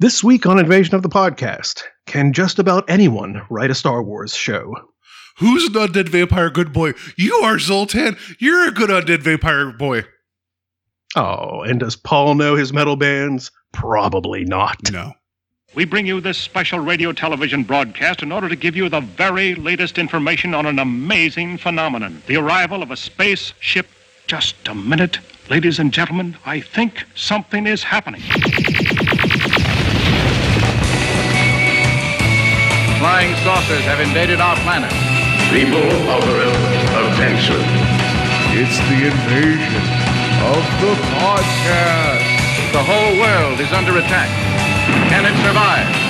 This week on Invasion of the Podcast, can just about anyone write a Star Wars show? Who's an undead vampire good boy? You are Zoltan. You're a good undead vampire boy. Oh, and does Paul know his metal bands? Probably not. No. We bring you this special radio television broadcast in order to give you the very latest information on an amazing phenomenon the arrival of a spaceship. Just a minute, ladies and gentlemen, I think something is happening. Flying saucers have invaded our planet. People of Earth, attention. It's the invasion of the podcast. The whole world is under attack. Can it survive?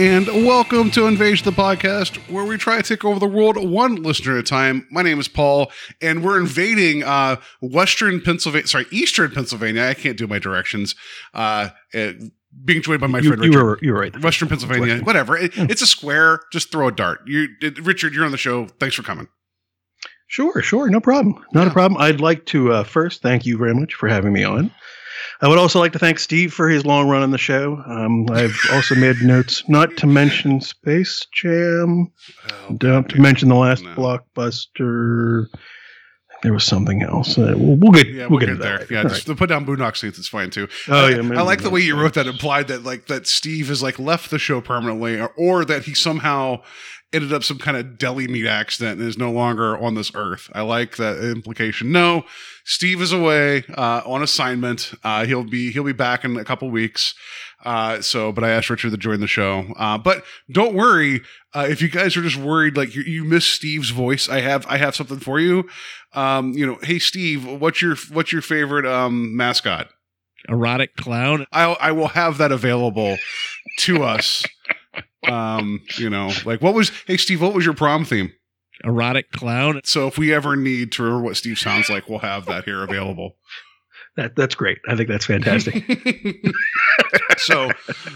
And welcome to Invasion the Podcast, where we try to take over the world one listener at a time. My name is Paul, and we're invading uh, Western Pennsylvania, sorry, Eastern Pennsylvania. I can't do my directions. Uh, uh, being joined by my You, friend you Richard. were you were right. Western Pennsylvania, Western. whatever. It, it's a square. Just throw a dart. You, it, Richard, you're on the show. Thanks for coming. Sure, sure, no problem, not Yeah. a problem. I'd like to uh, first thank you very much for having me on. I would also like to thank Steve for his long run on the show. Um, I've also made notes not to mention Space Jam, not to mention the last No. blockbuster. There was something else. Uh, we'll, we'll get Yeah, we'll, we'll, get, get, there. later. Yeah, All just to put down Boondock Saints is fine too. Oh, I- yeah, I, like the way you wrote that implied that like that Steve has like left the show permanently, or, or that he somehow ended up some kind of deli meat accident and is no longer on this earth. I like that implication. No, Steve is away uh, on assignment. Uh, he'll be he'll be back in a couple weeks. Uh, so, but I asked Richard to join the show. Uh, but don't worry uh, if you guys are just worried, like you, you miss Steve's voice. I have I have something for you. Um, you know, hey Steve, what's your what's your favorite um mascot? erotic clown. I I will have that available to us. Um, you know, like what was hey Steve, what was your prom theme? Erotic clown. So if we ever need to remember what Steve sounds like, we'll have that here available. That that's great. I think that's fantastic. so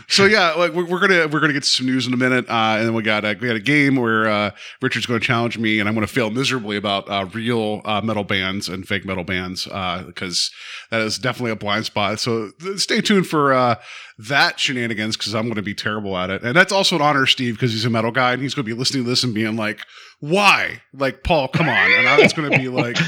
so yeah like we're, we're gonna we're gonna get some news in a minute uh and then we got a, we got a game where uh richard's gonna challenge me and i'm gonna fail miserably about uh real uh metal bands and fake metal bands uh because that is definitely a blind spot so th- stay tuned for uh that shenanigans because i'm gonna be terrible at it and that's also an honor steve because he's a metal guy and he's gonna be listening to this and being like why like paul come on and I, it's gonna be like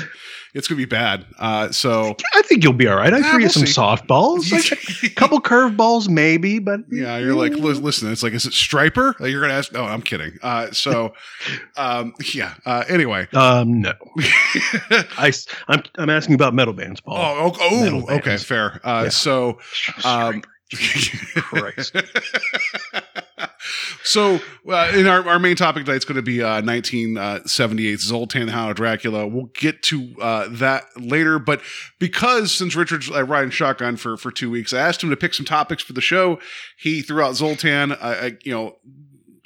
it's gonna be bad uh so I think you'll be all right. I Yeah, threw you we'll some see. softballs, like a couple curveballs, maybe, but Yeah, you're like, listen, it's like, is it Stryper? Like, you're gonna ask? No, I'm kidding. Uh, so, um, yeah. Uh, anyway, Um, no. I, I'm I'm asking about metal bands, Paul. oh, oh, oh okay, fair. Uh, Yeah. so, um, Christ. So uh, in our, our main topic tonight, it's going to be uh, 1978 Zoltan Hound Dracula. We'll get to uh, that later, but because since Richard's uh, riding shotgun for for two weeks, I asked him to pick some topics for the show. He threw out Zoltan. I, I you know.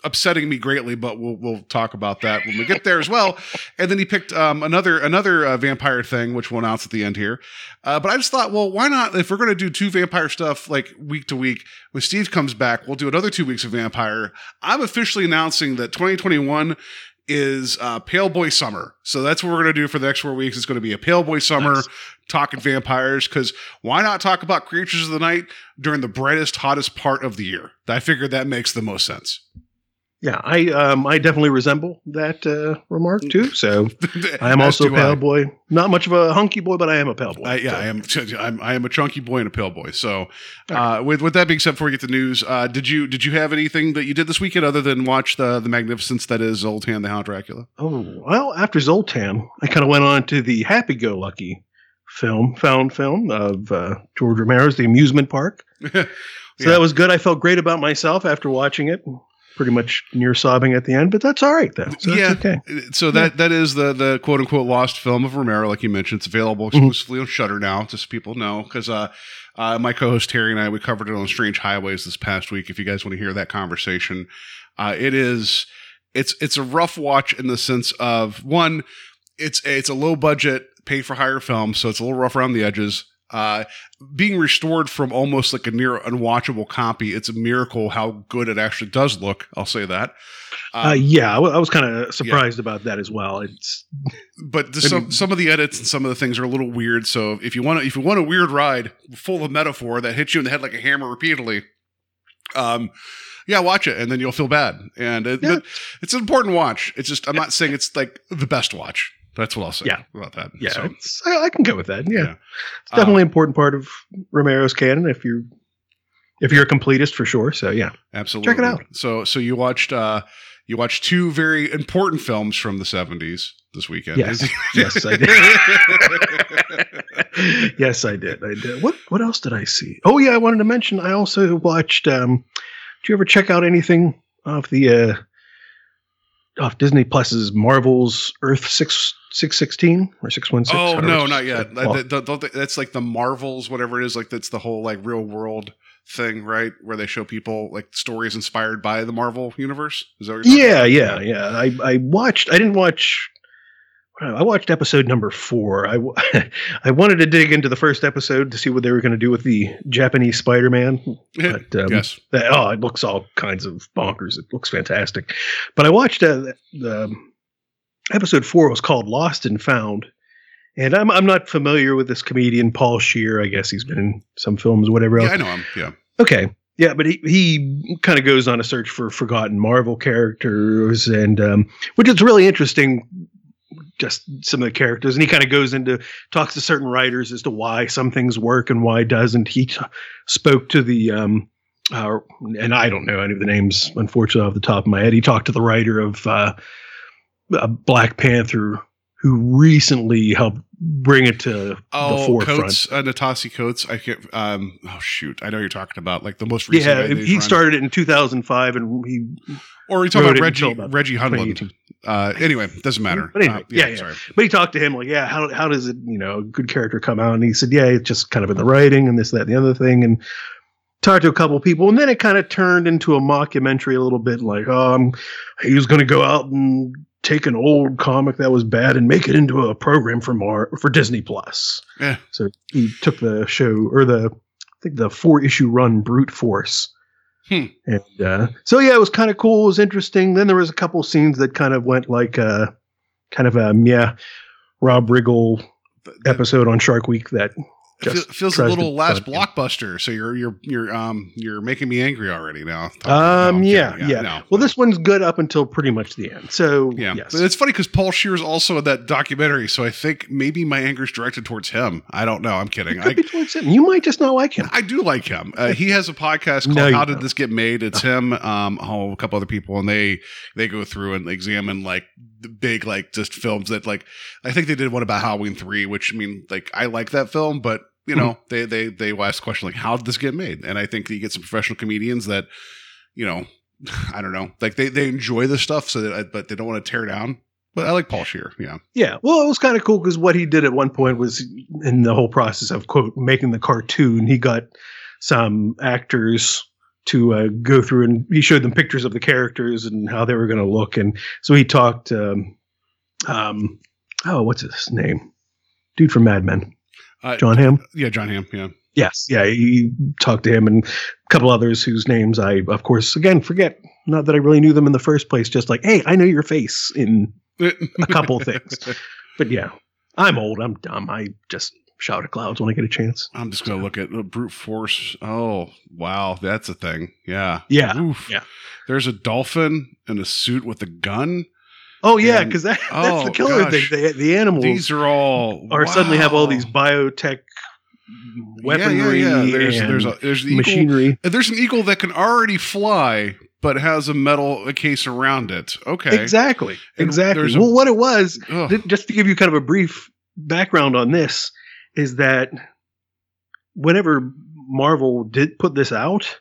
Upsetting me greatly, but we'll we'll talk about that when we get there as well. And then he picked um, another another uh, vampire thing, which we'll announce at the end here. Uh, but I just thought, well, why not? If we're going to do two vampire stuff like week to week, when Steve comes back, we'll do another two weeks of vampire. I'm officially announcing that 2021 is uh, Pale Boy Summer. So that's what we're going to do for the next four weeks. It's going to be a Pale Boy Summer Nice. talking vampires because why not talk about creatures of the night during the brightest, hottest part of the year? I figured that makes the most sense. Yeah, I um I definitely resemble that uh, remark too. So I am also a pale I. boy. Not much of a hunky boy, but I am a pale boy. I, yeah, So- I am. I'm, I am a chunky boy and a pale boy. So, uh, with with that being said, before we get to the news, uh, did you did you have anything that you did this weekend other than watch the the magnificence that is Zoltan the Hound Dracula? Oh well, after Zoltan, I kind of went on to the happy-go-lucky film, found film of uh, George Romero's The Amusement Park. So Yeah. that was good. I felt great about myself after watching it. Pretty much near sobbing at the end, but that's all right though. So yeah. that's okay. So that that is the the quote unquote lost film of Romero, like you mentioned. It's available Mm-hmm. exclusively on Shudder now, just so people know. Because uh, uh, my co-host Terry and I we covered it on Strange Highways this past week. If you guys want to hear that conversation, uh, it is it's it's a rough watch in the sense of one, it's it's a low budget, pay for hire film, so it's a little rough around the edges. Uh, being restored from almost like a near unwatchable copy, it's a miracle how good it actually does look. I'll say that. Um, uh, yeah, I, w- I was kind of surprised about that as well. It's but the, some some of the edits and some of the things are a little weird. So if you want to, if you want a weird ride full of metaphor that hits you in the head like a hammer repeatedly, um, yeah, watch it and then you'll feel bad. And it, Yeah. it's an important watch. It's just I'm not saying it's like the best watch. That's what I'll say Yeah. about that. yeah, So, I, I can go with that. Yeah, Yeah. it's definitely an important part of Romero's canon. If you if you're a completist for sure. So yeah, absolutely. Check it out. So so you watched uh you watched two very important films from the 70s this weekend. Yes. Yes, I did. yes, I did. I did. What what else did I see? Oh yeah, I wanted to mention. I also watched. um Did you ever check out anything of the uh off Disney Plus's Marvel's Earth six six sixteen or six one six? Oh no, not yet. That- that- that- that's like the Marvels, whatever it is. Like that's the whole like real world thing, right? Where they show people like stories inspired by the Marvel universe. Is that what you're yeah, about? yeah, yeah. I I watched. I didn't watch. I watched episode number four. I w- I wanted to dig into the first episode to see what they were going to do with the Japanese Spider-Man. But um, yes. that- oh, it looks all kinds of bonkers. It looks fantastic. But I watched uh, the, the episode four was called Lost and Found, and I'm I'm not familiar with this comedian Paul Scheer. I guess he's been in some films, whatever else. Yeah, I know him. Yeah. Okay. Yeah, but he, he kind of goes on a search for forgotten Marvel characters, and um, which is really interesting. Just some of the characters, and he kind of goes into talks to certain writers as to why some things work and why doesn't. He t- spoke to the, um, uh, and I don't know any of the names, unfortunately, off the top of my head. He talked to the writer of uh, uh, Black Panther, who recently helped bring it to the Oh, forefront. Coates, uh, Ta-Nehisi Coates. I can't. Um. Oh shoot, I know you're talking about like the most recent. Yeah, guy that he's he run. started it in 2005, and he Or we talking about Reggie Reggie. 2018. Uh. Anyway, doesn't matter. But anyway, Uh, yeah, yeah. Sorry. But he talked to him like, yeah, how how does it, you know, a good character come out? And he said, yeah, it's just kind of in the writing and this, that, and the other thing. And talked to a couple people, and then it kind of turned into a mockumentary a little bit, like, oh, I'm, he was going to go out and take an old comic that was bad and make it into a program for Mar for Disney Plus. Yeah. So he took the show or the I think the four issue run Brute Force. Hmm. And uh, so yeah, it was kind of cool. It was interesting. Then there was a couple scenes that kind of went like uh, kind of a yeah, Rob Riggle Th- that- episode on Shark Week that feel- feels a little last blockbuster. So you're you're you're um you're making me angry already now. Um, yeah, kidding. yeah. no. Well, this one's good up until pretty much the end. So Yeah, yes. But it's funny because Paul Scheer's also in that documentary, so I think maybe my anger's directed towards him. I don't know. I'm kidding. It could I, be towards him. You might just not like him. I do like him. Uh, he has a podcast called No, "How Did don't. This Get Made?" It's him, um, oh, a couple other people, and they they go through and examine like the big like just films that like I think they did one about Halloween three, which I mean like I like that film, but you know they they they ask the question like how did this get made? And I think you get some professional comedians that you know I don't know like they they enjoy the stuff so that but they don't want to tear down. But I like Paul Scheer. Yeah. Yeah, well, it was kind of cool because what he did at one point was in the whole process of quote making the cartoon. He got some actors to uh, go through and he showed them pictures of the characters and how they were going to look, and so he talked. Um, um, oh, what's his name? Dude from Mad Men, Uh, Jon Hamm. Yeah, Jon Hamm. Yeah. Yes, yeah, he talked to him and a couple others whose names I, of course, again forget. Not that I really knew them in the first place. Just like, hey, I know your face in a couple things. But yeah, I'm old. I'm dumb. I just shout at clouds when I get a chance. I'm just gonna look at uh, brute force. Oh wow, that's a thing. Yeah. Yeah, Oof. yeah. There's a dolphin in a suit with a gun. Oh yeah, because that, oh, that's the oh, killer gosh. thing. The, the animals These are all are suddenly have all these biotech weaponry Yeah, yeah, yeah. There's and there's a there's the eagle. machinery. There's an eagle that can already fly, but has a metal a case around it. Okay. Exactly. And Exactly. there's a- well, what it was, th- just to give you kind of a brief background on this, is that whenever Marvel did put this out,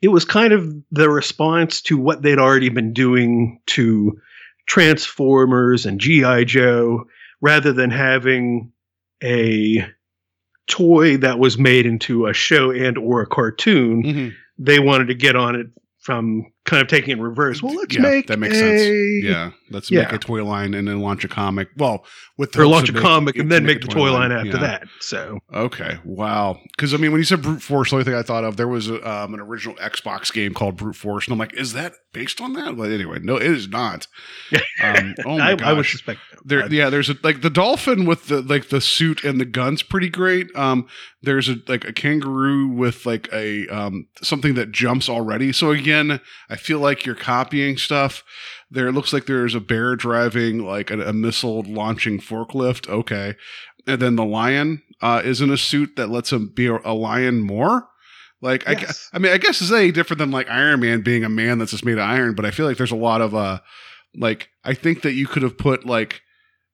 it was kind of the response to what they'd already been doing to Transformers and G.I. Joe, rather than having a toy that was made into a show and or a cartoon Mhm. they wanted to get on it from kind of taking it in reverse. Well, let's Yeah, make that makes a, sense. Yeah, let's make a toy line and then launch a comic. Well, with the Or launch a comic and then make the toy line line. after Yeah. that. So Okay, wow. Because I mean, when you said brute force, the only thing I thought of there was um, an original Xbox game called Brute Force, and I'm like, is that based on that? But anyway, no, it is not. Um, oh my I, gosh. I would suspect There, yeah, there's a like the dolphin with the like the suit and the guns, pretty great. Um, there's a like a kangaroo with like a um something that jumps already. So again, I feel like you're copying stuff. There it looks like there's a bear driving like a, a missile launching forklift. Okay, and then the lion uh, is in a suit that lets him be a, lion more. Like I, Yes. I mean, I guess it's any different than like Iron Man being a man that's just made of iron. But I feel like there's a lot of uh, like I think that you could have put like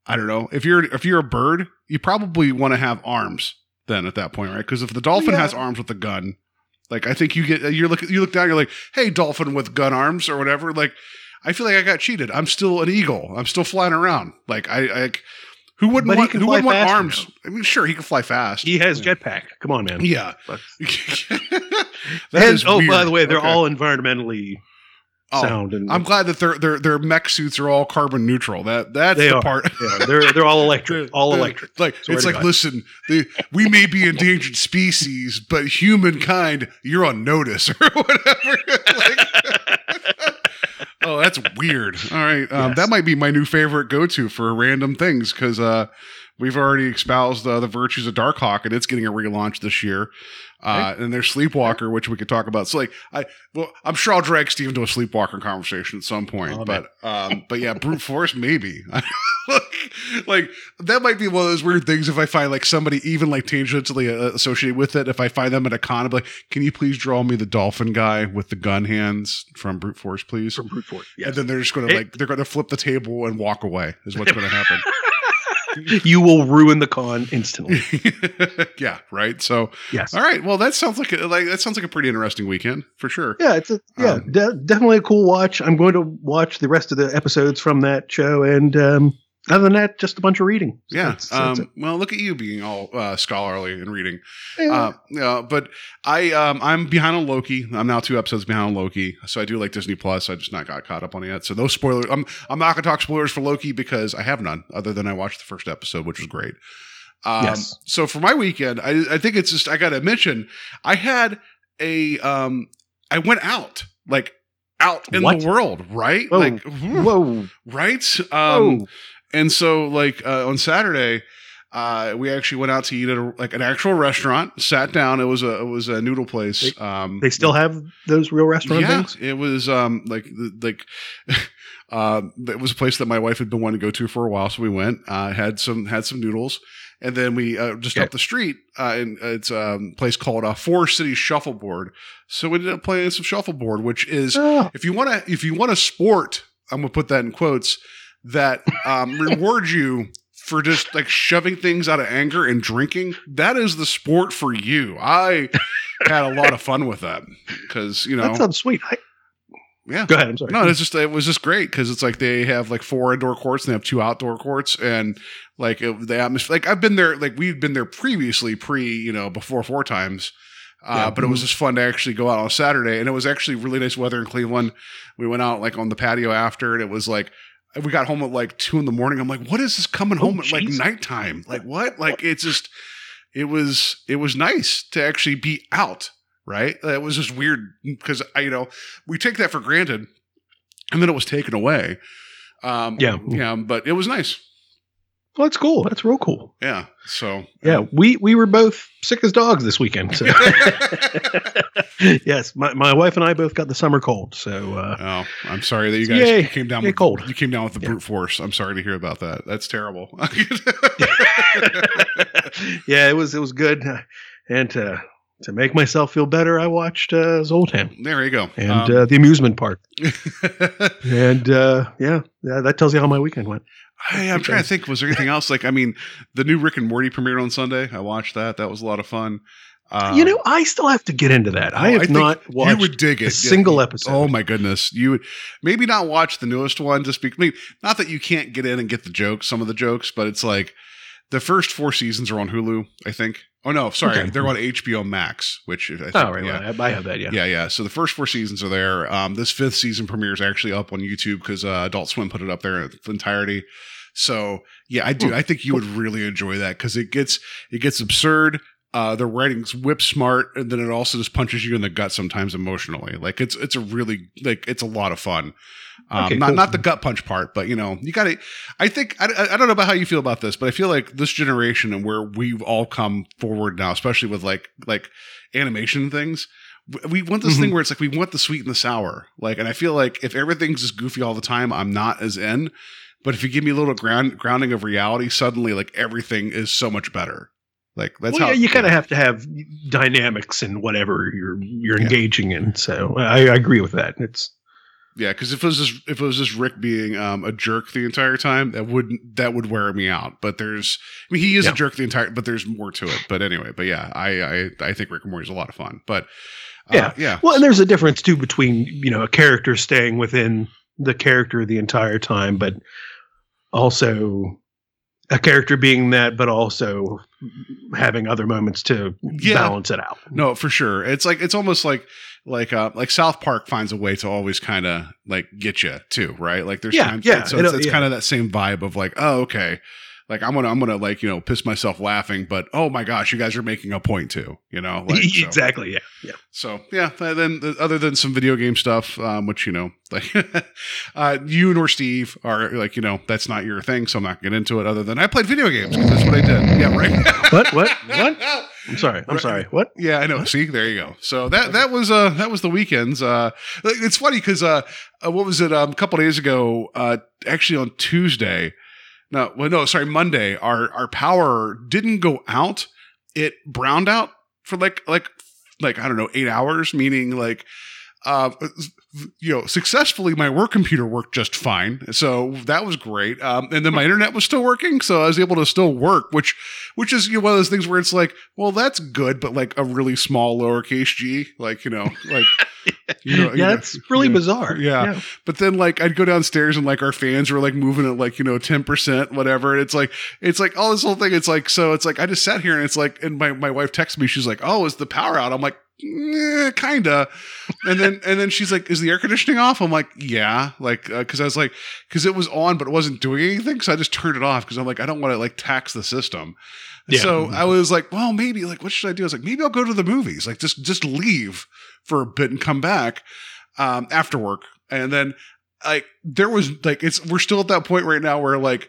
I don't know if you're if you're a bird, you probably want to have arms then at that point, right? Because if the dolphin Yeah. has arms with a gun, like I think you get you look you look down, you're like, hey, dolphin with gun arms or whatever. Like I feel like I got cheated. I'm still an eagle. I'm still flying around. Like I, I who wouldn't But he want can who fly wouldn't want faster arms? I mean, sure, he can fly fast. he has yeah. jetpack. Come on, man. Yeah. But- That and, is oh, by the way, they're Okay. all environmentally Oh, sound and I'm glad that their their their mech suits are all carbon neutral. That that's the are. part. yeah, they're they're all electric, all electric. Like Swear it's like, God. listen, the, we may be endangered species, but humankind, you're on notice or whatever. Like- oh, that's weird. All right, um, Yes. that might be my new favorite go-to for random things because uh, we've already espoused uh, the virtues of Darkhawk, and it's getting a relaunch this year. Uh, and there's Sleepwalker, which we could talk about. So, like, I well, I'm sure I'll drag Steve into a Sleepwalker conversation at some point. But, um, but yeah, brute force maybe. like, like that might be one of those weird things. If I find like somebody even like tangentially uh, associated with it, if I find them at a con, I'm like, can you please draw me the dolphin guy with the gun hands from brute force, please? From brute force. yeah. And then they're just going to like they're going to flip the table and walk away. Is what's going to happen. you will ruin the con instantly. yeah, right. So, Yes. all right. Well, that sounds like a, like that sounds like a pretty interesting weekend for sure. Yeah, it's a yeah, Um, de- definitely a cool watch. I'm going to watch the rest of the episodes from that show, and um, other than that, just a bunch of reading. Yeah. that's- that's Um, well, look at you being all uh, scholarly and reading. Yeah. Uh, yeah, but I um I'm behind on Loki. I'm now two episodes behind on Loki, so I do like Disney Plus. I just not got caught up on it yet. So those spoilers. I'm I'm not gonna talk spoilers for Loki because I have none other than I watched the first episode, which was great. Um, Yes. So for my weekend, I I think it's just I got to mention I had a um I went out like out in What? the world, right? Whoa. Like Whoa! right? Um Whoa. And so like uh, on Saturday, uh, we actually went out to eat at a, like an actual restaurant. Sat down. It was a it was a noodle place. um, They still have those real restaurant yeah, things. it was um like like. Um, it was a place that my wife had been wanting to go to for a while, so we went. Uh, had some had some noodles, and then we uh, just Okay. up the street. Uh, and it's um, a place called uh, Forest City Shuffleboard. So we ended up playing some shuffleboard, which is Oh, if you want to if you want a sport i'm gonna put that in quotes that um, rewards you for just like shoving things out of anger and drinking that is the sport for you i had a lot of fun with that because you know that sounds sweet. I, yeah go ahead. I'm sorry. no, it's just it was just great because it's like they have like four indoor courts and they have two outdoor courts and like it, the atmosphere. Like I've been there, like we've been there previously, pre you know before four times. Uh, Yeah. But it was just fun to actually go out on Saturday, and it was actually really nice weather in Cleveland. We went out like on the patio after, and it was like we got home at like two in the morning. I'm like, what is this coming Oh, home at like nighttime? Like what? Like it's just it was it was nice to actually be out right it was just weird because i you know we take that for granted and then it was taken away um Yeah. yeah but it was nice Well, that's cool. That's real cool. yeah so Yeah, we we were both sick as dogs this weekend. So. yes, my, my wife and I both got the summer cold. So uh, oh i'm sorry that you guys Yay. came down with cold. you came down with the Yeah. brute force i'm sorry to hear about that that's terrible yeah, it was it was good. And to to make myself feel better, I watched uh, Zoltan there you go and Um, uh, the amusement park. And uh, yeah, yeah, that tells you how my weekend went. Hey, I'm trying to think. Was there anything else? Like, I mean, the new Rick and Morty premiered on Sunday. I watched that. That was a lot of fun. Um, you know, I still have to get into that. I oh, have think not You watched would dig it. a Yeah. single episode. Oh my goodness, you would maybe not watch the newest one. Just be, maybe, not that you can't get in and get the jokes, some of the jokes, but it's like the first four seasons are on Hulu. I think Oh no, sorry, Okay. they're on HBO Max, which I think, Oh, right. yeah. I I have that. Yeah. Yeah, yeah. So the first four seasons are there. Um, this fifth season premiere is actually up on YouTube because uh, Adult Swim put it up there in its entirety. So yeah, I do. I think you would really enjoy that because it gets it gets absurd. Uh, the writing's whip smart, and then it also just punches you in the gut sometimes emotionally. Like it's it's a really like it's a lot of fun. Um, Okay, not cool. not the gut punch part, but you know you got to. I think I, I don't know about how you feel about this, but I feel like this generation and where we've all come forward now, especially with like like animation things, we want this Mhm. thing where it's like we want the sweet and the sour. Like, and I feel like if everything's just goofy all the time, I'm not as in. But if you give me a little ground grounding of reality, suddenly like everything is so much better. Like that's well, how yeah, you kind of have to have dynamics and whatever you're you're Yeah. engaging in. So I, I agree with that. It's Yeah, because if it was just if it was just Rick being um, a jerk the entire time, that wouldn't that would wear me out. But there's, I mean, he is Yeah. a jerk the entire, but there's more to it. But anyway, but yeah, I I, I think Rick and Morty is a lot of fun. But uh, Yeah. yeah, well, and there's a difference too between you know a character staying within the character the entire time, but also a character being that, but also having other moments to Yeah. balance it out. No, for sure. It's like it's almost like like uh like South Park finds a way to always kind of like get you too, right? Like there's Yeah, times, yeah, So it's, it's yeah. kind of that same vibe of like, oh, okay, like I'm gonna I'm gonna like you know piss myself laughing, but oh my gosh, you guys are making a point too, you know? Like, so, exactly. Yeah. Yeah. so yeah. Then other than some video game stuff, um, which you know, like uh, you nor Steve are like you know that's not your thing, so I'm not gonna get into it. Other than I played video games, that's what I did. Yeah, right. What? What? What? I'm sorry. I'm sorry. What? Yeah, I know. See, there you go. So that that was uh that was the weekends. Uh, it's funny because uh, uh, what was it? Um, a couple days ago, uh, actually on Tuesday. No, well, no, sorry, Monday. Our our power didn't go out. It browned out for like like like I don't know eight hours. Meaning like uh you know successfully my work computer worked just fine so that was great um and then my internet was still working so i was able to still work which which is you know one of those things where it's like well that's good but like a really small lowercase g like you know like you know, you yeah, know, it's really yeah. bizarre. Yeah. but then like I'd go downstairs and like our fans were like moving at like, you know, 10%, whatever. And it's like, it's like all this whole thing. It's like, so it's like, I just sat here and it's like, and my, my wife texts me, she's like, oh, is the power out? I'm like, eh, kinda. And then, and then she's like, is the air conditioning off? I'm like, yeah. Like, uh, cause I was like, cause it was on, but it wasn't doing anything. So I just turned it off because I'm like, I don't want to like tax the system. Yeah. So I was like, well, maybe like, what should I do? I was like, maybe I'll go to the movies. Like just, just leave for a bit and come back um, after work. And then like there was like it's we're still at that point right now where like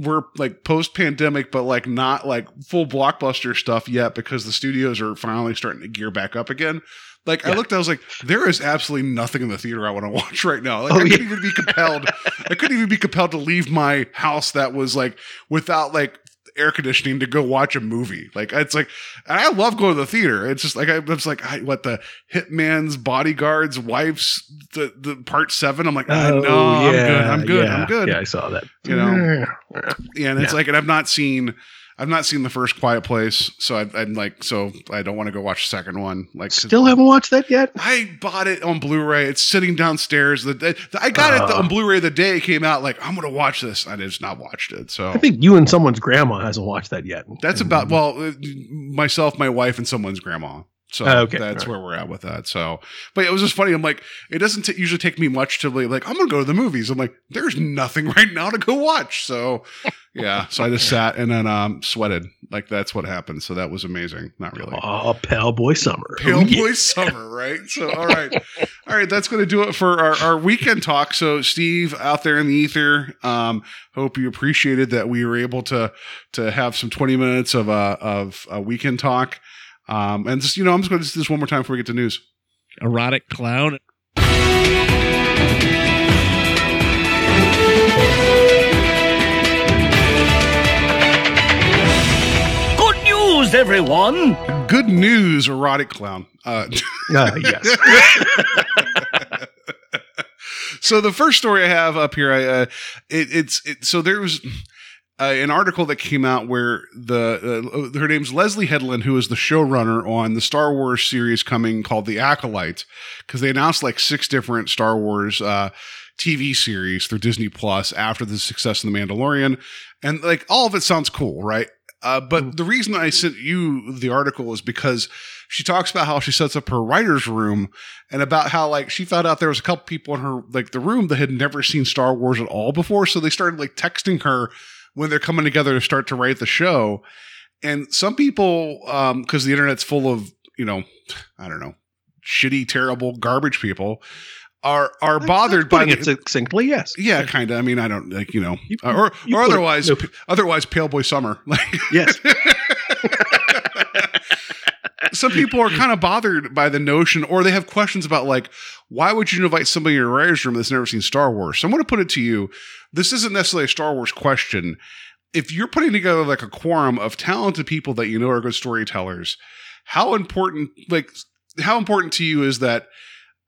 we're like post pandemic, but like not like full blockbuster stuff yet because the studios are finally starting to gear back up again. Like I looked, I was like, there is absolutely nothing in the theater I want to watch right now. Like Oh, I couldn't yeah. even be compelled. I couldn't even be compelled to leave my house that was like without like air conditioning to go watch a movie. Like it's like, and I love going to the theater. It's just like I was like, I, what the Hitman's bodyguards, wives, the the part seven. I'm like, ah, oh, no, I'm good, I'm good, yeah, I'm good. Yeah, I saw that. You know? Yeah. Yeah, and it's Yeah. like, and I've not seen, I've not seen the first Quiet Place, so I, I'm like, so I don't want to go watch the second one. Like, 'cause Still haven't watched that yet. I bought it on Blu-ray. It's sitting downstairs. The, the I got it Uh. on Blu-ray the day it came out. Like, I'm gonna watch this. I just not watched it. So I think you and someone's grandma hasn't watched that yet. that's about well, uh, myself, my wife, and someone's grandma. So Oh, okay. that's All where we're at with that. So, but it was just funny. I'm like, it doesn't t- usually take me much to be like, I'm gonna go to the movies. I'm like, there's nothing right now to go watch. So, yeah. So I just sat and then um sweated. Like that's what happened. So that was amazing. Not really. Oh, Pale Boy Summer. Pale Oh, yeah. Boy Summer, right? So, all right. All right, that's going to do it for our, our weekend talk. So, Steve, out there in the ether, um, hope you appreciated that we were able to to have some 20 minutes of uh, of a weekend talk. Um, and just, you know, I'm just going to do this one more time before we get to news. Erotic clown. Good news, everyone! Good news, erotic clown. Uh, Uh, yes. so the first story I have up here, I uh, it, it's it, so there was uh, an article that came out where the uh, her name's Leslie Headland, who is the showrunner on the Star Wars series coming called The Acolyte, because they announced like six different Star Wars uh, TV series through Disney Plus after the success of The Mandalorian, and like all of it sounds cool, right? Uh, but the reason I sent you the article is because she talks about how she sets up her writer's room and about how like she found out there was a couple people in her like the room that had never seen Star Wars at all before. So they started like texting her when they're coming together to start to write the show. And some people, um, because the internet's full of, you know, I don't know, shitty, terrible, garbage people, are are bothered by it succinctly, yes. yeah, kind of. I mean, I don't like you know, You- or you or put it- otherwise, no. otherwise, Pale Boy Summer. Like, Yes. some people are kind of bothered by the notion, or they have questions about like, why would you invite somebody in your writer's room that's never seen Star Wars? So I'm going to put it to you: this isn't necessarily a Star Wars question. If you're putting together like a quorum of talented people that you know are good storytellers, how important, like, how important to you is that?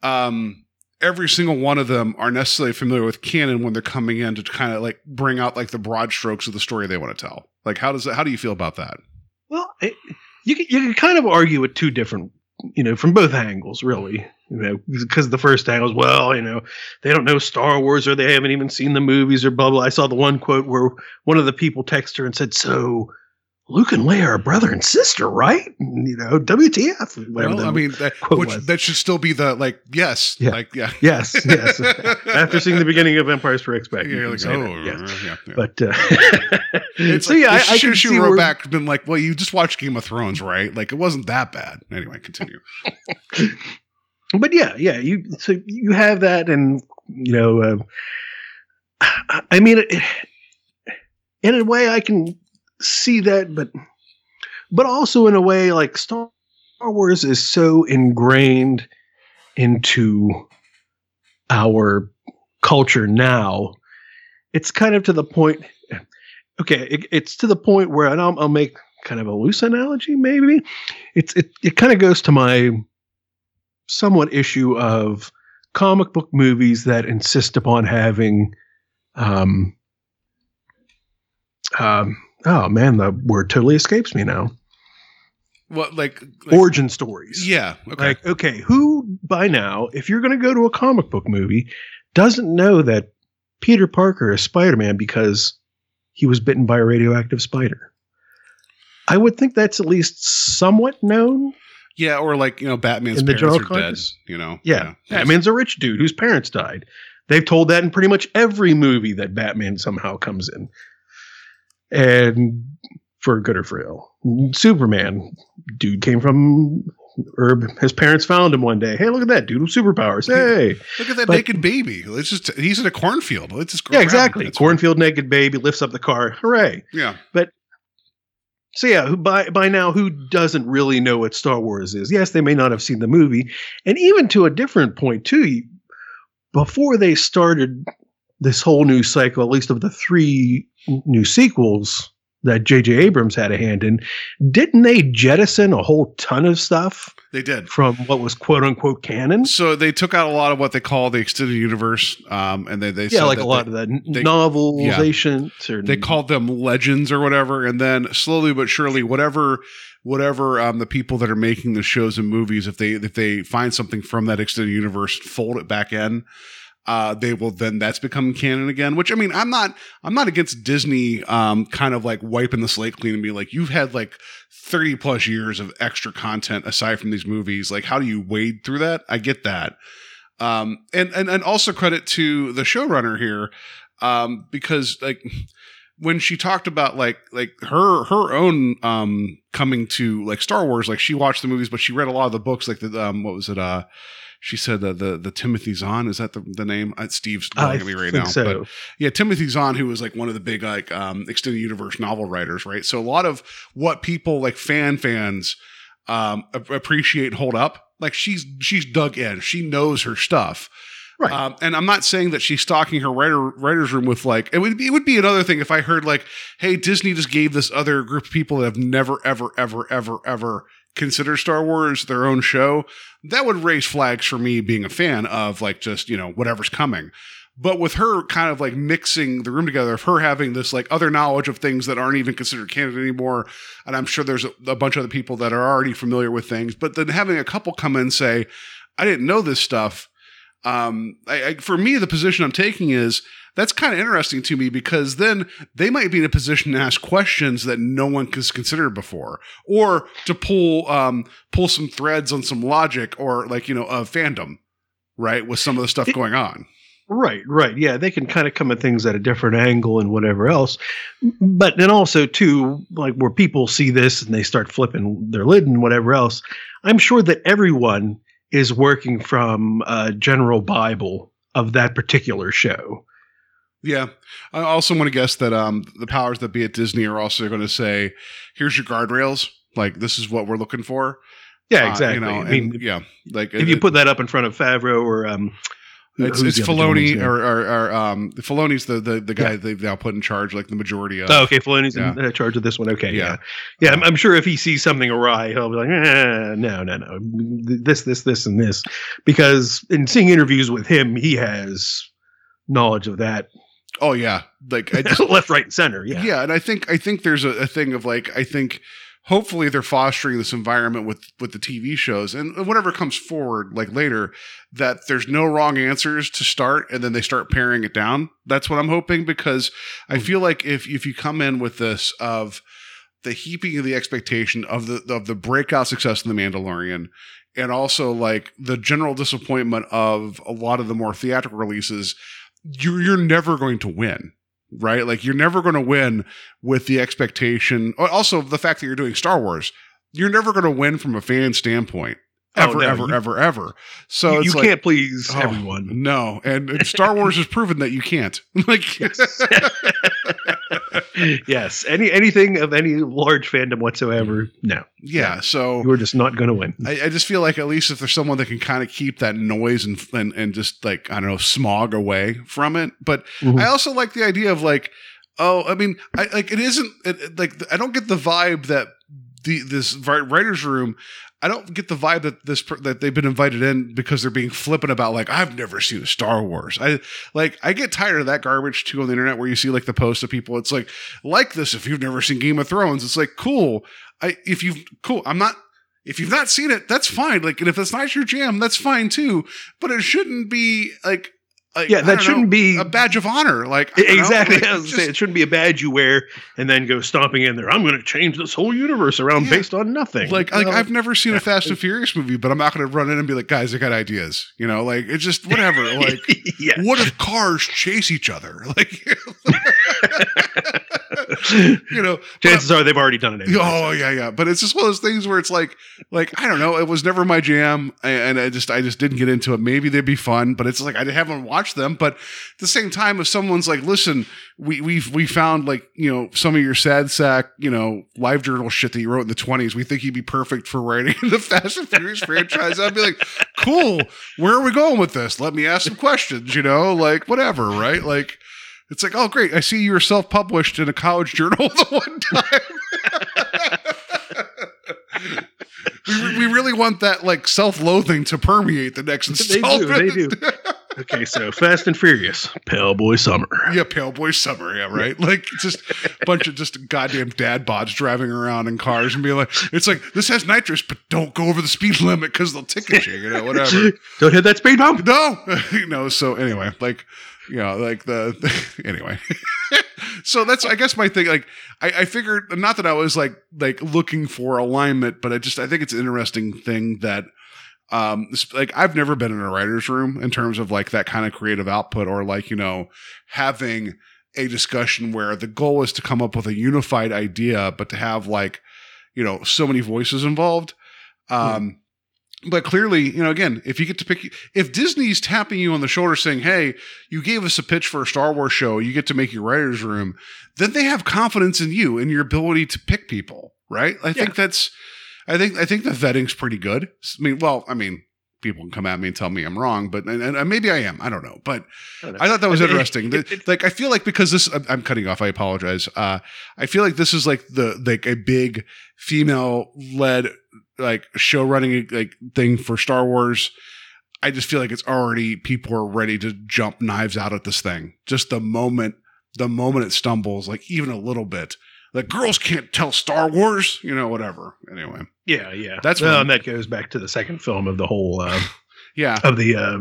Um, every single one of them are necessarily familiar with canon when they're coming in to kind of like bring out like the broad strokes of the story they want to tell. Like, how does it, how do you feel about that? Well, it, you can, you can kind of argue with two different, you know, from both angles, really. You know, because the first angle is, well, you know, they don't know Star Wars or they haven't even seen the movies or blah blah. I saw the one quote where one of the people texted her and said, "So." Luke and Leia are brother and sister, right? You know, WTF? Whatever. Well, I mean, that, quote which, that should still be the like, yes, Yeah. like, yeah, yes, yes. After seeing the beginning of Empire Strikes Back, yeah, you you're like, oh, yes. yeah, yeah. But uh, It's so like, yeah, I, I can see wrote back, been like, well, you just watched Game of Thrones, right? Like, it wasn't that bad. Anyway, continue. but yeah, yeah, you so you have that, and you know, uh, I- I mean, it, in a way, I can see that, but but also in a way, like Star Wars is so ingrained into our culture now. It's kind of to the point. Okay, it, it's to the point where, and I'll, I'll make kind of a loose analogy, maybe. It's it it kind of goes to my somewhat issue of comic book movies that insist upon having um um oh man the word totally escapes me now What, like, like origin stories yeah, okay. like okay who by now if you're going to go to a comic book movie doesn't know that peter parker is spider-man because he was bitten by a radioactive spider i would think that's at least somewhat known yeah, or like, you know, Batman's In parents are dead, you know? Yeah. Batman's a rich dude whose parents died. They've told that in pretty much every movie that Batman somehow comes in. And for good or for ill. Superman, dude came from Herb. His parents found him one day. Hey, look at that dude with superpowers. Hey. Look at that But- naked baby. Let's just, he's in a cornfield. Let's just yeah, exactly. Cornfield naked baby lifts up the car. Hooray. Yeah. But. So yeah, by by now who doesn't really know what Star Wars is? Yes, they may not have seen the movie, and even to a different point too. Before they started this whole new cycle, at least of the three new sequels that J.J. Abrams had a hand in, didn't they jettison a whole ton of stuff They did. from what was quote unquote canon? So they took out a lot of what they call the extended universe, um, and they they Yeah, said like a lot they, of the they- novelizations or they called them legends or whatever, and then slowly but surely, whatever whatever um, the people that are making the shows and movies, if they if they find something from that extended universe, fold it back in. Uh, they will then that's become canon again. Which I mean, I'm not I'm not against Disney, um, kind of like wiping the slate clean and be like, you've had like 30 plus years of extra content aside from these movies. Like, how do you wade through that? I get that. Um, and, and, and also credit to the showrunner here. Um, because like when she talked about like, like her, her own, um, coming to like Star Wars, like she watched the movies, but she read a lot of the books, like the, um, what was it? Uh, she said the, the, the Timothy Zahn, is that the, the name? Uh, Steve's looking at me right now. so. But yeah, Timothy Zahn, who was like one of the big like um, extended universe novel writers, right? So a lot of what people like fan fans um, appreciate and hold up, like she's she's dug in, she knows her stuff. Right. Um, and I'm not saying that she's stocking her writer writers room with like it would be, it would be another thing if I heard like, hey, Disney just gave this other group of people that have never ever ever ever ever considered Star Wars their own show. That would raise flags for me being a fan of like just you know whatever's coming. But with her kind of like mixing the room together, of her having this like other knowledge of things that aren't even considered canon anymore, and I'm sure there's a, a bunch of other people that are already familiar with things, but then having a couple come in and say, I didn't know this stuff. Um, I, I, for me, the position I'm taking is that's kind of interesting to me because then they might be in a position to ask questions that no one has considered before, or to pull um, pull some threads on some logic or like you know a fandom, right, with some of the stuff It- going on. Right, right. Yeah, they can kind of come at things at a different angle and whatever else. But then also too, like where people see this and they start flipping their lid and whatever else, I'm sure that everyone is working from a general Bible of that particular show. Yeah. I also want to guess that um, the powers that be at Disney are also going to say, "Here's your guardrails. Like this is what we're looking for." Yeah, Uh, exactly. you know, I mean, and, yeah, like if you put that up in front of Favreau or um, who- it's, who's it's the other gentleman's Filoni or, or, or um, Filoni's the the, the guy Yeah. they've now put in charge, like the majority of. Oh, okay, Filoni's Yeah. in uh, charge of this one. Okay, Yeah. yeah, yeah. I'm, I'm sure if he sees something awry, he'll be like, eh, "No, no, no, this, this, this, and this," because in seeing interviews with him, he has knowledge of that Oh yeah, like I just, left, right, and center. yeah. Yeah, and I think I think there's a, a thing of like I think hopefully they're fostering this environment with with the TV shows and whatever comes forward like later that there's no wrong answers to start and then they start paring it down. That's what I'm hoping because I hmm. feel like if if you come in with this of the heaping of the expectation of the of the breakout success of the Mandalorian and also like the general disappointment of a lot of the more theatrical releases, you're you're never going to win. Right? Like you're never going to win with the expectation. oh, Also, the fact that you're doing Star Wars, you're never going to win from a fan standpoint. Oh, Ever, no, ever, you- ever, ever. So you, you like, can't please oh, everyone. No, and, and Star Wars has proven that you can't. like, yes, any anything of any large fandom whatsoever, no, yeah. So you're just not going to win. I, I just feel like at least if there's someone that can kind of keep that noise and, and and just like I don't know smog away from it. But Mhm. I also like the idea of like, oh, I mean, I like it isn't it- like I don't get the vibe that the this writers room. I don't get the vibe that this that they've been invited in because they're being flippant about like I've never seen Star Wars. I like I get tired of that garbage too on the internet where you see like the posts of people. It's like like this if you've never seen Game of Thrones. It's like cool. I if you've cool. I'm not if you've not seen it, that's fine. Like, and if it's not your jam, that's fine too. But it shouldn't be like, like Yeah, that shouldn't know, be- a badge of honor. Like, I don't know, Exactly. like, I was just- saying, it shouldn't be a badge you wear and then go stomping in there. I'm going to change this whole universe around Yeah. based on nothing. like, like Well, I've never seen a Fast and Furious movie, but I'm not going to run in and be like, guys, I got ideas. You know, like it's just whatever. Like, yeah. what if cars chase each other? Like, you know, Chances are they've already done it. Anyway. Oh yeah, yeah. But it's just one of those things where it's like, like I don't know. It was never my jam, and I just, I just didn't get into it. Maybe they'd be fun, but it's like I haven't watched them. But at the same time, if someone's like, "Listen, we we we found like you know some of your sad sack, you know, live journal shit that you wrote in the twenties. We think you'd be perfect for writing the Fast and Furious franchise." I'd be like, "Cool. Where are we going with this? Let me ask some questions. You know, like whatever, right? Like." It's like, oh, great. I see you were self published in a college journal the one time. we, we really want that like self loathing to permeate the next installment. They do, they do. Okay, so Fast and Furious, Pale Boy Summer. yeah, Pale Boy Summer. Yeah, right. Like just a bunch of just goddamn dad bods driving around in cars and being like, it's like, this has nitrous, but don't go over the speed limit because they'll ticket you, you know, whatever. Don't hit that speed bump. No, you know. So anyway, like you know, like the, anyway. so that's I guess my thing. Like I, I figured not that I was like like looking for alignment, but I just I think it's an interesting thing that um like I've never been in a writer's room in terms of like that kind of creative output or like you know having a discussion where the goal is to come up with a unified idea, but to have like you know so many voices involved. Um, but clearly, you know, again, if you get to pick, if Disney's tapping you on the shoulder saying, "Hey, you gave us a pitch for a Star Wars show, you get to make your writers' room," then they have confidence in you and your ability to pick people, right? I think that's, I think, I think the vetting's pretty good. I mean, well, I mean, people can come at me and tell me I'm wrong, but and, and maybe I am. I don't know, but I thought that was interesting. Like I feel like because this, I'm- I'm cutting off. I apologize. Uh, I feel like this is like the like a big female led like show running like thing for Star Wars. I just feel like it's already people are ready to jump knives out at this thing. Just the moment, the moment it stumbles, like even a little bit, like girls can't tell Star Wars, you know, whatever. Anyway, Yeah, yeah. That's well, and that goes back to the second film of the whole uh, Yeah. of the uh,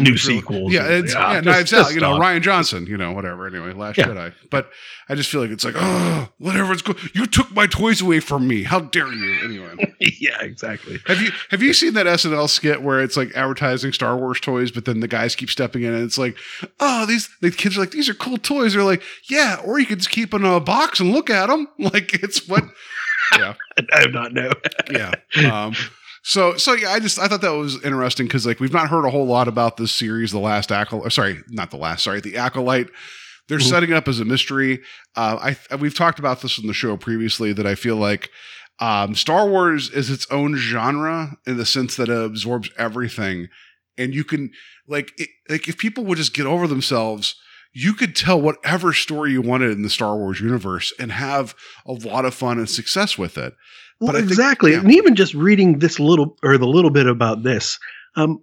new sequels. Yeah, it's yeah, just- Knives Out, you know, stop. Rian Johnson, you know, whatever. Anyway, Last Yeah. Jedi. But I just feel like it's like, oh, whatever. It's go- you took my toys away from me. How dare you? Anyway, yeah, exactly. have you have you seen that SNL skit where it's like advertising Star Wars toys, but then the guys keep stepping in and it's like, oh, these the kids are like, these are cool toys. They're like, yeah, or you could just keep them in a box and look at them. Like it's what, yeah. I do not know. yeah. Um, so so yeah, I just I thought that was interesting because like we've not heard a whole lot about this series, the last acolyte. Sorry, not the last. Sorry, the acolyte. They're Mhm. setting up as a mystery. Uh, I we've talked about this in the show previously that I feel like um, Star Wars is its own genre in the sense that it absorbs everything, and you can like it, like if people would just get over themselves. You could tell whatever story you wanted in the Star Wars universe and have a lot of fun and success with it. Well, But I think- exactly, yeah. and even just reading this little or the little bit about this, um,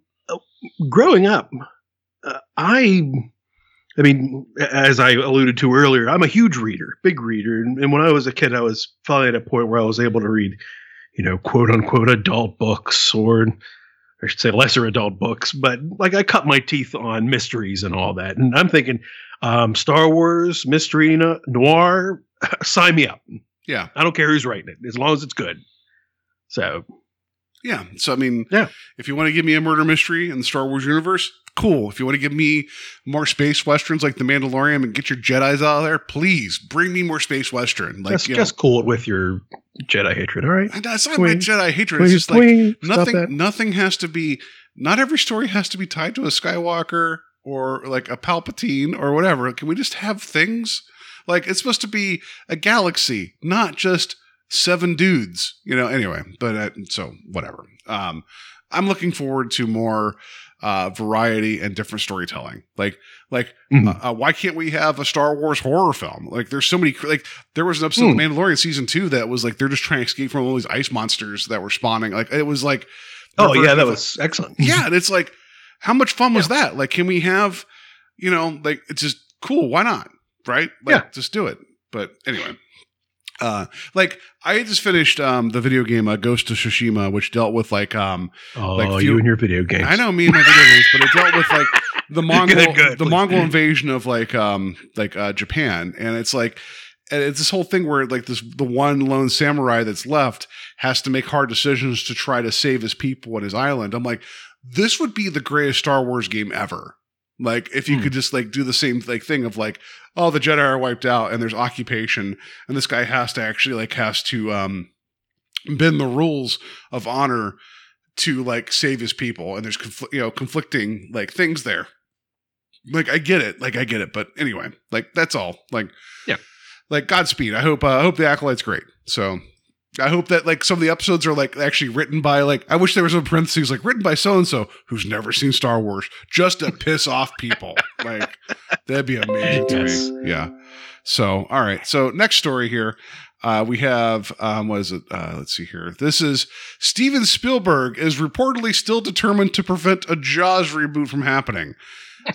growing up, uh, I, I mean, as I alluded to earlier, I'm a huge reader, big reader, and, and when I was a kid, I was finally at a point where I was able to read, you know, quote unquote adult books or. I should say lesser adult books, but like I cut my teeth on mysteries and all that. And I'm thinking, um, Star Wars, mystery, noir, sign me up. Yeah. I don't care who's writing it, as long as it's good. So Yeah. So I mean, Yeah. If you want to give me a murder mystery in the Star Wars universe, cool. If you want to give me more space westerns like The Mandalorian and get your Jedi's out of there, please bring me more space western. Like just, you know, just cool it with your Jedi hatred. All right. that's not my Jedi hatred. Can It's just like nothing. Nothing has to be. Not every story has to be tied to a Skywalker or like a Palpatine or whatever. Can we just have things like it's supposed to be a galaxy, not just seven dudes? You know. Anyway, but uh, so whatever. Um, I'm looking forward to more uh, variety and different storytelling. Like, like Mhm. uh, why can't we have a Star Wars horror film? Like, there's so many. Like, there was an episode of Hmm. Mandalorian season two that was like they're just trying to escape from all these ice monsters that were spawning. Like, it was like, Oh yeah, that was excellent. yeah, and it's like, how much fun was that? Like, can we have, you know, like it's just cool. Why not? Right? Like, Yeah. just do it. But anyway, uh, like I just finished um the video game uh, Ghost of Tsushima, which dealt with like um Oh, like you and your video games. I know me and my video games, but it dealt with like the Mongol Good, good. the Mongol invasion of like um like uh Japan, and it's like and it's this whole thing where like this the one lone samurai that's left has to make hard decisions to try to save his people and his island. I'm like, this would be the greatest Star Wars game ever. Like if you Hmm. could just like do the same like thing of like, oh, the Jedi are wiped out and there's occupation, and this guy has to actually like has to um bend the rules of honor to like save his people and there's confl- you know conflicting like things there. Like i get it. Like i get it. But anyway like that's all. Like Yeah. like godspeed. I hope uh, i hope the acolyte's great. So i hope that like some of the episodes are like actually written by like i wish there was a parentheses like written by so and so who's never seen star wars just to piss off people like that'd be amazing to Yes. me yeah so all right so next story here uh, we have um, what is it? Uh, let's see here. This is Steven Spielberg is reportedly still determined to prevent a Jaws reboot from happening.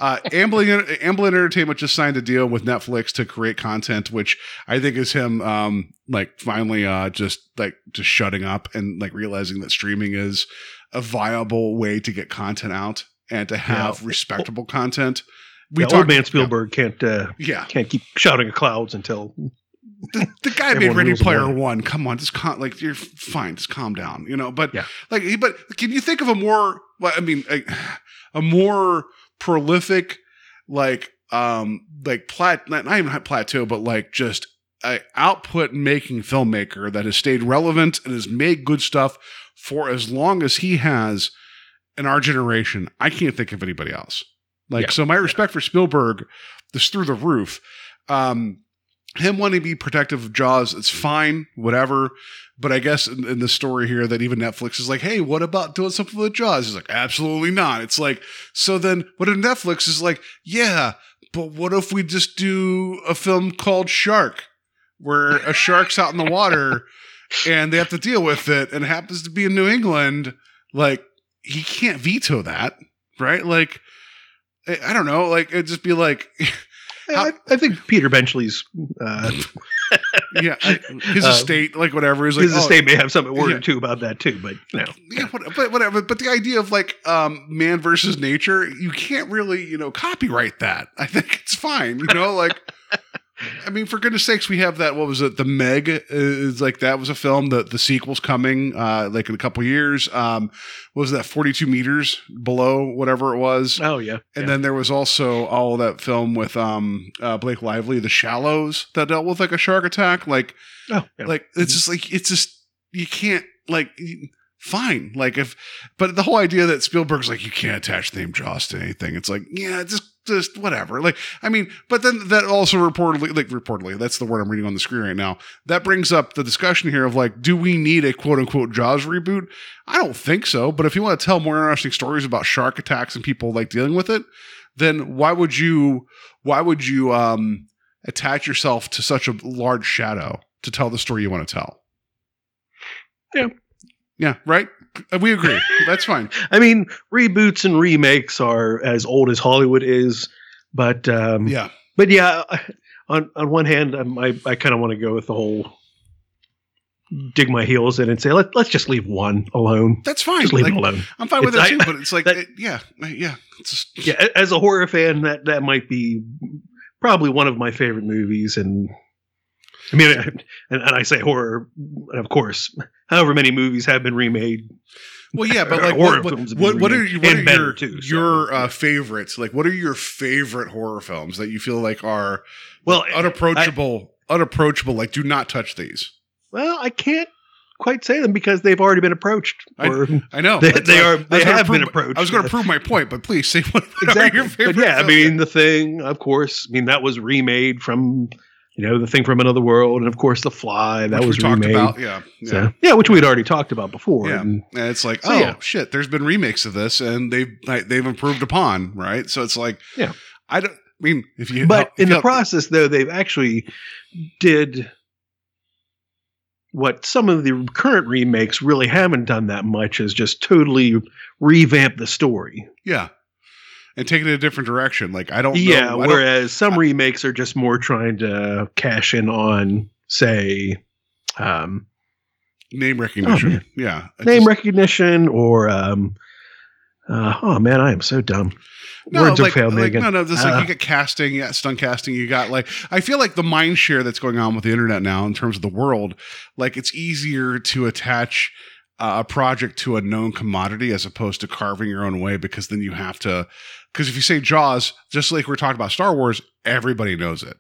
Uh, Amblin, Amblin Entertainment just signed a deal with Netflix to create content, which I think is him, um, like finally, uh, just like just shutting up and like realizing that streaming is a viable way to get content out and to have Yeah. respectable content. We talked- old man Spielberg can't uh, Yeah, can't keep shouting at clouds until the, the guy made Ready Player world. One. Come on, just con- like you're fine. Just calm down, you know. But Yeah. like, he- but can you think of a more? Well, I mean, a, a more prolific, like, um, like plat, not, not even plateau, but like just a output making filmmaker that has stayed relevant and has made good stuff for as long as he has in our generation. I can't think of anybody else. Like, Yeah. so my respect for Spielberg is through the roof. Um, him wanting to be protective of Jaws, it's fine, whatever. But I guess in, in the story here that even Netflix is like, hey, what about doing something with Jaws? He's like, absolutely not. It's like, so then what if Netflix is like, yeah, but what if we just do a film called Shark, where a shark's out in the water and they have to deal with it and it happens to be in New England? Like, he can't veto that, right? Like, I don't know. Like, it'd just be like, I, I think Peter Benchley's uh, yeah, I, his Uh, estate, like whatever, is like His oh, estate may have something word yeah. or two about that too, but no. yeah, but whatever. But the idea of like um, man versus nature, you can't really, you know, copyright that. I think it's fine. You know, like. I mean, for goodness sakes, we have that. What was it? The Meg is like that was a film. The the sequel's coming, uh, like in a couple years. Um, what was that? Forty two meters below whatever it was. Oh yeah. And then there was also all that film with um uh, Blake Lively, The Shallows, that dealt with like a shark attack. Like, oh, yeah. like it's just like it's just you can't like fine like if but the whole idea that Spielberg's like you can't attach the name Jaws to anything. It's like yeah, just just whatever. Like I mean, but then that also reportedly like reportedly that's the word I'm reading on the screen right now. That brings up the discussion here of like, do we need a quote unquote Jaws reboot? I don't think so. But if you want to tell more interesting stories about shark attacks and people like dealing with it, then why would you why would you um attach yourself to such a large shadow to tell the story you want to tell? Yeah. Yeah, right? Uh, We agree. That's fine. I mean, reboots and remakes are as old as Hollywood is, but um, Yeah. but yeah. On on one hand, um, I I kind of want to go with the whole dig my heels in and say let let's just leave one alone. That's fine. Just leave Like, it alone. I'm fine with It's- that too, but it's like that- it- yeah, yeah. It's just, Yeah, as a horror fan, that that might be probably one of my favorite movies, and I mean, and, and I say horror, and of course, however many movies have been remade. Well, yeah, but like, horror what, films what, what are you, what are your, too, so, your uh, favorites? Like, what are your favorite horror films that you feel like are Well, unapproachable? unapproachable. Like, do not touch these. Well, I can't quite say them because they've already been approached. I- Or, I know They- they are- I they have prove been approached. I was going to prove my point, but please say what exactly. your favorite. But yeah, I mean, the thing, of course. I mean, that was remade from, you know, the thing from another world, and of course, the Fly. That Which was we talked remade. about. Yeah, yeah. So, yeah, which we'd already talked about before. Yeah, and- and it's like, So, oh yeah. shit, there's been remakes of this, and they've like, they've improved upon, right? So it's like, Yeah. I don't I mean if you, but if in you- the process though they've actually did what some of the current remakes really haven't done that much is just totally revamp the story yeah, and take it in a different direction. Like I don't, yeah know, I don't- whereas some remakes are just more trying to cash in on say um, name recognition. man. yeah, name just- recognition or um, uh, oh man i am so dumb No, words like, me like, again no, no. This like Uh, you get casting, got stunt casting, you got like I feel like the mind share that's going on with the internet now in terms of the world, like it's easier to attach uh, a project to a known commodity as opposed to carving your own way because then you have to because if you say Jaws, just like we're talking about Star Wars, everybody knows it.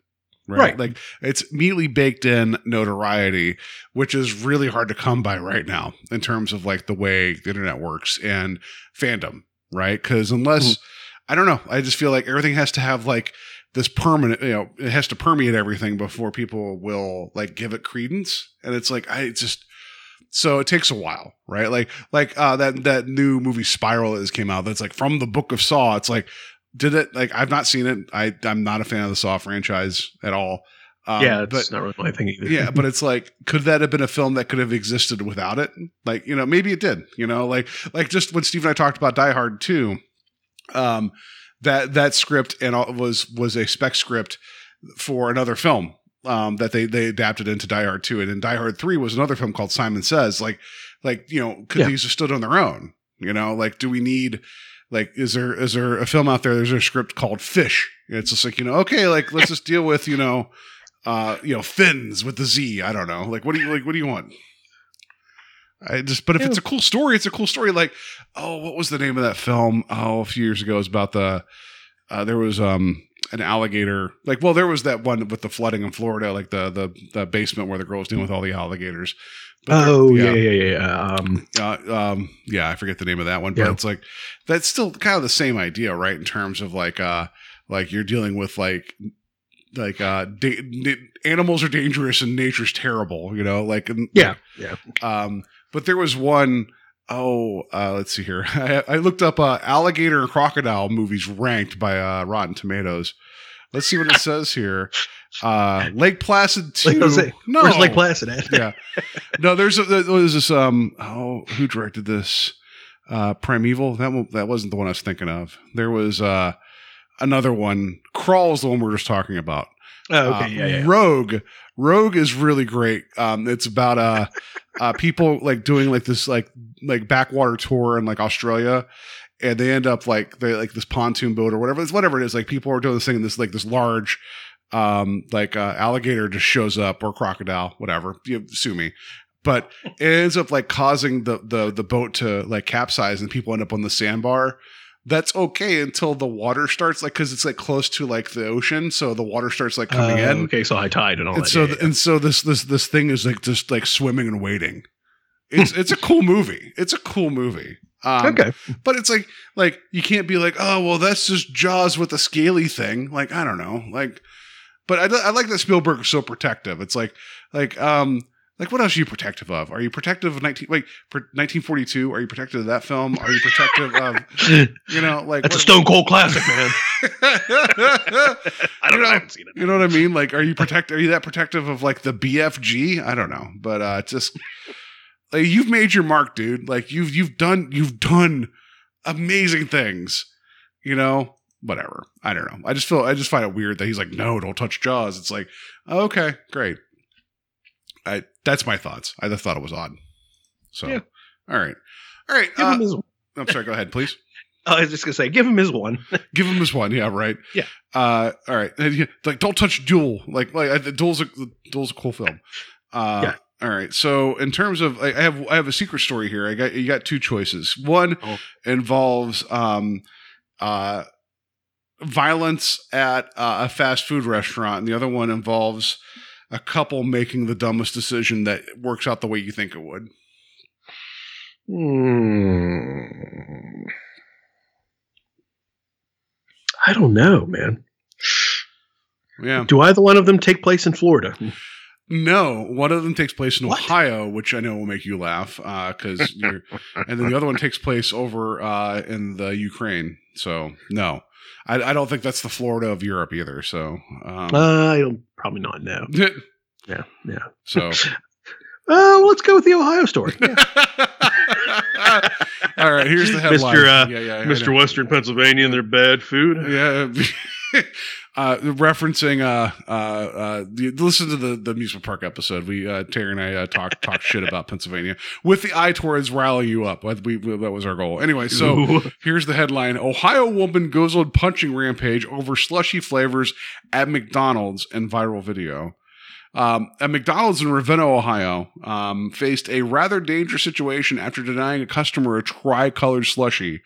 Right? Right. Like it's immediately baked in notoriety, which is really hard to come by right now in terms of like the way the internet works and fandom, right? Because unless mm-hmm. I don't know. I just feel like everything has to have like this permanent, you know, it has to permeate everything before people will like give it credence. And it's like, I just, so it takes a while, right? Like, like, uh, that, that new movie Spiral that just came out that's like from the book of Saw. It's like, did it, like, I've not seen it. I, I'm not a fan of the Saw franchise at all. Um, yeah it's but not really my thing either yeah, but it's like, could that have been a film that could have existed without it? Like, you know, maybe it did. You know, like like just when Steve and I talked about Die Hard two, um, that that script and all was was a spec script for another film um, that they they adapted into Die Hard two, and then Die Hard three was another film called Simon Says. Like, like you know, could Yeah. these have stood on their own? You know, like, do we need? Like, is there is there a film out there? There's a script called Fish. It's just like you know, okay, like let's just deal with you know, uh, you know, fins with the Z. I don't know. Like, what do you like? What do you want? I just, but if it's a cool story, it's a cool story. Like, oh, what was the name of that film? Oh, a few years ago, it was about the. Uh, there was um an alligator. Like, well, there was that one with the flooding in Florida, like the the the basement where the girl was dealing with all the alligators. But oh yeah yeah yeah, yeah. um uh, um, yeah, I forget the name of that one, but Yeah. it's like that's still kind of the same idea, right? In terms of like, uh, like you're dealing with like, like uh, da- da- animals are dangerous and nature's terrible, you know, like yeah yeah Um, but there was one oh uh, let's see here. I, I looked up uh, alligator and crocodile movies ranked by uh, Rotten Tomatoes. Let's see what it says here. Uh, Lake Placid two. Like I was saying, no, where's lake placid at yeah. No, there's a, there was this um oh who directed this uh Primeval that one, that wasn't the one I was thinking of. There was uh another one. Crawl is the one we're just talking about. oh, okay yeah yeah Rogue Rogue is really great. Um, it's about uh, uh, people like doing like this like like backwater tour in like Australia, and they end up like they like this pontoon boat or whatever it's whatever it is. Like people are doing this thing, and this like this large um like uh, alligator just shows up or crocodile, whatever. You sue me. But it ends up like causing the the the boat to like capsize, and people end up on the sandbar that's okay until the water starts like because it's like close to like the ocean so the water starts like coming Uh, in. Okay, so high tide and all and that. so yeah, yeah. and so this this this thing is like just like swimming and waiting it's it's a cool movie. It's a cool movie. Um, okay. but it's like like you can't be like oh well that's just jaws with a scaly thing. Like i don't know. Like but i, I like that spielberg is so protective. It's like like um like what else are you protective of are you protective of 19 like 1942 are you protective of that film are you protective of you know like That's a Stone Cold classic, man. I don't You know. know- I haven't seen it. You know what I mean? Like, are you protect? Are you that protective of like the BFG? I don't know, but uh, it's just like you've made your mark, dude. Like you've you've done you've done amazing things. You know, whatever. I don't know. I just feel I just find it weird that he's like, no, don't touch Jaws. It's like, okay, great. I that's my thoughts. I just thought it was odd. So, Yeah. all right, all right. Uh. I'm sorry. Go ahead, please. I was just gonna say, give him his one. Give him his one, yeah, right. Yeah. Uh, all right. Like, don't touch Duel. Like, like uh, Duel's a Duel's a cool film. Uh, Yeah. All right. So, in terms of, I I have I have a secret story here. I got you got two choices. One Oh. involves um, uh, violence at uh, a fast food restaurant, and the other one involves a couple making the dumbest decision that works out the way you think it would. Hmm. I don't know, man. Yeah. Do either one of them take place in Florida? No, one of them takes place in What? Ohio, which I know will make you laugh because you're, and then the other one takes place over uh, in the Ukraine. So no, I, I don't think that's the Florida of Europe either. So, um, Uh, I don't probably not know. Yeah, yeah. so Uh, let's go with the Ohio story. all right. Here's the headline. Mr. Uh, yeah, yeah, Mr. Western Pennsylvania and their bad food. Yeah. Uh, referencing uh uh uh listen to the the amusement park episode we uh Terry and I uh, talk talk shit about Pennsylvania with the eye towards rally you up we, we that was our goal anyway so Ooh. Here's the headline Ohio woman goes on punching rampage over slushy flavors at McDonald's in viral video. Um, a McDonald's in Ravenna, Ohio, um, faced a rather dangerous situation after denying a customer a tri-colored slushy.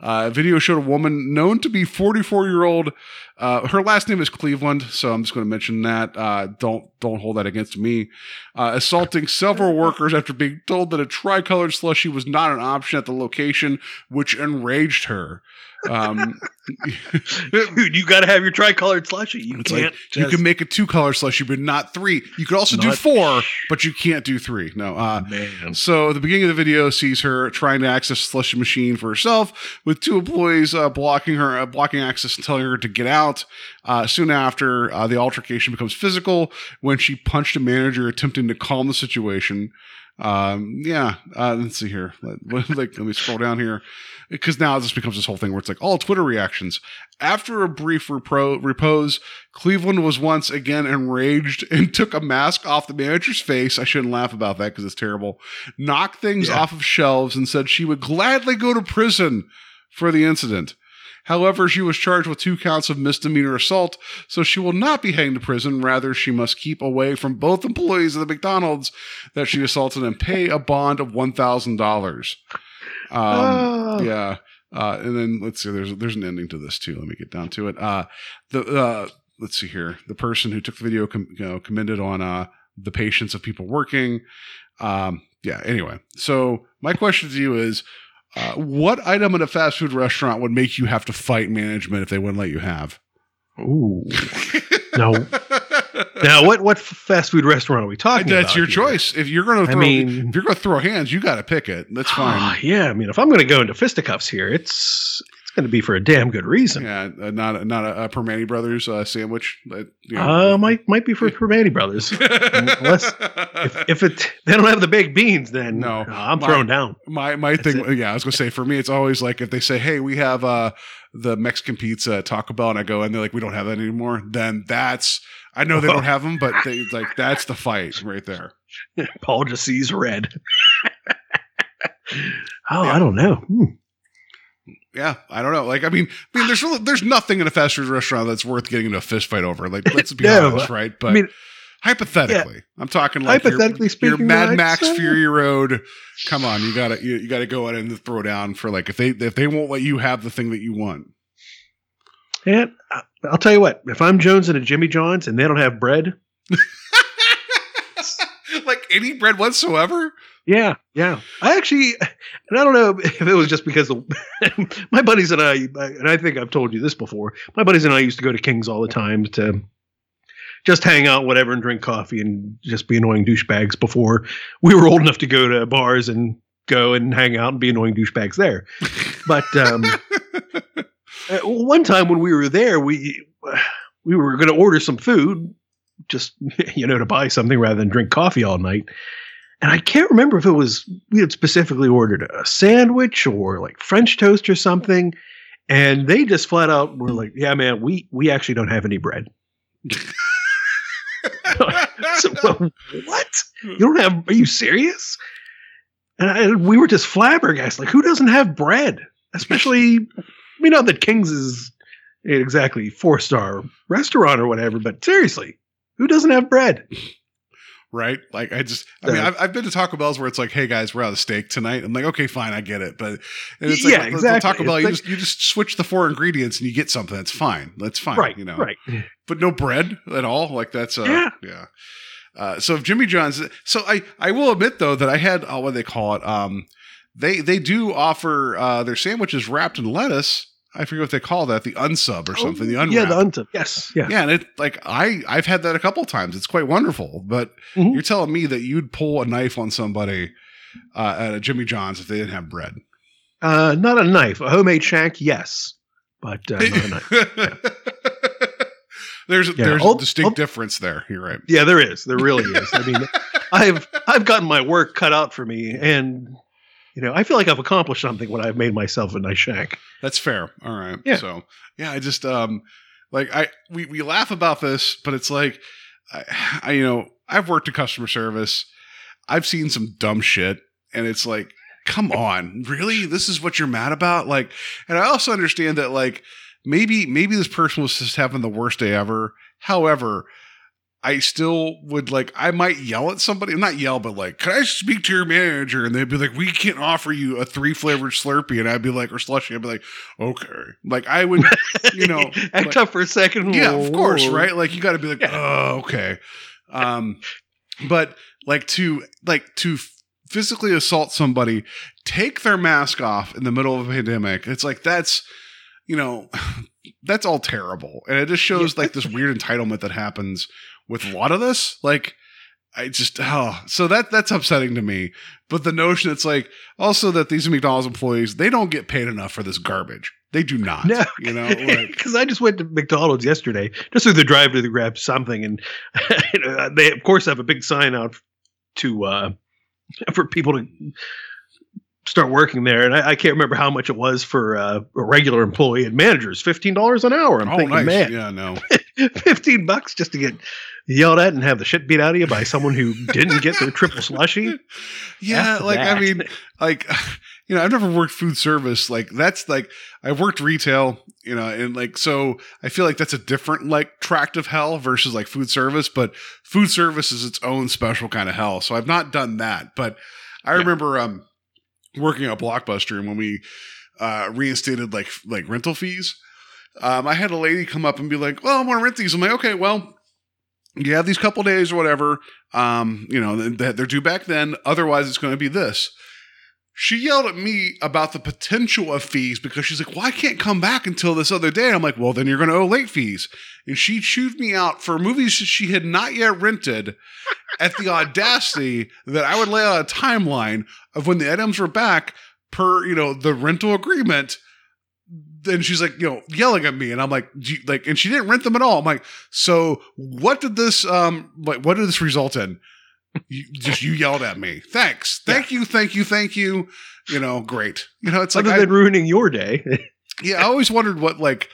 Uh, a video showed a woman known to be 44 year old. Uh, her last name is Cleveland, so I'm just going to mention that. Uh, don't don't hold that against me. Uh, assaulting several workers after being told that a tricolored slushy was not an option at the location, which enraged her. Um, Dude, you got to have your tricolored slushy. You can't. like you can make a two color slushy, but not three. You could also do four, but you can't do three. No. Uh, man. so the beginning of the video sees her trying to access the slushy machine for herself, with two employees uh, blocking her, uh, blocking access and telling her to get out. Uh, soon after, uh, the altercation becomes physical when she punched a manager attempting to calm the situation. Um, yeah, uh, let's see here. Let, let me scroll down here because now this becomes this whole thing where it's like all Twitter reactions. After a brief repro- repose, Cleveland was once again enraged and took a mask off the manager's face. I shouldn't laugh about that because it's terrible. Knocked things Yeah. off of shelves and said she would gladly go to prison for the incident. However, she was charged with two counts of misdemeanor assault, so she will not be hanged to prison. Rather, she must keep away from both employees of the McDonald's that she assaulted and pay a bond of one thousand dollars. Um, Oh. yeah. Uh, and then let's see. There's there's an ending to this too. Let me get down to it. Uh, the uh, let's see here. The person who took the video, com- you know, commended on uh, the patience of people working. Um, yeah. Anyway, so my question to you is, uh, what item in a fast food restaurant would make you have to fight management if they wouldn't let you have? Ooh. no. now, what what fast food restaurant are we talking about? That's your here? choice. If you're going to I throw, mean- if you're going to throw hands, you got to pick it. That's Ah, fine. yeah, I mean, if I'm going to go into fisticuffs here, it's it's going to be for a damn good reason. yeah, uh, not a, not a, a Primanti Brothers uh, sandwich. That, you know. Uh, might might be for Primanti Brothers. unless- if, if it they don't have the baked beans, then No. uh, I'm My- thrown down. My my That's thing, yeah, I was gonna say for me, it's always like if they say, "Hey, we have uh the Mexican pizza Taco Bell," and I go, and they're like, "We don't have that anymore." Then that's I know they don't have them, but they like that's the fight right there. Paul just sees red. oh, Yeah. I don't know. Hmm. Yeah, I don't know. Like, I mean, I mean, there's really, there's nothing in a fast food restaurant that's worth getting into a fist fight over. Like, let's be No, honest, right? But I mean, hypothetically, I'm talking like Hypothetically your, speaking, Mad I'd Max say- uh, Fury Road. Come on, you gotta you, you gotta go in and throw down for like if they if they won't let you have the thing that you want. and I- I'll tell you what. If I'm Jones and a Jimmy John's and they don't have bread, like any bread whatsoever. Yeah, yeah. I actually, and I don't know if it was just because my buddies and I, and I think I've told you this before. My buddies and I used to go to King's all the time to just hang out, whatever, and drink coffee and just be annoying douchebags before we were old enough to go to bars and go and hang out and be annoying douchebags there. But um, uh, one time when we were there, we we were going to order some food, just you know, to buy something rather than drink coffee all night. And I can't remember if it was we had specifically ordered a sandwich or like French toast or something. And they just flat out were like, "Yeah, man, we we actually don't have any bread." So, well, what? You don't have? Are you serious? And I, we were just flabbergasted. Like, who doesn't have bread? Especially, we know that King's is exactly four star restaurant or whatever, but seriously, who doesn't have bread? Right? Like I just, I mean, Uh, I've, I've been to Taco Bell's where it's like, hey guys, we're out of steak tonight. I'm like, okay, fine, I get it, but and it's like Yeah, with- exactly. Taco Bell, It's you like- just you just switch the four ingredients and you get something that's fine. That's fine, right, You know, right. but no bread at all. Like that's uh, Yeah. yeah. Uh, so if Jimmy John's, so I I will admit though that I had oh, what do they call it? Um, they they do offer uh their sandwiches wrapped in lettuce. I forget what they call that, the unsub or something. the unwrap. Oh, yeah, the unsub. Yes, yeah. Yeah, and it like I I've had that a couple times. It's quite wonderful. But Mhm. you're telling me that you'd pull a knife on somebody uh, at a Jimmy John's if they didn't have bread. Uh, not a knife, a homemade shank, yes, but uh, not a knife. there's Yeah, there's I'll- a distinct I'll- difference there. You're right. Yeah, there is. There really is. I mean, I've I've gotten my work cut out for me, and you know, I feel like I've accomplished something when I've made myself a nice shank. That's fair. All right. Yeah. So yeah, I just um like I we we laugh about this, but it's like I, I you know I've worked in customer service. I've seen some dumb shit, and it's like, come on, really? This is what you're mad about? Like, and I also understand that like maybe maybe this person was just having the worst day ever. However. I still would like I might yell at somebody, not yell, but like, can I speak to your manager? And they'd be like, we can't offer you a three flavored Slurpee, and I'd be like, or slushy, I'd be like, okay, like I would, you know, act like- up for a second. yeah, of course, right? Like you got to be like, Yeah. oh, okay. Um, but like to like to physically assault somebody, take their mask off in the middle of a pandemic. It's like that's you know that's all terrible, and it just shows like this weird entitlement that happens with a lot of this. Like I just oh, so that that's upsetting to me. But the notion it's like also that these McDonald's employees they don't get paid enough for this garbage. They do not. No. You know, like, because I just went to McDonald's yesterday, just through the drive to grab something, and you know, they of course have a big sign out to uh, for people to start working there, and I, I can't remember how much it was for uh, a regular employee and managers, fifteen dollars an hour. I'm oh, thinking, nice. man, Yeah, no. fifteen bucks just to get yelled at and have the shit beat out of you by someone who didn't get their triple slushy. Yeah, like I mean, like you know, I've never worked food service. Like that's like I've worked retail, you know, and like so I feel like that's a different like tract of hell versus like food service. But food service is its own special kind of hell. So I've not done that, but I remember um working at Blockbuster and when we uh reinstated like like rental fees. Um, I had a lady come up and be like, "Well, I want to rent these." I'm like, "Okay, well, you have these couple days or whatever. Um, you know, that they're due back then. Otherwise, it's going to be this. She yelled at me about the potential of fees because she's like, Well, I can't come back until this other day. I'm like, Well, then you're going to owe late fees. And she chewed me out for movies she had not yet rented at the audacity that I would lay out a timeline of when the items were back per, you know, the rental agreement. Then she's like, you know, yelling at me, and I'm like, "Do you- like, and she didn't rent them at all. I'm like, so what did this, um, like, what did this result in? You, just you yelled at me. Thanks, thank you, thank you, thank you. You know, great. You know, it's like Other I, than ruining your day, yeah, I always wondered what like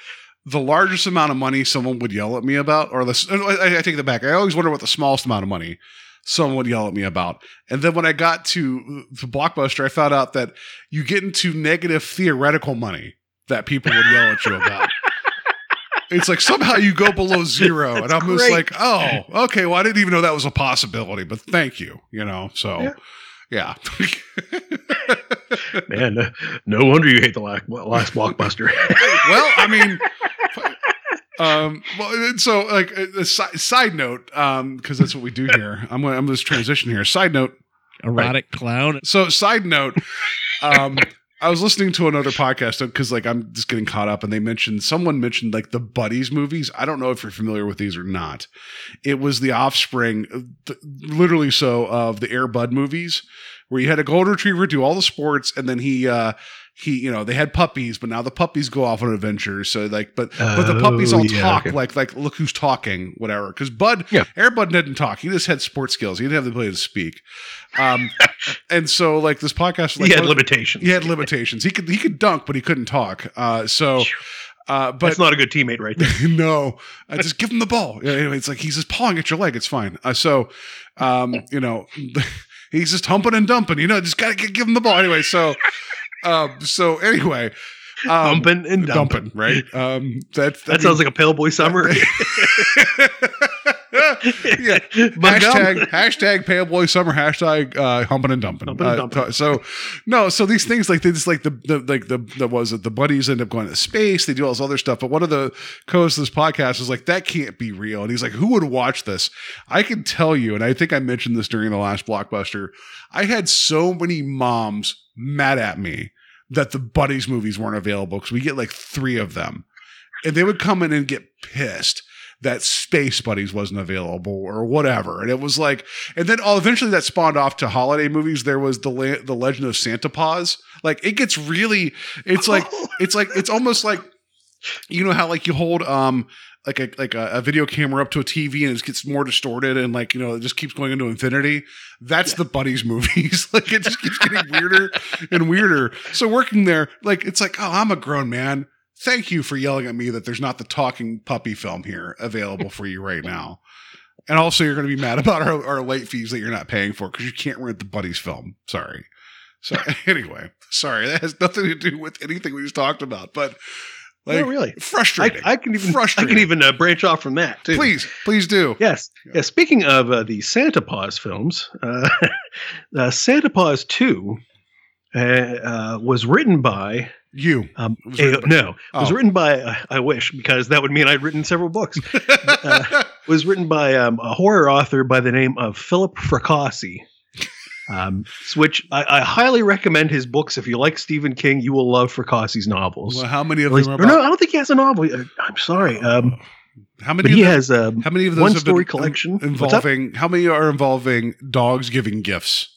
the largest amount of money someone would yell at me about, or the I take that back. I always wonder what the smallest amount of money someone would yell at me about. And then when I got to the blockbuster, I found out that you get into negative theoretical money that people would yell at you about. It's like somehow you go below zero, and I'm just like, oh, okay. Well, I didn't even know that was a possibility, but thank you. You know, so yeah. Man, uh, no wonder you hate the last, last blockbuster. well, I mean, um, well, and so like a, a si- side note, um, because that's what we do here. I'm gonna I'm gonna just transition here. Side note. Erotic clown. So side note, um, I was listening to another podcast because like I'm just getting caught up, and they mentioned someone mentioned like the Buddies movies. I don't know if you're familiar with these or not. It was the offspring, uh, th- literally so, of the Air Bud movies, where you had a golden retriever do all the sports, and then he. uh he, you know, they had puppies, but now the puppies go off on adventures. So like, but but the puppies Oh, all yeah, talk okay. like like look who's talking, whatever. Because Bud, Yeah. Air Bud didn't talk. He just had sports skills. He didn't have the ability to speak. Um, and so like this podcast, like, he had limitations. he had limitations. He could he could dunk, but he couldn't talk. Uh, so, uh, but That's not a good teammate right there. no, uh, just give him the ball. Anyway, it's like he's just pawing at your leg. It's fine. Uh, so, um, you know, he's just humping and dumping. You know, just gotta give him the ball anyway. So, um, so anyway, um, Humping and dumping. dumping, right? Um, that That sounds like a Pale Boy Summer. yeah. Hashtag hashtag pale boy summer hashtag uh, humping and dumping. Humping and Uh, so no, so these things like they just like the, the like the the was it the buddies end up going to space. They do all this other stuff. But one of the co-hosts of this podcast is like that can't be real. And he's like, who would watch this? I can tell you, and I think I mentioned this during the last blockbuster. I had so many moms mad at me that the buddies movies weren't available because we get like three of them, and they would come in and get pissed that Space Buddies wasn't available or whatever. And it was like, and then oh, eventually that spawned off to holiday movies. There was the the Legend of Santa Paws. Like it gets really, it's like it's like it's almost like you know how like you hold um like a like a, a video camera up to a TV and it gets more distorted and like you know it just keeps going into infinity. That's the buddies movies. like it just keeps getting weirder and weirder. So working there, like it's like oh I'm a grown man. Thank you for yelling at me that there's not the talking puppy film here available for you right now. And also, you're going to be mad about our, our late fees that you're not paying for because you can't rent the buddies film. Sorry. So anyway, sorry that has nothing to do with anything we just talked about. But like, No, really. I, frustrating. I can even I can even uh, branch off from that too. please, please do. Yes. Yeah. Speaking of uh, the Santa Paws films, uh, uh, Santa Paws Two uh, uh, was written by You. um, It a- no, it was Oh. written by uh, I wish because that would mean I'd written several books. uh, was written by um, a horror author by the name of Philip Fracassi. Um, which I, I highly recommend his books. If you like Stephen King, you will love Fracassi's novels. well, how many of them are no. I don't think he has a novel. Uh, I'm sorry, um, how many? he them- has um, How many of those one story collection. Involving? How many are involving dogs giving gifts?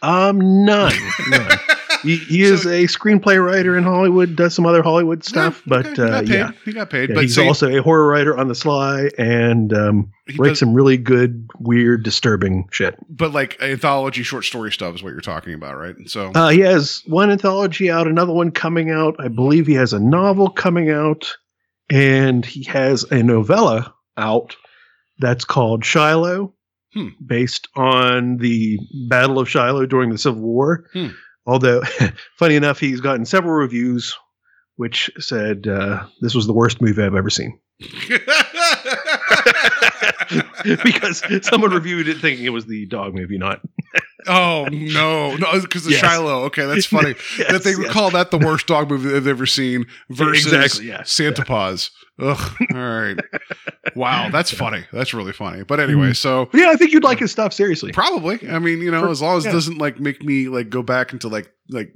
Um, none. none. He, he is So- a screenplay writer in Hollywood. Does some other Hollywood stuff, Yeah, but okay, he uh, got paid. yeah. he got paid. Yeah, but he's see, also a horror writer on the sly and um, he writes does- some really good, weird, disturbing shit. but like anthology short story stuff is what you're talking about, right? So Uh, he has one anthology out, another one coming out. I believe he has a novel coming out, and he has a novella out that's called Shiloh, Hmm. based on the Battle of Shiloh during the Civil War. Hmm. Although, funny enough, he's gotten several reviews which said uh, this was the worst movie I've ever seen. because someone reviewed it thinking it was the dog movie, not oh no, no, because the Yes. Shiloh. Okay, that's funny Yes, that they yes. call that the worst dog movie they've ever seen versus Exactly, yeah. Santa Paws. Ugh. All right. Wow, that's funny. That's really funny. But anyway, so But yeah, I think you'd like his stuff seriously. Probably. I mean, you know, as long as yeah. it doesn't like make me like go back into like like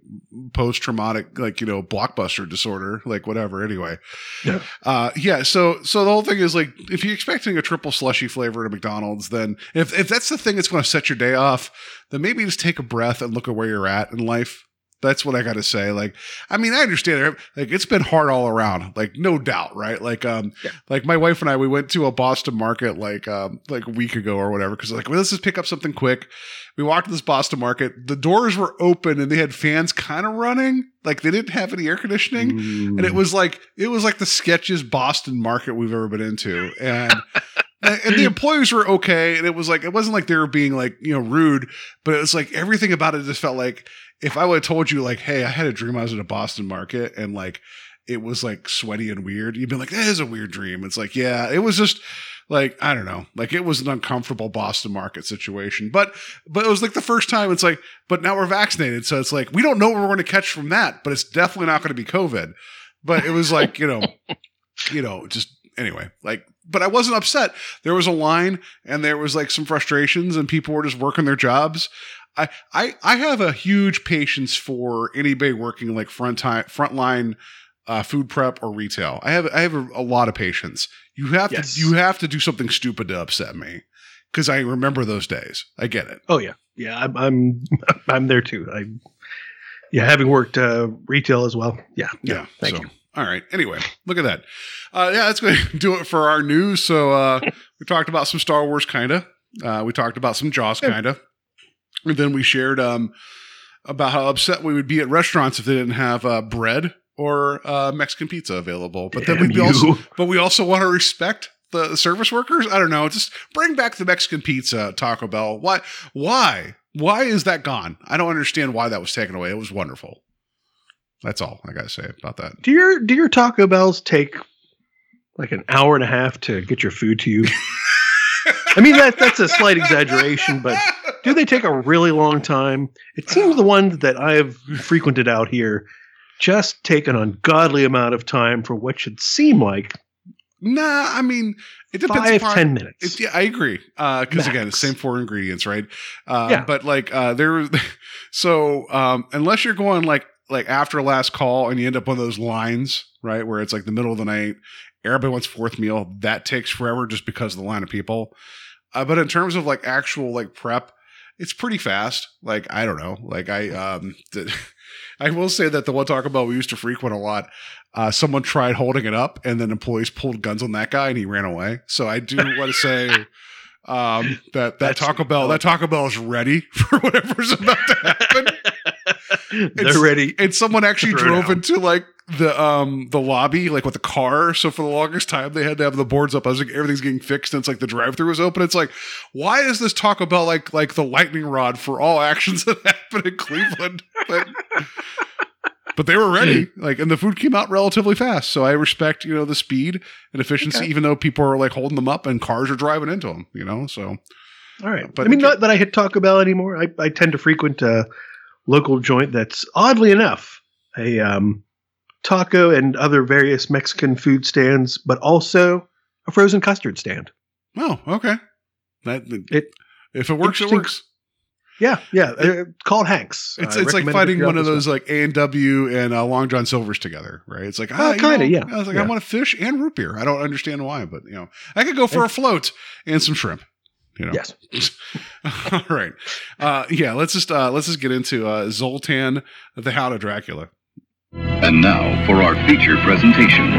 post traumatic like you know blockbuster disorder like whatever. Anyway, Yeah. uh, yeah. So so the whole thing is like if you're expecting a triple slushy flavor at a McDonald's, then if if that's the thing that's going to set your day off, then maybe just take a breath and look at where you're at in life. That's what I got to say. Like, I mean, I understand. Like, it's been hard all around. Like, no doubt, right? Like, um, Yeah. like my wife and I, we went to a Boston market like, um, like a week ago or whatever. Cause like, well, let's just pick up something quick. We walked to this Boston market. The doors were open and they had fans kind of running. Like, they didn't have any air conditioning. And it was like, it was like the sketchiest Boston market we've ever been into. And, and the employees were okay. And it was like, it wasn't like they were being like, you know, rude, but it was like everything about it just felt like if I would have told you, like, hey, I had a dream I was in a Boston market and like it was like sweaty and weird, you'd be like, that is a weird dream. It's like, yeah, it was just like, I don't know, like it was an uncomfortable Boston market situation. But, but it was like the first time it's like, but now we're vaccinated. So it's like, we don't know what we're going to catch from that, but it's definitely not going to be COVID. But it was like, you know, you know, just anyway, like, but I wasn't upset. There was a line and there was like some frustrations and people were just working their jobs. I, I, I have a huge patience for anybody working like front time, frontline, uh, food prep or retail. I have, I have a, a lot of patience. You have Yes. to, you have to do something stupid to upset me because I remember those days. I get it. Oh yeah, yeah. I'm I'm, I'm there too. I yeah, having worked uh, retail as well. Yeah, Yeah. Thank so, you. All right. Anyway, look at that. Uh, yeah, that's going to do it for our news. So uh, we talked about some Star Wars, kind of. Uh, we talked about some Jaws, kind of. And then we shared um, about how upset we would be at restaurants if they didn't have uh, bread or uh, Mexican pizza available. But then we'd be you. also, but we also want to respect the service workers. I don't know. Just bring back the Mexican pizza, Taco Bell. Why? Why? Why is that gone? I don't understand why that was taken away. It was wonderful. That's all I got to say about that. Do your do your Taco Bells take like an hour and a half to get your food to you? I mean that that's a slight exaggeration, but do they take a really long time? It seems the ones that I have frequented out here just take an ungodly amount of time for what should seem like Nah, I mean, it depends. five upon- ten minutes. It's, yeah, I agree. Because again, Max. same four ingredients, right? Uh, Yeah. But like, uh, there. So um, unless you're going like like after last call and you end up on those lines, right, where it's like the middle of the night, everybody wants fourth meal. That takes forever just because of the line of people. Uh, but in terms of like actual like prep, it's pretty fast. Like I don't know. Like I um, the, I will say that the one Taco Bell we used to frequent a lot. Uh, someone tried holding it up, and then employees pulled guns on that guy, and he ran away. So I do want to say um, that that That's- Taco Bell, that Taco Bell is ready for whatever's about to happen. They're ready. And someone actually drove out. into like the um the lobby like with the car. So for the longest time they had to have the boards up. I was like everything's getting fixed and it's like the drive through was open. It's like why is this Taco Bell like like the lightning rod for all actions that happen in Cleveland? But but they were ready. Like and the food came out relatively fast. So I respect, you know, the speed and efficiency, Okay. even though people are like holding them up and cars are driving into them, you know. So All right. But I mean, not that I hit Taco Bell anymore. I, I tend to frequent a local joint that's oddly enough a um, taco and other various Mexican food stands, but also a frozen custard stand. Oh, okay. That It- if it works, it works. Yeah, yeah. uh, called Hanks. It's it's like fighting one of those like A and W and uh, Long John Silver's together, right? It's like ah, Uh, you kinda, yeah. I was like, I want a fish and root beer. I don't understand why, but you know, I could go for a float and some shrimp. You know, Yes. All right, uh, yeah. Let's just uh, let's just get into uh, Zoltan, the Hound of Dracula. And now for our feature presentation.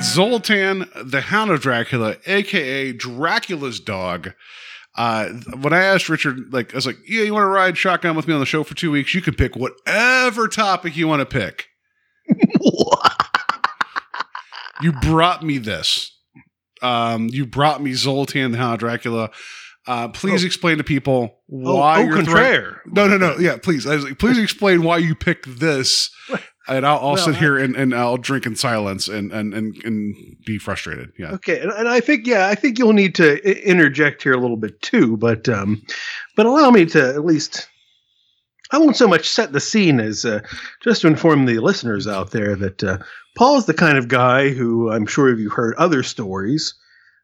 Zoltan, the Hound of Dracula, aka Dracula's dog. Uh, when I asked Richard, like, I was like, "Yeah, you want to ride shotgun with me on the show for two weeks? You can pick whatever topic you want to pick." you brought me this. Um, you brought me Zoltan, the Hound of Dracula. Uh, please Oh. explain to people Oh, why au you're contraire. no, no, no. Yeah, please. I was like, please explain why you picked this, and I'll, I'll Well, sit here and, and I'll drink in silence and and and, and be frustrated. Yeah. Okay, and, and I think yeah, I think you'll need to interject here a little bit too, but um, but allow me to at least. I won't so much set the scene as uh, just to inform the listeners out there that uh, is the kind of guy who I'm sure you've heard other stories.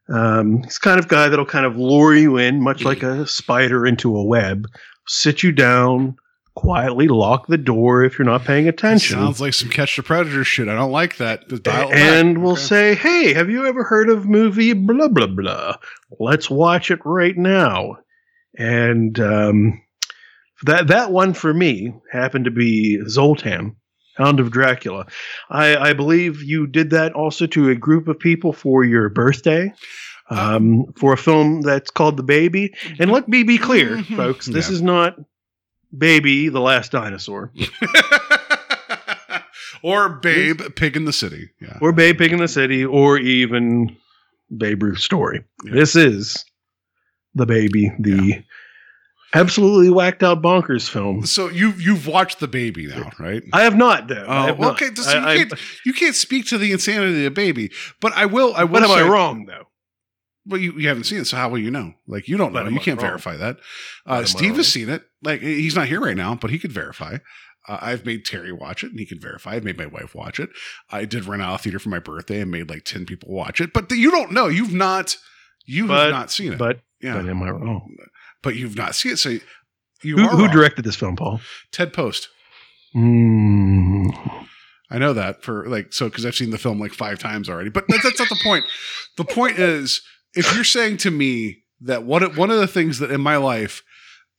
Um, he's the kind of guy that'll kind of lure you in, much like a spider into a web, sit you down, quietly lock the door if you're not paying attention. Sounds like some catch the predator shit. I don't like that. It back. and we'll Okay. say, "Hey, have you ever heard of movie blah blah blah? Let's watch it right now." And um, that that one for me happened to be Zoltan, Hound of Dracula. I, I believe you did that also to a group of people for your birthday. Um, for a film that's called The Baby. And let me be clear, folks, this Yeah. is not Baby, the Last Dinosaur, or Babe, Pig in the City. Yeah. or Babe Pig in the City, or even Babe Ruth Story. This is The Baby, the absolutely whacked out bonkers film. So you you've watched the baby now, right? I have not, though. I Oh, have not. okay. So you, I- can't, you can't speak to the insanity of the baby, but I will. I will. But am I say- wrong, though? Well, you, you haven't seen it, so how will you know? Like you don't But know. am You I can't wrong? verify that. But am Uh, I Steve wrong? has seen it. Like he's not here right now, but he could verify. Uh, I've made Terry watch it, and he can verify. I've made my wife watch it. I did rent out a theater for my birthday and made like ten people watch it. But you don't know. You've not. You But- have not seen it. But, yeah, but am I wrong? But you've not seen it. So you Who, are who directed this film, Paul? Ted Post. Mm, I know that for like so because I've seen the film like five times already. But that's, that's not the point. The point is, if you're saying to me that one of- one of the things that in my life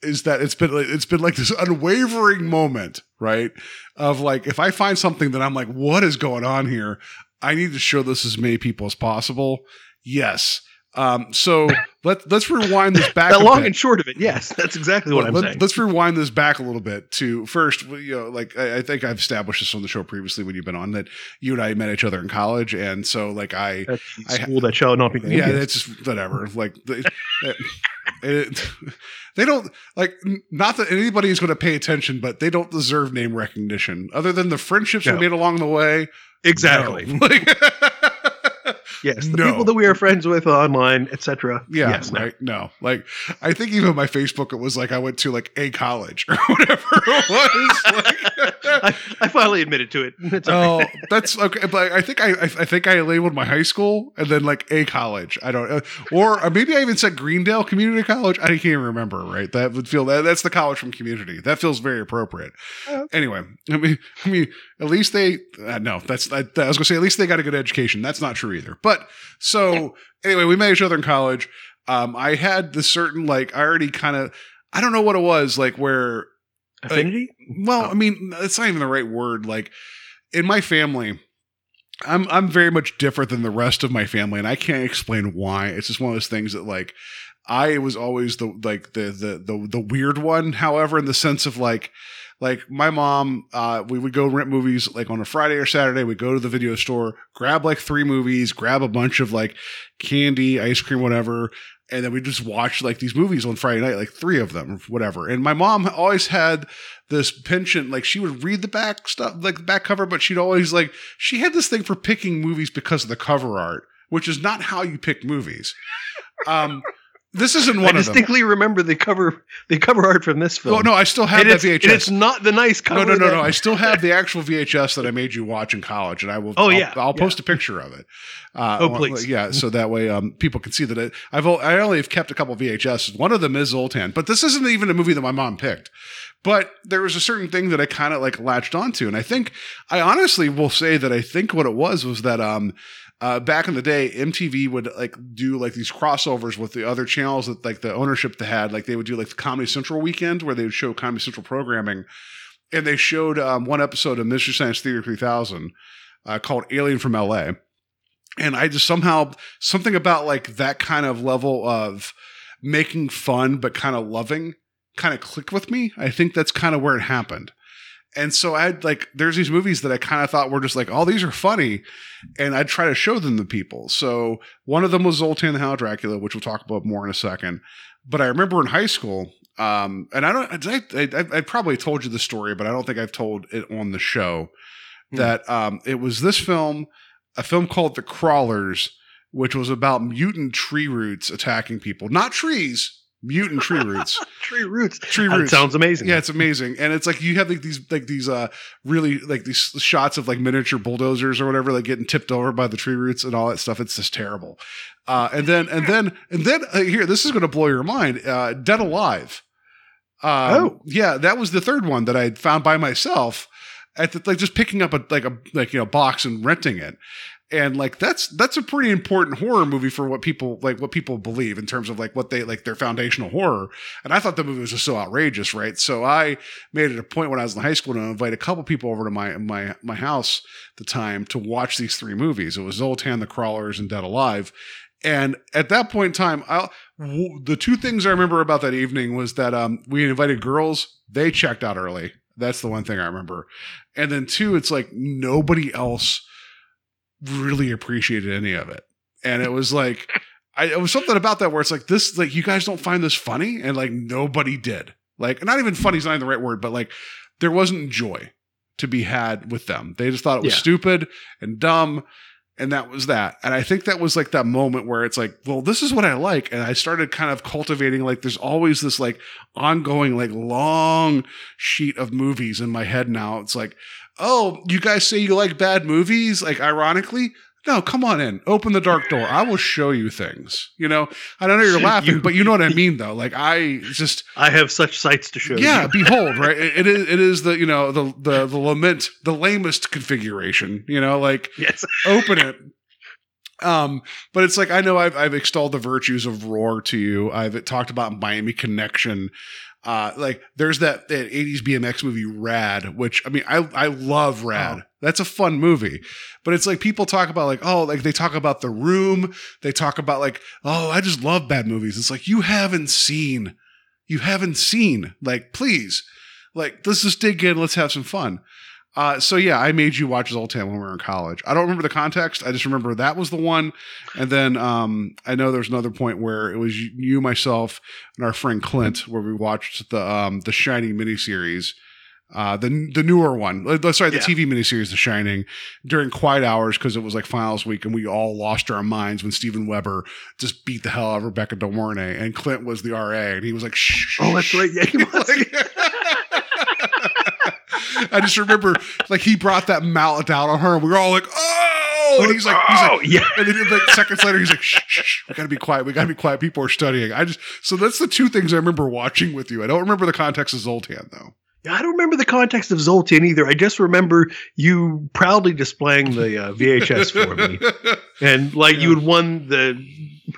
is that it's been like- it's been like this unwavering moment, right? Of like if I find something that I'm like, what is going on here? I need to show this as many people as possible. Yes. Um, so let let's rewind this back. a long bit. and short of it, yes, that's exactly what I'm Let- saying. Let's rewind this back a little bit to first, you know, like I, I think I've established this on the show previously when you've been on that you and I met each other in college, and so like I, At the I- school that shall not be named. yeah, it's just whatever. Like they, it- they don't like not that anybody is going to pay attention, but they don't deserve name recognition other than the friendships No. we made along the way. exactly. No. Like- Yes, the No. people that we are friends with online, etc. Yeah, yes, no. right. No, like I think even my Facebook, it was like I went to like a college or whatever it was. Like, I, I finally admitted to it. It's oh, right. that's okay. But I think I, I I think I labeled my high school and then like a college. I don't, uh, or, or maybe I even said Greendale Community College. I can't even remember. Right, that would feel that that's the college from Community. That feels very appropriate. Oh. Anyway, I mean, I mean, at least they uh, no. That's I, I was gonna say at least they got a good education. That's not true either. But so anyway, we met each other in college. Um, I had the certain like I already kind of I don't know what it was like where affinity. well, Oh. I mean, it's not even the right word. Like in my family, I'm I'm very much different than the rest of my family, and I can't explain why. It's just one of those things that like I was always the like the the the the weird one. However, in the sense of like like my mom, uh, we would go rent movies like on a Friday or Saturday. We'd go to the video store, grab like three movies, grab a bunch of like candy, ice cream, whatever. And then we just watch like these movies on Friday night, like three of them, whatever. And my mom always had this penchant, like she would read the back stuff, like the back cover, but she'd always like, she had this thing for picking movies because of the cover art, which is not how you pick movies. Um, this isn't I one of them. distinctly remember the cover the cover art from this film. Oh, no, I still have and that VHS. it's not the nice cover. No, no, no, no. I still have the actual VHS that I made you watch in college, and I will. Oh, I'll- yeah, I'll, yeah. post a picture of it. Uh, Oh, please. Yeah, so that way um, people can see that it, I've I only have kept a couple VHS. One of them is Zoltan, but this isn't even a movie that my mom picked. But there was a certain thing that I kind of like latched onto, and I think I honestly will say that I think what it was was that um. Uh, back in the day, MTV would like do like these crossovers with the other channels that like the ownership they had. Like they would do like the Comedy Central weekend where they would show Comedy Central programming, and they showed um, one episode of Mystery Science Theater 3000 uh, called Alien from LA. And I just somehow, something about like that kind of level of making fun, but kind of loving kind of clicked with me. I think that's kind of where it happened. And so I had like, there's these movies that I kind of thought were just like, oh, these are funny. And I'd try to show them to people. So one of them was Zoltan the Hound Dracula, which we'll talk about more in a second. But I remember in high school, um, and I don't, I, I, I, probably told you the story, but I don't think I've told it on the show Hmm. that um, it was this film, a film called The Crawlers, which was about mutant tree roots attacking people, not trees, mutant tree roots. tree roots. Tree That roots. sounds amazing. Yeah, it's amazing, and it's like you have like these like these uh really like these shots of like miniature bulldozers or whatever like getting tipped over by the tree roots and all that stuff. It's just terrible. Uh, and then and then and then uh, here this is going to blow your mind. Uh, Dead Alive. Um, Oh. yeah, that was the third one that I found by myself at the, like just picking up a like a like you know box and renting it. And like that's that's a pretty important horror movie for what people like what people believe in terms of like what they like their foundational horror. And i thought the movie was just so outrageous right? So i made it a point when i was in high school to invite a couple people over to my my my house at the time to watch these three movies. It was zoltan the crawlers and dead alive. And at that point in time i w- the two things i remember about that evening was that um we invited girls. They checked out early. That's the one thing i remember. And then two it's like nobody else really appreciated any of it. And it was like, I, it was something about that where it's like, this, like, you guys don't find this funny? And like, nobody did. Like, not even funny is not the right word, but like, there wasn't joy to be had with them. They just thought it was Yeah. stupid and dumb. And that was that. And I think that was like that moment where it's like, well, this is what I like. And I started kind of cultivating, like, there's always this like ongoing, like, long sheet of movies in my head now. It's like, oh, you guys say you like bad movies? Like, ironically, no, come on in. Open the dark door. I will show you things. You know, I don't know you're laughing, You- but you know what I mean, though. Like, I just, I have such sights to show yeah, behold, right? It, it is, it is the, you know, the, the, the lament, the lamest configuration, you know, like, Yes. open it. Um, but it's like I know I've I've extolled the virtues of Roar to you. I've talked about Miami Connection. Uh, like there's that, that 80s BMX movie Rad, which I mean I I love Rad. That's a fun movie. But it's like people talk about like, oh, like they talk about the room, they talk about like, oh, I just love bad movies. It's like you haven't seen, you haven't seen. Like, please, like let's just dig in, let's have some fun. Uh, so yeah, I made you watch Zoltan when we were in college. I don't remember the context. I just remember that was the one. And then um, I know there's another point where it was you, myself, and our friend Clint, where we watched the um, the Shining miniseries, uh, the the newer one. Sorry, the Yeah. TV miniseries, The Shining, during quiet hours because it was like finals week, and we all lost our minds when Steven Weber just beat the hell out of Rebecca De Mornay, and Clint was the RA, and he was like, "Shh." Oh, that's right. Yeah, he was. I just remember like he brought that mallet down on her, and we were all like, "Oh!" And he's like, he's oh, like, yeah. and then like seconds later, he's like, shh, shh, we gotta be quiet. We gotta be quiet. People are studying. I just so that's the two things I remember watching with you. I don't remember the context of Zoltan though. Yeah, I don't remember the context of Zoltan either. I just remember you proudly displaying the uh, VHS for me, and like you had won the,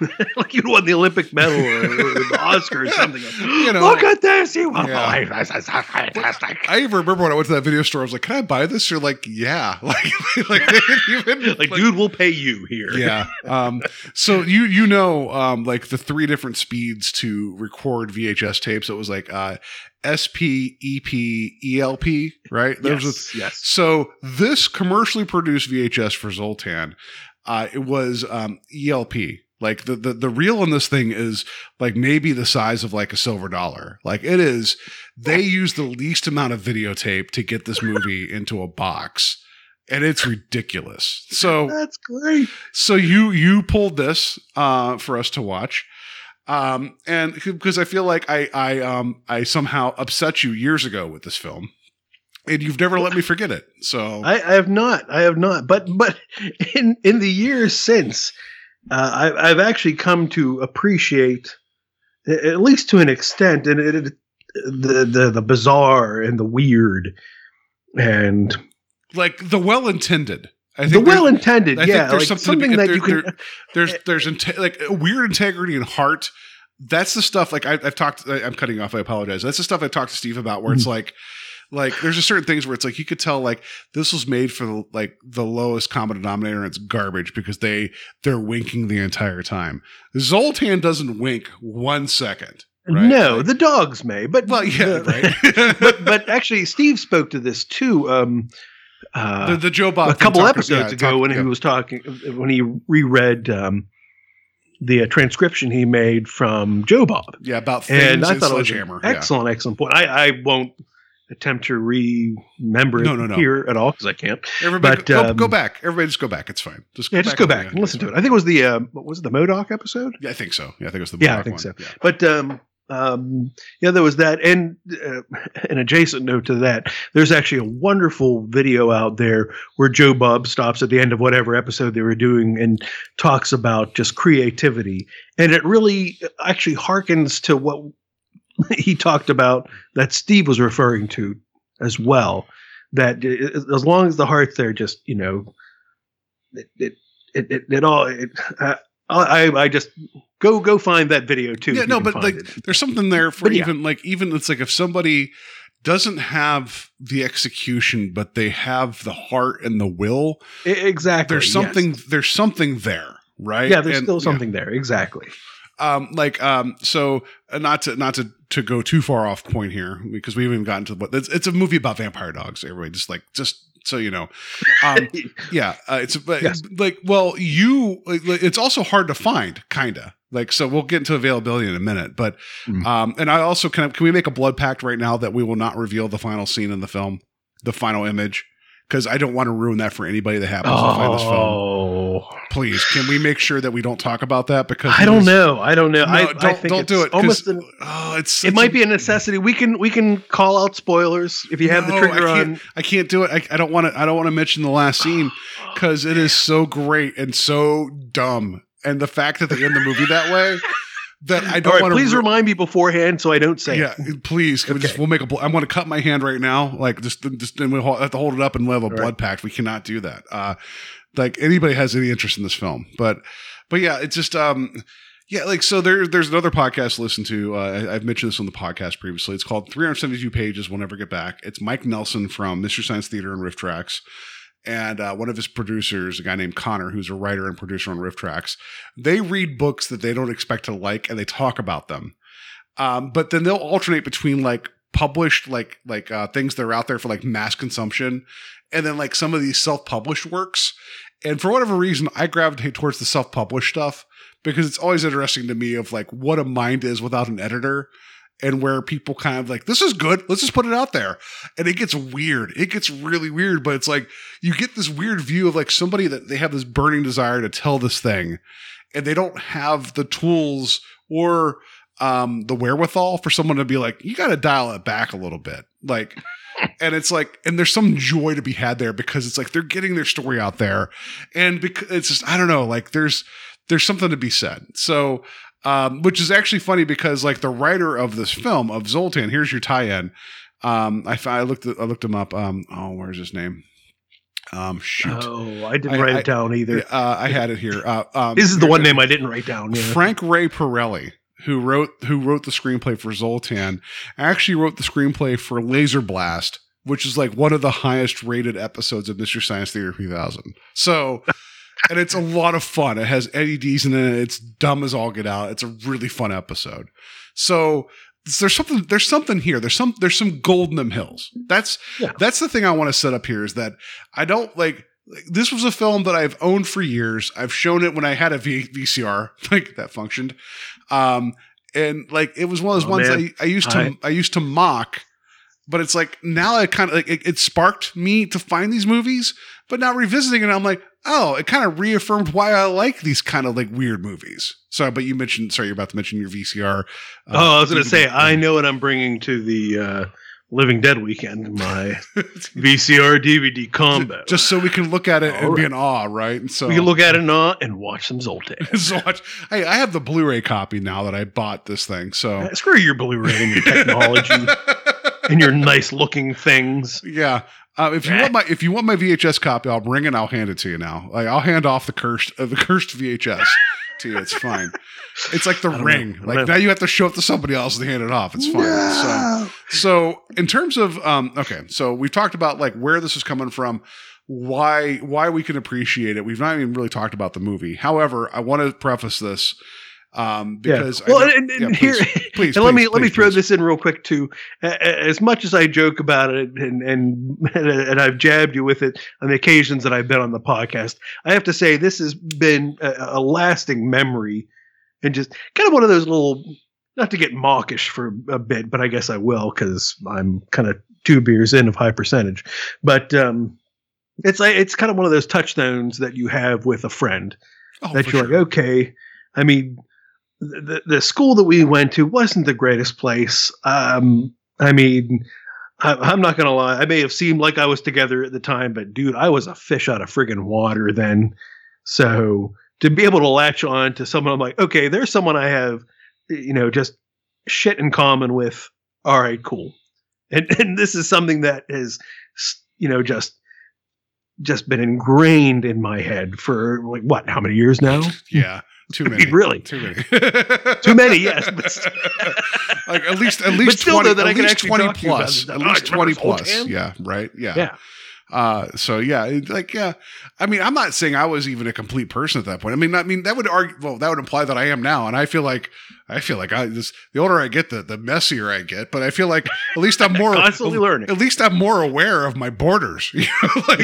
like you'd won the Olympic medal or, or the Oscar or something. You know. look at this! You won Yeah. life. This is fantastic. I even remember when I went to that video store. I was like, "Can I buy this?" You're like, "Yeah." Like, like even Like, dude, we'll pay you here. yeah. Um, so you you know um, like the three different speeds to record VHS tapes. It was like uh, SP, EP, ELP, right? Those are- Yes. yes. so this commercially produced VHS for Zoltan, uh, it was um, ELP. Like the, the the reel on this thing is like maybe the size of like a silver dollar. Like it is. They use the least amount of videotape to get this movie into a box, and it's ridiculous. So That's great. so you you pulled this uh, for us to watch, um, and because I feel like I I um I somehow upset you years ago with this film, and you've never let me forget it. So I, I have not. I have not. But but in in the years since, uh, I, I've actually come to appreciate, at least to an extent, and it, it, the the the bizarre and the weird, and like the well intended. I think the well intended. Yeah, there's like something something, that there- you can. there- there's there's inte- like weird integrity and heart. That's the stuff. Like I, I've talked. I, I'm cutting off. I apologize. That's the stuff I talked to Steve about. Where it's Mm-hmm. like, like there's just certain things where it's like you could tell like this was made for the, like the lowest common denominator and it's garbage because they they're winking the entire time. Zoltan doesn't wink one second. Right? No, Like- the dogs may, but well, yeah, the- right. but but actually, Steve spoke to this too. Um, uh, the, the Joe Bob a couple episodes yeah, ago talked- when yeah. he was talking when he reread um, the uh, transcription he made from Joe Bob, yeah about things and I thought it was an yeah. excellent, excellent point. I, I won't attempt to remember No, it no, no. here at all because I can't. Everybody, But, go, um, go back. Everybody, just go back. It's fine. Just go Yeah, just go back and listen to it. I think it was the uh, what was it, the Modoc episode. Yeah, I think so. Yeah, I think it was the Modoc Yeah, I think one. so. Yeah. But um, um, yeah, there was that, and uh, an adjacent note to that, there's actually a wonderful video out there where Joe Bob stops at the end of whatever episode they were doing and talks about just creativity, and it really actually harkens to what he talked about that Steve was referring to as well. That as long as the heart's there, just you know. it it it, it, it all it, uh, I I just go go find that video too. yeah, no, but like, it. there's something there for yeah. even like even it's like if somebody doesn't have the execution, but they have the heart and the will. Exactly. There's yes. something. There's something there, right? Yeah, there's And- still yeah. something there. Exactly. Um like um so uh, not to not to to go too far off point here because we haven't even gotten to what it's, it's a movie about vampire dogs everybody just like just so you know. Um yeah uh, it's but Yes. like well you it's also hard to find kinda. Like so we'll get into availability in a minute but Mm. um and i also can can we make a blood pact right now that we will not reveal the final scene in the film? The final image? Because i don't want to ruin that for anybody that happens to find this film Oh, please can we make sure that we don't talk about that because I don't know. I don't know. no, I, don't, I think don't do it. Almost. An, oh, it's it might be a necessity. We can we can call out spoilers if you have No, the trigger I can't, on. I can't do it. I, I don't want to. I don't want to mention the last scene because it is so great and so dumb, and the fact that they end the movie that way that I don't right, want to. please remind me beforehand so I don't say Yeah, it. please. Can We just, we'll make a. bl- I'm going to cut my hand right now. Like just, just then we'll have to hold it up and we'll have a blood right. pact. We cannot do that. Uh, like anybody has any interest in this film, but but yeah, it's just um. Yeah, like so. There, there's another podcast to listen to. Uh, I, I've mentioned this on the podcast previously. It's called 372 Pages. We'll never get back. It's Mike Nelson from Mystery Science Theater and RiffTrax, and uh, one of his producers, a guy named Connor, who's a writer and producer on RiffTrax. They read books that they don't expect to like, and they talk about them. Um, but then they'll alternate between like published like like uh, things that are out there for like mass consumption, and then like some of these self published works. And for whatever reason, I gravitate towards the self published stuff because it's always interesting to me of like what a mind is without an editor and where people kind of like this is good. Let's just put it out there. And it gets weird. It gets really weird but it's like you get this weird view of like somebody that they have this burning desire to tell this thing and they don't have the tools or um the wherewithal for someone to be like you got to dial it back a little bit. Like and it's like and there's some joy to be had there because it's like they're getting their story out there. And because it's just i don't know like there's there's something to be said. So um which is actually funny because like the writer of this film of zoltan here's your tie-in. Um i i looked i looked him up um oh where's his name? Um shoot. Oh, I didn't I- write I- it down either. uh, i had it here. Uh um this is the one name I didn't write down. Yeah. Frank Ray Perilli, who wrote who wrote the screenplay for Zoltan, actually wrote the screenplay for Laser Blast, which is like one of the highest rated episodes of Mystery Science Theater 3000. So, and it's a lot of fun. It has Eddie Deezen in it. It's dumb as all get out. It's a really fun episode. So there's something there's something here. There's some there's some gold in them hills. That's Yeah. that's the thing I want to set up here is that I don't like like, this was a film that I've owned for years. I've shown it when I had a v- VCR, like that functioned. Um, and like it was one of those Oh, ones. I, I used to I- I used to mock, but it's like now it kind of like it, it sparked me to find these movies. But now revisiting it, I'm like, oh, it kind of reaffirmed why I like these kind of like weird movies. So, but you mentioned, sorry, you're about to mention your VCR. uh, oh, I was going to say I know what I'm bringing to the uh, Living Dead weekend. My VCR DVD combo. just so we can look at it and All be in awe, right? And so we can look at it in awe and watch some Zoltan. so watch. Hey, I have the Blu-ray copy now that I bought this thing. So Uh, Screw your Blu-ray and your technology and your nice looking things. yeah. Uh, if you want my if you want my VHS copy, I'll bring it. I'll hand it to you now. Like I'll hand off the cursed uh, the cursed VHS to you. It's fine. It's like the ring. know. Like now you have to show it to somebody else and hand it off. It's fine. So so in terms of um okay, so we've talked about like where this is coming from, why why we can appreciate it. We've not even really talked about the movie. However, I want to preface this um because I well, know- and, and yeah, here, please, please, and let me please, let me throw please. this in real quick too. A- a- As much as I joke about it, and and and I've jabbed you with it on the occasions that I've been on the podcast, I have to say this has been a, a lasting memory, and just kind of one of those little. Not to get mawkish for a bit, but I guess I will because I'm kind of two beers in of high percentage. But um, it's it's kind of one of those touchstones that you have with a friend Oh, that you're sure. like, okay. I mean, the the school that we went to wasn't the greatest place. Um, I mean, I, I'm not gonna lie. I may have seemed like I was together at the time, but dude, I was a fish out of friggin' water then. So to be able to latch on to someone, I'm like, okay, there's someone I have, you know, just shit in common with. All right, cool. And and this is something that is, you know, just just been ingrained in my head for like what? How many years now? Yeah. Too many. Really? Too many. Too many, yes. Like at least at least 20 that at least 20 talk to you about plus at least 20 plus yeah right yeah yeah. Uh so yeah like yeah i mean i'm not saying i was even a complete person at that point. I mean i mean that would argue well that would imply that i am now and i feel like i feel like i this the older i get the the messier i get but i feel like at least i'm more Constantly learning. at least i'm more aware of my borders you know like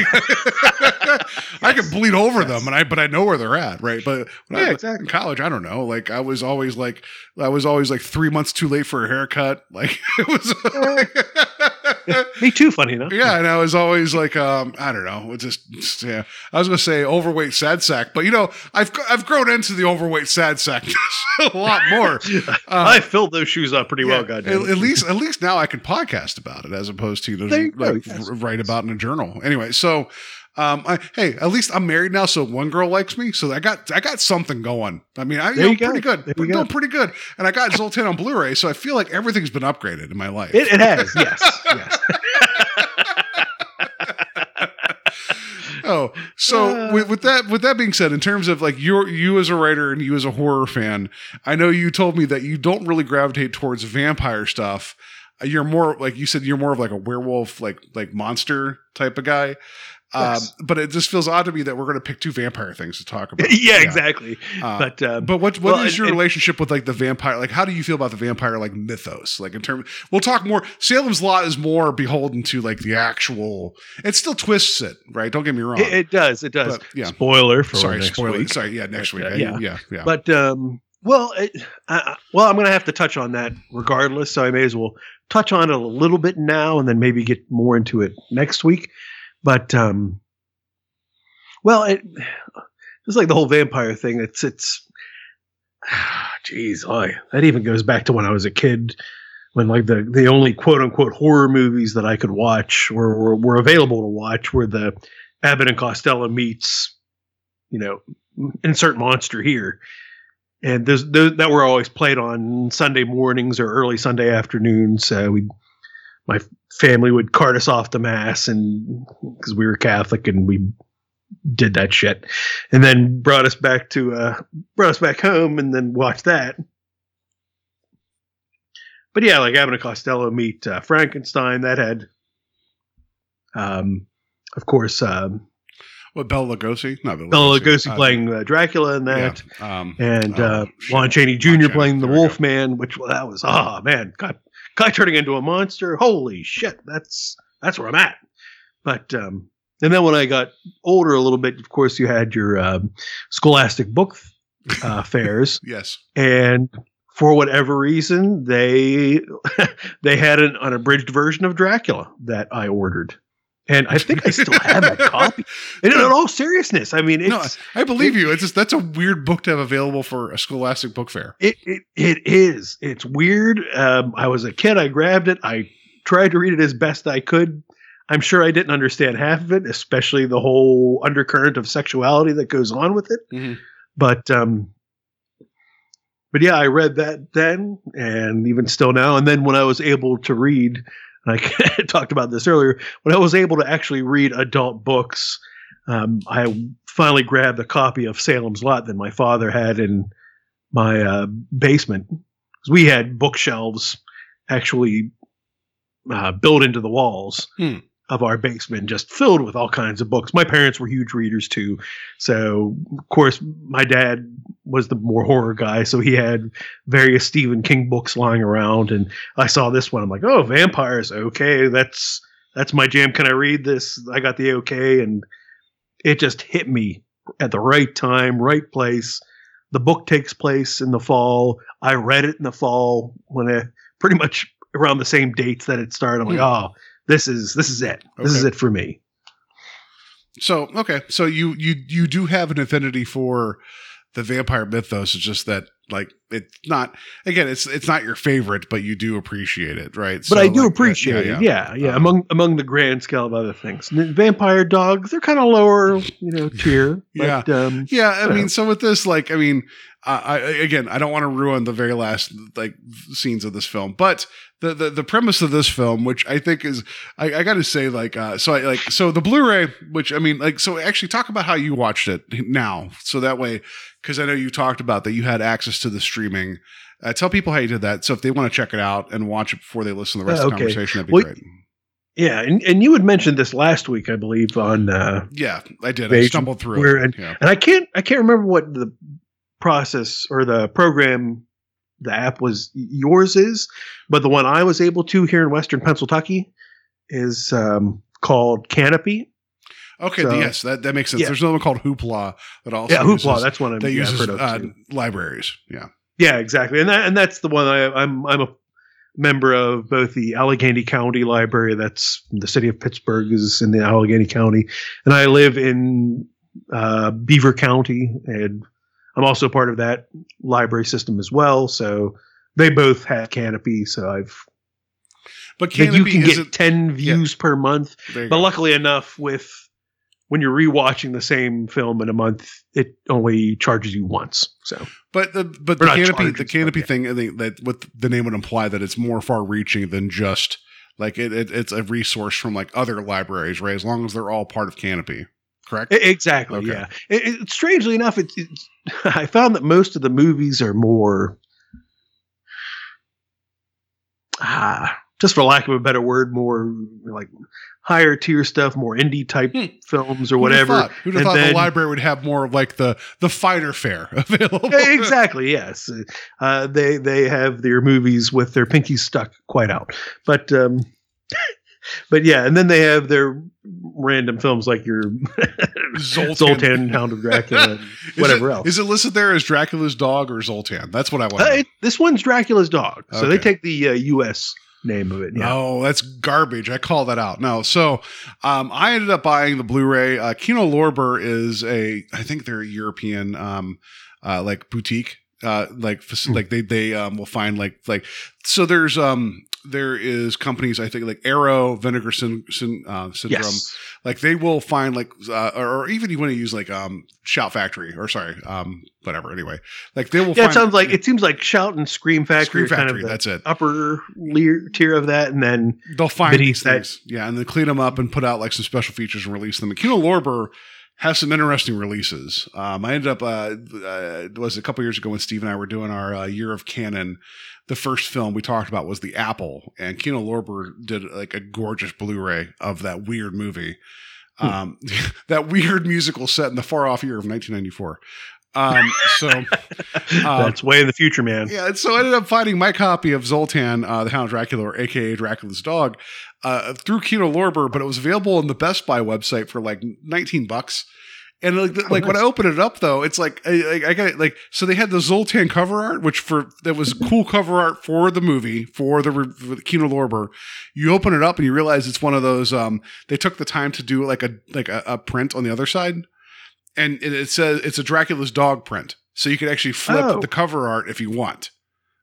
i can bleed over them and i but i know where they're at right? But when Yeah, I, exactly. in college i don't know like i was always like i was always like three months too late for a haircut like it was Me too, funny enough. yeah, and I was always like, um, I don't know, just, just, yeah. I was gonna say overweight sad sack, but you know, I've I've grown into the overweight sad sack a lot more. I filled those shoes up pretty well, goddamn. at, at least at least now I can podcast about it as opposed to you go, like yes. write about in a journal. Anyway, so. Um, I, hey, at least I'm married now, so one girl likes me. So I got I got something going. I mean, I you There know, go. pretty good, you doing pretty good. And I got Zoltan on Blu-ray, so I feel like everything's been upgraded in my life. It, it has, yes, yes. oh, so Uh. with, with that with that being said, in terms of like you you as a writer and you as a horror fan, I know you told me that you don't really gravitate towards vampire stuff. You're more like you said. You're more of like a werewolf, like like monster type of guy. Yes. Um, but it just feels odd to me that we're going to pick two vampire things to talk about. yeah, exactly. Uh, but uh, But what what is Well, and- your and- relationship with like the vampire? Like, how do you feel about the vampire like mythos? Like in terms, we'll talk more. Salem's Lot is more beholden to like the actual. It still twists it, right? Don't get me wrong. it, it does, it does. But, yeah. Spoiler for Sorry, next spoiler. week. Sorry, yeah, next But, week. uh, I- yeah. yeah, yeah. But um, well, it, I, I- well, I'm going to have to touch on that regardless. So I may as well touch on it a little bit now, and then maybe get more into it next week. But um, well, it just like the whole vampire thing. It's it's, jeez, oh, that even goes back to when I was a kid. When like the the only quote unquote horror movies that I could watch or were, were available to watch were the Abbott and Costello meets, you know, insert monster here and those, those that were always played on Sunday mornings or early Sunday afternoons. Uh, we, my family would cart us off to mass, and because we were Catholic, and we did that shit, and then brought us back to uh, brought us back home, and then watched that. But yeah, like Abbott and Costello meet uh, Frankenstein. That had, um, of course, um, What Bella Lugosi? Not Bella, Bela Lugosi Uh, playing uh, Dracula in that yeah, um, and oh, uh, shit. Lon Chaney Jr. Playing the go. Wolfman, which well, that was ah man, guy, guy turning into a monster. Holy shit, that's that's where I'm at. But um, and then when I got older a little bit, of course, you had your um, Scholastic book uh, fairs, yes. and for whatever reason, they they had an unabridged version of Dracula that I ordered. And I think I still have that copy. And in all seriousness, I mean, it's, No, I believe you. It's just that's a weird book to have available for a Scholastic book fair. It it, it is. It's weird. Um, I was a kid. I grabbed it. I tried to read it as best I could. I'm sure I didn't understand half of it, especially the whole undercurrent of sexuality that goes on with it. Mhm. But um, but yeah, I read that then, and even still now. And then when I was able to read, and I talked about this earlier, when I was able to actually read adult books, um, I finally grabbed a copy of Salem's Lot that my father had in my uh, basement. we had bookshelves actually uh, built into the walls Hmm. Of our basement, just filled with all kinds of books. My parents were huge readers too, so of course my dad was the more horror guy, so he had various Stephen King books lying around, and I saw this one. I'm like, oh, vampires, okay, that's that's my jam. Can I read this? I got the okay, and it just hit me at the right time, right place. The book takes place in the fall. I read it in the fall when it pretty much around the same dates that it started. I'm like, hmm. oh, this is this is it. This is it for me. So okay, so you you you do have an affinity for the vampire mythos. It's just that like it's not again. It's it's not your favorite, but you do appreciate it, right? But So, I do like, appreciate it. Yeah, yeah. Uh, among among the grand scale of other things, vampire dogs they're kind of lower, you know, tier. Yeah. But, um, Yeah, I Yeah. mean, so with this, like, I mean, I again, I don't want to ruin the very last like scenes of this film, but the the, the premise of this film, which I think is, I, I got to say, like, uh, so I like so the Blu-ray, which I mean, like, so actually talk about how you watched it now, so that way, because I know you talked about that you had access to the streaming. Uh, tell people how you did that. So if they want to check it out and watch it before they listen to the rest Uh, of the conversation, that'd be Well, great. Yeah, and, and you had mentioned this last week, I believe, on uh, Yeah, I did. I stumbled through where- it. and, Yeah. and I can't I can't remember what the process or the program the app was yours is, but the one I was able to here in Western Pennsylvania is um, called Kanopy. Okay, So- yes, that, that makes sense. Yeah. There's another one called Hoopla that also yeah, Hoopla. uses, That's one I'm, that yeah, uses of uh, libraries. Yeah. Yeah, exactly, and that and that's the one I, I'm I'm a member of both the Allegheny County Library, that's the city of Pittsburgh is in the Allegheny County, and I live in uh, Beaver County, and I'm also part of that library system as well. So they both have Kanopy, so I've But that you can get ten views per month. But go. luckily enough, with when you're rewatching the same film in a month, it only charges you once. So But the but the Kanopy the Kanopy thing I think that what the name would imply that it's more far reaching than just like it, it it's a resource from like other libraries, right? As long as they're all part of Kanopy, correct? Exactly. Okay. Yeah. It, it, strangely enough, it's, it's. I found that most of the movies are more. Ah, just for lack of a better word, more like higher tier stuff, more indie type Hmm. films or Who'd have whatever. thought, who'd have And thought the library would have more of like the the finer fare available? exactly. Yes. Uh, they they have their movies with their pinkies stuck quite out, but um, but yeah, and then they have their random films like your Zoltan. Zoltan, Hound of Dracula, and whatever it- else. Is it listed there as Dracula's dog or Zoltan? That's what I want. Uh, it, this one's Dracula's dog, so they take the uh, U.S. name of it. Yeah. No, that's garbage. I call that out. No, so um, I ended up buying the Blu-ray. Uh, Kino Lorber is a, I think they're a European, um, uh, like boutique, uh, like Hmm. like they they um, will find like like so. There's um there is companies I think like Arrow, Vinegar Syn- Syn- uh, Syndrome. Yes. Like they will find like uh, or, even you want to use like um Shout Factory or sorry um whatever. Anyway, like they will. Yeah, find, it sounds like it seems like Shout and Scream Factory Scream are kind Factory. of that's it. upper leer, tier of that, and then they'll find these things. Yeah, and then clean them up and put out like some special features and release them. And Kino Lorber has some interesting releases. Um, I ended up uh, uh, it was a couple years ago when Steve and I were doing our uh, year of canon. The first film we talked about was The Apple, and Kino Lorber did like a gorgeous Blu-ray of that weird movie, Hmm. um, that weird musical set in the far off year of 1994. Um, so um, that's way in the future, man. yeah, and so I ended up finding my copy of Zoltan, uh, the Hound of Dracula, or AKA Dracula's dog, uh, through Kino Lorber, but it was available on the Best Buy website for like 19 bucks. And like, the- like when I open it up though, it's like I, I- I got it like so they had the Zoltan cover art, which for that was cool cover art for the movie for the, for the Kino Lorber. You open it up and you realize it's one of those. Um, they took the time to do like a like a, a print on the other side, and it, says it's a Dracula's dog print, so you could actually flip Oh. the cover art if you want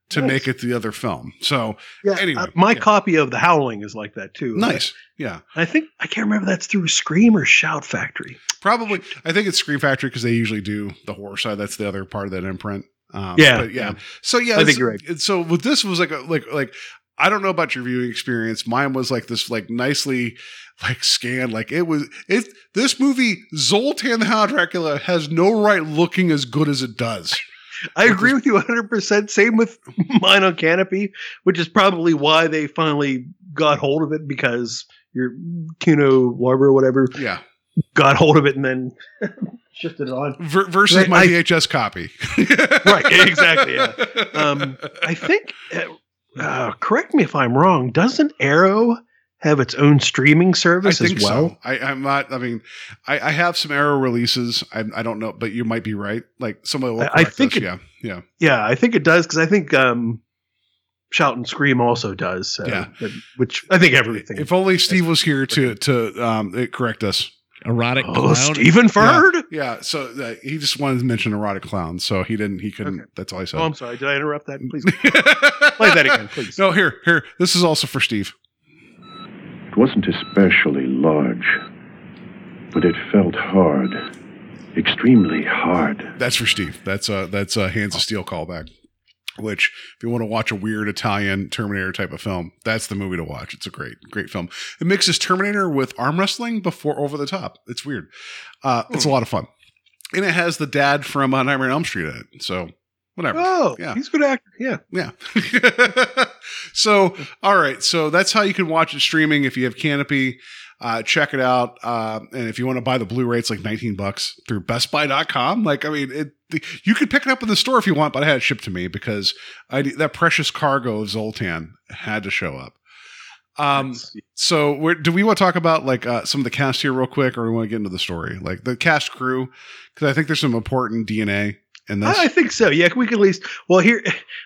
to Nice. make it the other film. So Yeah, Anyway, uh, my yeah. copy of The Howling is like that too. nice, yeah. I think I can't remember that's through Scream or Shout Factory. Probably, I think it's Scream Factory because they usually do the horror side. That's the other part of that imprint. Um, Yeah, but yeah. yeah. So yeah, I think you're right. So with this was like a, like like I don't know about your viewing experience. Mine was like this like nicely like scan. Like it was it. This movie Zoltan the Hound Dracula has no right looking as good as it does. I agree with you 100%. Same with mine on Kanopy, which is probably why they finally got hold of it because your Kino Lorber or whatever Yeah. got hold of it and then shifted it on. Ver- versus Right, my I- VHS copy. Right, exactly, yeah. Um, I think, uh, uh, correct me if I'm wrong, doesn't Arrow have its own streaming service as well? so. I, I'm not. I mean, I, I have some Arrow releases. I, I don't know, but you might be right. Like somebody will I- I think it- yeah, yeah. Yeah, I think it does because I think um, Shout and Scream also does. So, Yeah. but- which I think everything. If only Steve was here to to um, correct us. Erotic oh, clown. Stephen Ferd? Yeah. So uh, he just wanted to mention erotic clown, so he didn't. He couldn't. Okay. That's all I said. Oh, I'm sorry. Did I interrupt that? Please play that again, please. No, here, here. This is also for Steve. It wasn't especially large, but it felt hard. extremely hard. That's for Steve. That's uh that's a Hands of Steel callback. Which, if you want to watch a weird Italian Terminator type of film, that's the movie to watch. It's a great, great film. It mixes Terminator with arm wrestling before Over the Top. It's weird. Uh, it's a lot of fun, and it has the dad from uh, Nightmare on Elm Street in it. So whatever. Oh, Yeah. he's a good actor. Yeah. Yeah. so, all right. So that's how you can watch it streaming if you have Kanopy. Uh, check it out. Uh, and if you want to buy the Blu-ray, it's like 19 bucks through bestbuy.com. Like, I mean, it, you could pick it up in the store if you want, but I had it shipped to me because I, that precious cargo of Zoltan had to show up. Um, so where, do we want to talk about like uh, some of the cast here real quick, or we want to get into the story, like the cast crew? Because I think there's some important DNA in this. I think so. Yeah, we could at least. Well, here,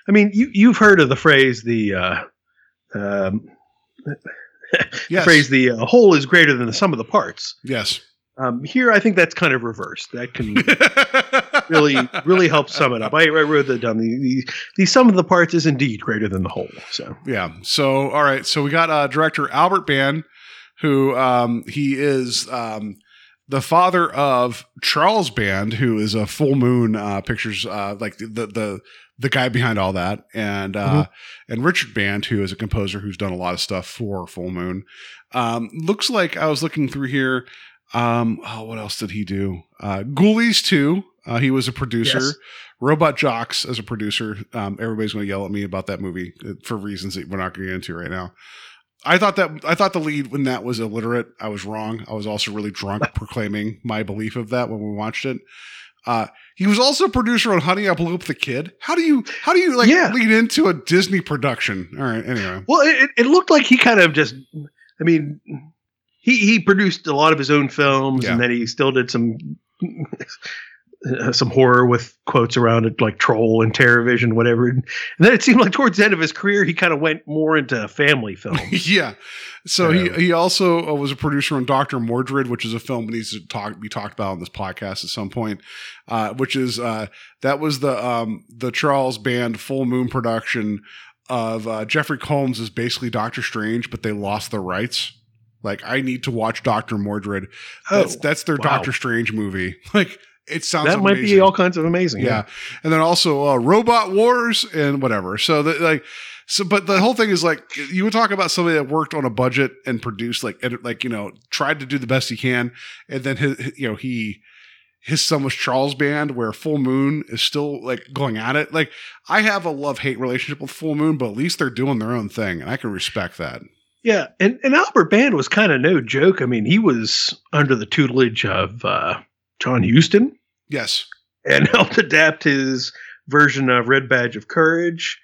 I mean, you you've heard of the phrase the uh, um, the Yes. phrase the uh, whole is greater than the sum of the parts. yes. Um, here, I think that's kind of reversed. That can really really help sum it up. I, I wrote that down. The, the the sum of the parts is indeed greater than the whole. So Yeah. So, all right. So we got uh, director Albert Band, who um, he is um, the father of Charles Band, who is a Full Moon uh, Pictures, uh, like the the the guy behind all that, and uh, and Richard Band, who is a composer who's done a lot of stuff for Full Moon. Um, looks like I was looking through here. Um, oh, what else did he do? Uh, Ghoulies II. Uh, he was a producer. Yes. Robot Jox as a producer. Um, everybody's going to yell at me about that movie uh, for reasons that we're not going to get into right now. I thought that I thought the lead when that was illiterate. I was wrong. I was also really drunk proclaiming my belief of that when we watched it. Uh, he was also a producer on Honey I Blew Up the Kid. How do you how do you like Yeah. lead into a Disney production? All right, anyway. well, it, it looked like he kind of just. I mean, he he produced a lot of his own films, Yeah. and then he still did some. Uh, Some horror with quotes around it, like Troll and TerrorVision whatever. And then it seemed like towards the end of his career, he kind of went more into family films. yeah. So he, he also uh, was a producer on Doctor Mordrid, which is a film that needs to talk be talked about on this podcast at some point. Uh, which is uh, that was the um, the Charles Band Full Moon production of uh, Jeffrey Combs is basically Doctor Strange, but they lost the rights. Like I need to watch Doctor Mordrid. That's Oh, that's their wow. Doctor Strange movie. Like it sounds that might be all kinds of amazing. Yeah. And then also uh, Robot Wars and whatever. So that like so but the whole thing is like you would talk about somebody that worked on a budget and produced like edit, like you know tried to do the best he can and then his, you know he his son was Charles Band where Full Moon is still like going at it. Like I have a love-hate relationship with Full Moon, but at least they're doing their own thing and I can respect that. Yeah, and, and Albert Band was kind of no joke. I mean, he was under the tutelage of uh, John Huston Yes. and helped adapt his version of Red Badge of Courage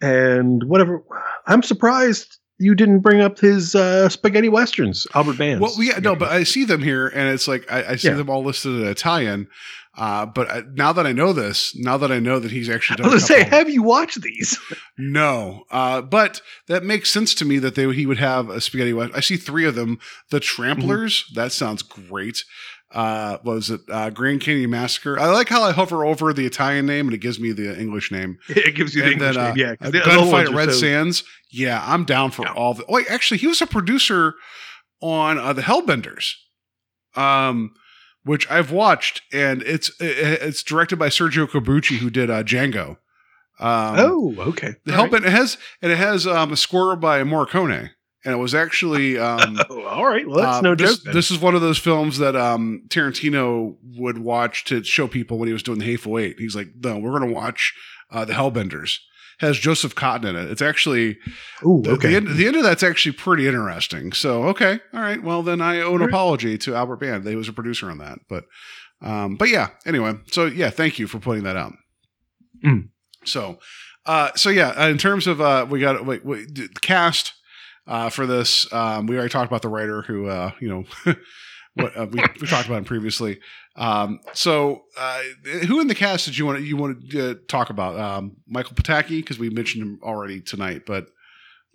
and whatever. I'm surprised you didn't bring up his uh, spaghetti westerns, Albert Band. Well, yeah, no, but I see them here, and it's like I, I see Yeah. them all listed in Italian. Uh, but I, now that I know this, now that I know that he's actually I done, was a gonna say, have you watched these? no, uh, but that makes sense to me that they he would have a spaghetti. western. I see three of them. The Tramplers, that sounds great. Uh, what was it uh, Grand Canyon Massacre? I like how I hover over the Italian name and it gives me the English name. it gives you the English then uh, name, yeah. a the gunfight at Red so- Sands. Yeah, I'm down for Yeah. all the. Wait, actually, he was a producer on uh, the Hellbenders, um, which I've watched, and it's it's directed by Sergio Corbucci, who did uh, Django. Um, Oh, okay. the right. Hellbender it has and it has um, a score by Morricone, and it was actually. Um, Oh, all right. Well, that's uh, no this, joke. This is one of those films that um, Tarantino would watch to show people when he was doing the Hateful Eight. He's like, "No, we're going to watch uh, the Hellbenders." Has Joseph Cotten in it. It's actually Ooh, the, okay. the, end, the end of that's actually pretty interesting. So okay, all right. Well, then I owe an apology to Albert Band. He was a producer on that, but um, but yeah. Anyway, so yeah, thank you for putting that out. Mm. So, uh, so yeah, in terms of uh, we got wait, wait, the cast uh, for this. Um, we already talked about the writer who, uh, you know, what uh, we, we talked about him previously. Um, so, uh, who in the cast did you want to, you want to uh, talk about? Um, Michael Pataki because we mentioned him already tonight, but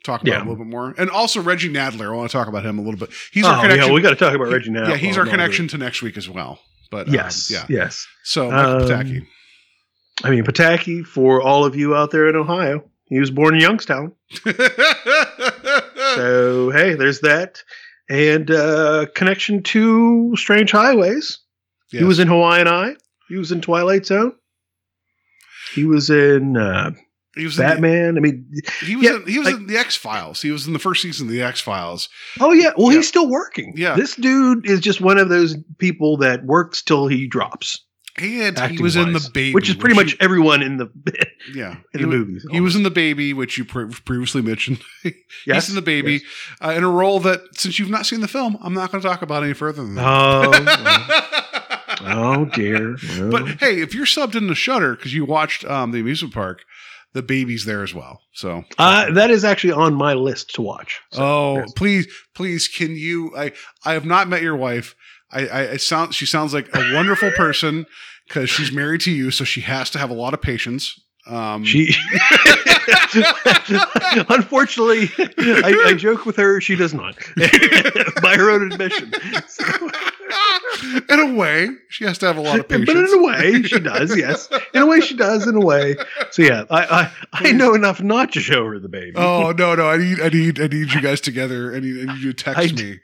talk about Yeah. him a little bit more. And also Reggie Nalder. I want to talk about him a little bit. He's oh, our connection. yeah, we got to talk about Reggie now. yeah, he's Oh, our connection to next week as well. But um, Yes. yeah. Yes. So Michael Um, Pataki. I mean, Pataki, for all of you out there in Ohio, he was born in Youngstown. So, hey, there's that. And uh, connection to Strange Highways. He was in Hawaiian Eye. He was in Twilight Zone. He was in uh, he was in the- Batman. I mean, he was yeah, in, he was like- in the X Files. He was in the first season of the X Files. oh yeah. Well, Yeah. he's still working. Yeah. This dude is just one of those people that works till he drops. And he was in the baby, which is pretty much you- everyone in the yeah in he the movies. He was in the baby, which you pre- previously mentioned. Yes, He's in the baby yes. uh, in a role that, since you've not seen the film, I'm not going to talk about any further than that. Oh, oh dear. Well, But hey, if you're subbed into Shudder because you watched um, the amusement park, the baby's there as well. So, uh, that is actually on my list to watch. So, oh, please, please, can you? I I have not met your wife. I, I, I sound she sounds like a wonderful person because she's married to you, so she has to have a lot of patience. Um, She, unfortunately, I, I joke with her. She does not, by her own admission. So- in a way, she has to have a lot of patience. but in a way, she does. Yes, in a way, she does. In a way, so yeah, I I, I know enough not to show her the baby. Oh no, no! I need, I need, I need you guys together. I need, I need you to text I- me.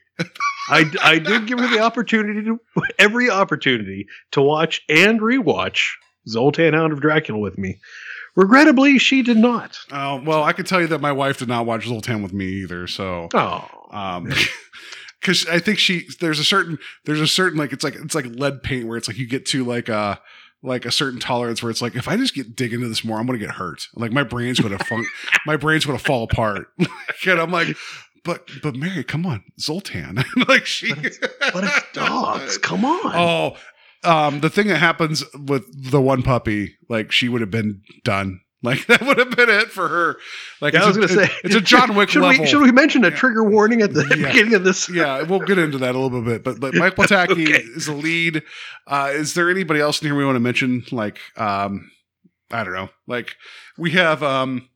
I, I did give her the opportunity to every opportunity to watch and rewatch Zoltan Hound of Dracula with me. Regrettably, she did not. Oh well, I can tell you that my wife did not watch Zoltan with me either. So, Oh, um, because I think she there's a certain there's a certain like it's like it's like lead paint where it's like you get to like a like a certain tolerance where it's like if I just get dig into this more, I'm gonna get hurt. Like my brain's gonna fun- my brain's gonna fall apart. and I'm like, but but Mary, come on, Zoltan. like she, but it's dogs. Come on. Oh, um, the thing that happens with the one puppy, like she would have been done. Like that would have been it for her. Like Yeah, I was going to say it's a John Wick should level. We, should we mention a Yeah. trigger warning at the Yeah. beginning of this? yeah, we'll get into that a little bit. But like Mike Pataki Okay. is the lead. Uh, is there anybody else in here we want to mention? Like, um, I don't know. Like we have um,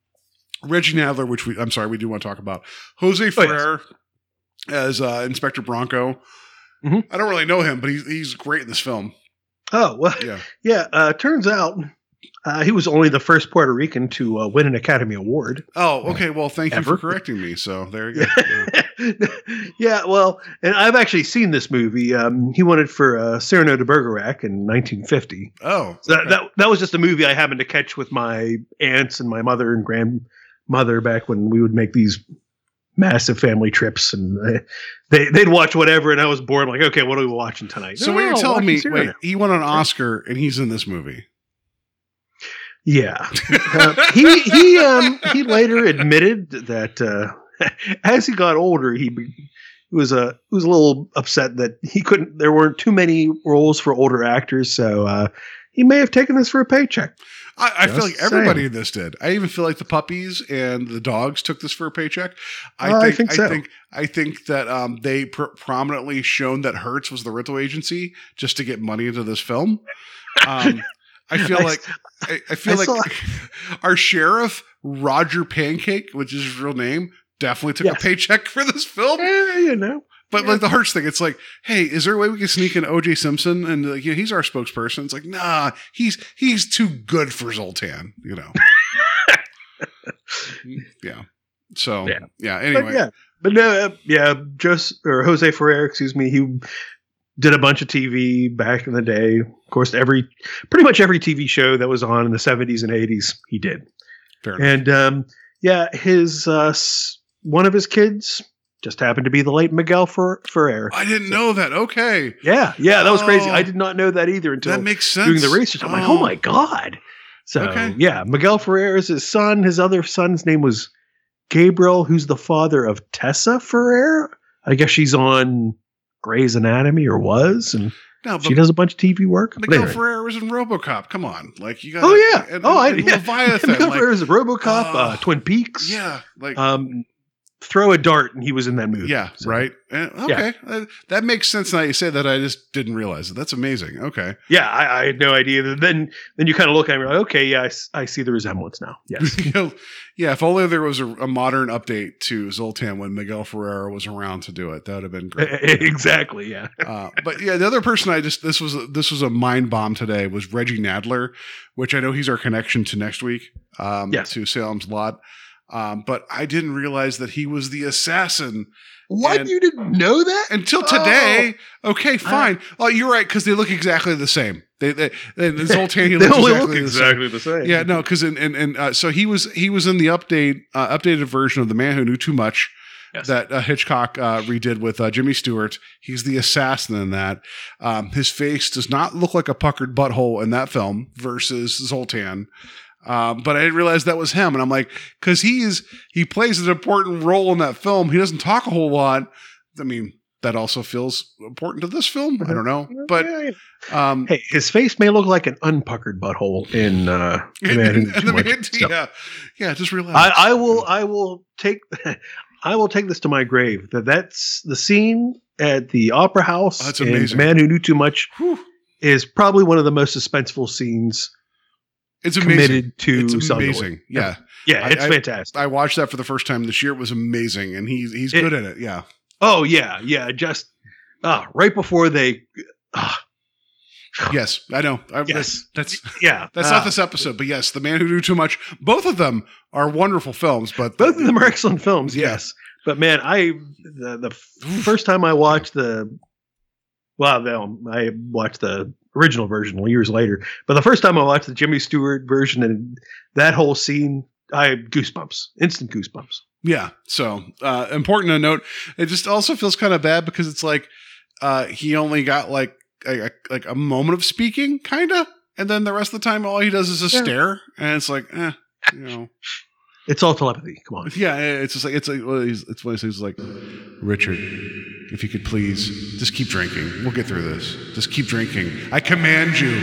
Reggie Nalder, which we I'm sorry we do want to talk about. Jose Oh, yes. Ferrer as uh, Inspector Branco. Mhm. I don't really know him, but he's he's great in this film. Oh well, Yeah. yeah. Uh, turns out uh, he was only the first Puerto Rican to uh, win an Academy Award. Oh, okay. Well, thank you for correcting me. So there you go. Yeah. yeah, well, and I've actually seen this movie. Um, he won it for uh, Cyrano de Bergerac in 1950. Oh, So that, that that was just a movie I happened to catch with my aunts and my mother and grandmother back when we would make these massive family trips, and they, they they'd watch whatever, and I was bored. I'm like, okay, what are we watching tonight? so "Oh, what you're telling me? Cyrano." Wait, he won an Oscar and he's in this movie. Yeah, uh, he he um he later admitted that uh, as he got older, he be- he was a he was a little upset that he couldn't. There weren't too many roles for older actors, so uh, he may have taken this for a paycheck. I, I feel like everybody saying. in this did. I even feel like the puppies and the dogs took this for a paycheck. I Uh, I think. think I so. think. I think that um, they pr- prominently shown that Hertz was the rental agency just to get money into this film. Um, I feel I like I, I feel like our sheriff Roger Pancake, which is his real name, definitely took Yes. a paycheck for this film. Eh, you know, But like the Hertz thing, it's like, hey, is there a way we can sneak in OJ Simpson and like, you know, he's our spokesperson? It's like, nah, he's he's too good for Zoltan, you know. yeah. So yeah, Yeah. Anyway, but yeah, but no, uh, yeah, Jose or Jose Ferrer, excuse me, he did a bunch of TV back in the day. Of course, every pretty much every TV show that was on in the 70s and 80s, he did. fair. And um, yeah, his uh, one of his kids just happened to be the late Miguel Fer- Ferrer. I didn't know that. Okay, Yeah, yeah, that was crazy. Oh. I did not know that either until that makes sense. doing the research. I'm like, oh my god. So Okay. yeah, Miguel Ferrer is his son. His other son's name was Gabriel, who's the father of Tessa Ferrer. I guess she's on Grey's Anatomy or was, and No, but she does a bunch of TV work. Miguel anyway. Ferrer was in RoboCop. Come on, like you got. Oh yeah. and, oh, I and yeah. Leviathan. Miguel like, Ferrer is RoboCop, Oh. uh, Twin Peaks. yeah, like Um, throw a dart, and he was in that movie. yeah, So, right. Eh, okay, Uh, that makes sense. Now you say that, I just didn't realize it. That's amazing. Okay. Yeah, I, I had no idea. Then, then you kind of look at me like, okay, yeah, I see the resemblance now. Yes. You know, yeah, if only there was a, a modern update to Zoltan when Miguel Ferrer was around to do it, that would have been great. exactly. Yeah. uh, but yeah, the other person I just this was this was a mind bomb today was Reggie Nalder, which I know he's our connection to next week. Um, Yes. to Salem's Lot. Um, but I didn't realize that he was the assassin What And- you didn't know that? until Oh. today. Okay, fine. Oh, you're right because they look exactly the same. They, they, they Zoltan, they looks only exactly look the same. exactly the same. Yeah, no, because and and, and uh, so he was he was in the update uh, updated version of the Man Who Knew Too Much Yes. that uh, Hitchcock uh, redid with uh, Jimmy Stewart. He's the assassin in that. Um, his face does not look like a puckered butthole in that film versus Zoltan. Um, but I didn't realize that was him, and I'm like, because he's he plays an important role in that film. He doesn't talk a whole lot. I mean, that also feels important to this film. I don't know, but um, Hey, his face may look like an unpuckered butthole in uh, Man Who Knew Too the Much. yeah, yeah, just relax. I, I will. I will take. I will take this to my grave. That that's the scene at the opera house. Oh, that's in amazing. Man who knew too much Whew. is probably one of the most suspenseful scenes It's amazing. committed to It's celluloid. amazing. Yeah. Yeah, I- it's I- fantastic. I watched that for the first time this year. It was amazing, and he's he's It- good at it. Yeah, oh yeah, yeah. Just ah, right before they. Ah, yes, I know. I, Yes. that's yeah, that's ah. not this episode, but yes, the man who knew too much. Both of them are wonderful films, but Both of them are excellent films. Yeah. Yes, but man, I the, the first time I watched the well, no, I watched the original version years later. But the first time I watched the Jimmy Stewart version and that whole scene, I had goosebumps, instant goosebumps. Yeah. So uh, important to note. It just also feels kind of bad because it's like uh, he only got like a, a- like a moment of speaking, kind of, and then the rest of the time all he does is just Yeah. stare, and it's like, eh, you know, It's all telepathy. Come on. yeah. It's just like it's like well, he's, it's one of those things like Richard, if you could please just keep drinking, we'll get through this. Just keep drinking. I command you.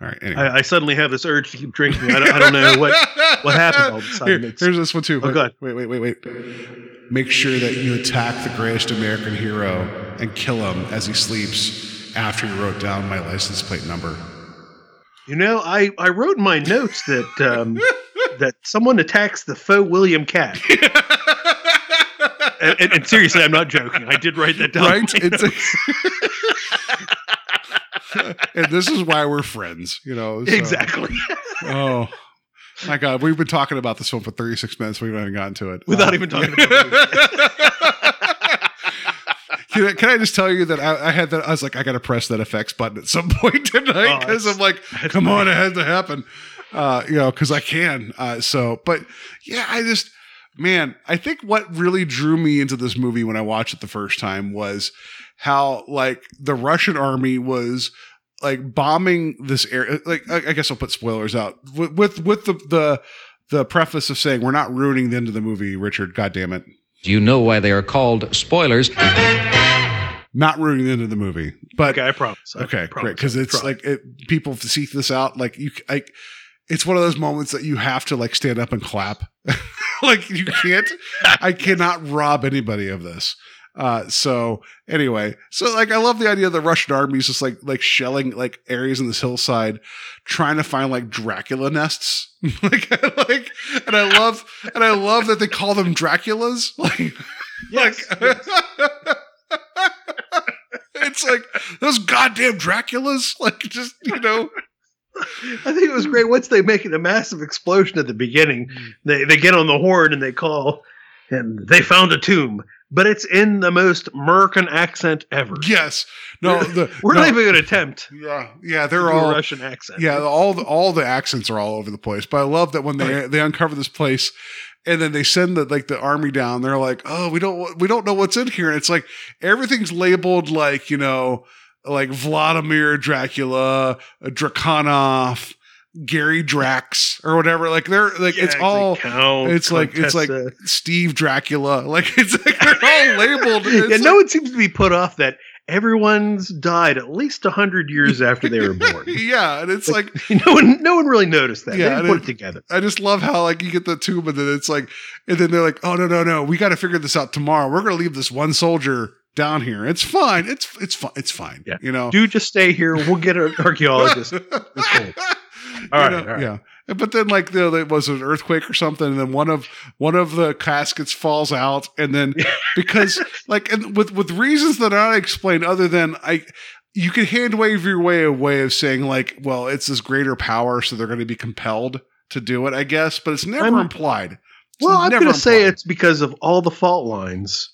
All right. Anyway. I, I suddenly have this urge to keep drinking. I don't, I don't know what what happened all of a sudden. Here, It's- here's this one too. Oh, Wait, God. Wait, wait, wait, wait. Make sure that you attack the greatest American hero and kill him as he sleeps after you wrote down my license plate number. You know, I, I wrote in my notes that um, that someone attacks the faux William Katt. and, and, and seriously, I'm not joking. I did write that down. right? It's and this is why we're friends, you know. so- exactly. Oh my God, we've been talking about this film for 36 minutes. We haven't even gotten to it Without Uh, even talking about it. Can I, can I just tell you that I, I had that? I was like, I got to press that effects button at some point tonight Oh, because that's- I'm like, come on, it had to happen. Uh, you know, because I can. Uh, so, but yeah, I just, man, I think what really drew me into this movie when I watched it the first time was how like the Russian army was like bombing this area. Like, I, I guess I'll put spoilers out with with, with the the the preface of saying we're not ruining the end of the movie, Richard. God damn it. Do you know why they are called spoilers. Not ruining the end of the movie, but Okay, I promise. I Okay, promise. great. Because it's tried. like it, people seek this out. Like you, like it's one of those moments that you have to like stand up and clap. like you can't. I cannot rob anybody of this. Uh, so anyway, so like I love the idea of the Russian army is just like like shelling like areas in this hillside, trying to find like Dracula nests. like like, and I love and I love that they call them Draculas. Like Yes, like it's like those goddamn Draculas. Like just you know. I think it was great. Once they make it a massive explosion at the beginning, they, they get on the horn and they call, and they found a tomb. But it's in the most American accent ever. Yes. No. The, We're no, not even going to attempt Yeah. Yeah. They're all. Russian accent. Yeah. All the all the accents are all over the place. But I love that when they they uncover this place. And then they send the like the army down. They're like, "Oh, we don't we don't know what's in here." And it's like everything's labeled like you know, like Vladimir Dracula, uh, Draconov, Gary Drax, or whatever. Like they're like Yeah, it's all Count, it's like it's like Steve Dracula. Like it's like they're all labeled. It's yeah, like- no one seems to be put off that everyone's died at least hundred years after they were born. yeah, and it's like no one, no one really noticed that. Yeah, they put it- it together. I just love how like you get the tomb and then it's like and then they're like, oh no no no, we got to figure this out tomorrow. We're gonna leave this one soldier down here. It's fine. It's it's fine. It's fine. Yeah. you know. Do just stay here. We'll get an archaeologist. All right, all right. Yeah. But then, like, the, there was an earthquake or something, and then one of one of the caskets falls out, and then because, like, and with with reasons that are not explained, other than I, you could hand wave your way a way of saying like, well, it's this greater power, so they're going to be compelled to do it, I guess, but it's never I'm- implied. It's Well, I'm going to say it's because of all the fault lines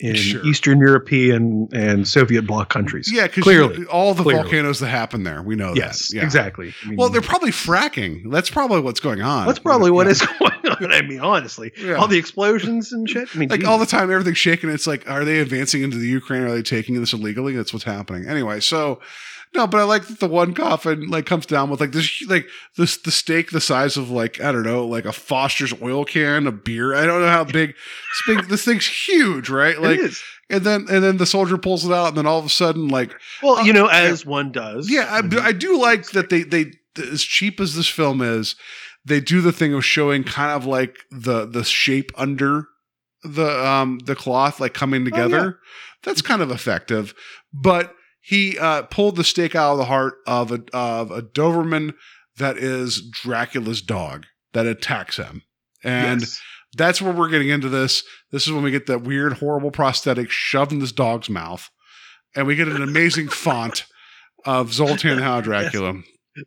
in Sure. Eastern European and Soviet bloc countries. Yeah, because clearly. all the Clearly. volcanoes that happen there, we know yes, that. Yeah. exactly. I mean, Well, they're probably fracking. That's probably what's going on. that's probably what Yeah. is going on. I mean, honestly, Yeah. all the explosions and shit. I mean, like all the time everything's shaking it's like are they advancing into the ukraine are they taking this illegally that's what's happening anyway so no but i like that the one coffin like comes down with like this like this the steak the size of like i don't know like a foster's oil can a beer i don't know how big this, big, this thing's huge right like and then and then the soldier pulls it out and then all of a sudden like Well, you uh, know, yeah. as one does. yeah I, I do like that they they as cheap as this film is they do the thing of showing kind of like the the shape under the um the cloth like coming together Oh, yeah. that's kind of effective but he uh pulled the stake out of the heart of a of a doberman that is dracula's dog that attacks him and Yes. that's where we're getting into this this is when we get that weird horrible prosthetic shoved in this dog's mouth and we get an amazing font of Zoltan Hound Dracula.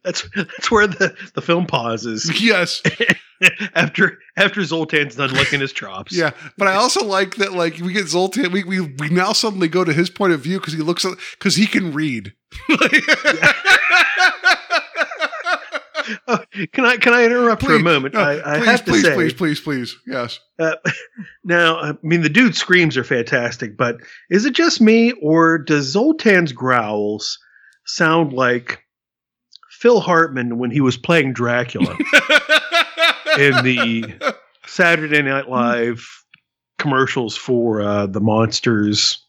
That's that's where the, the film pauses Yes. after after Zoltan's done licking his chops. Yeah. But I also like that like we get Zoltan we we, we now suddenly go to his point of view because he looks because he can read. Oh, can I can I interrupt for a moment? no, I, I please, have to please, say please, please, please. Yes. Uh, now, I mean, the dude's screams are fantastic, but is it just me, or does Zoltan's growls sound like Phil Hartman when he was playing Dracula in the Saturday Night Live commercials for uh, the Monsters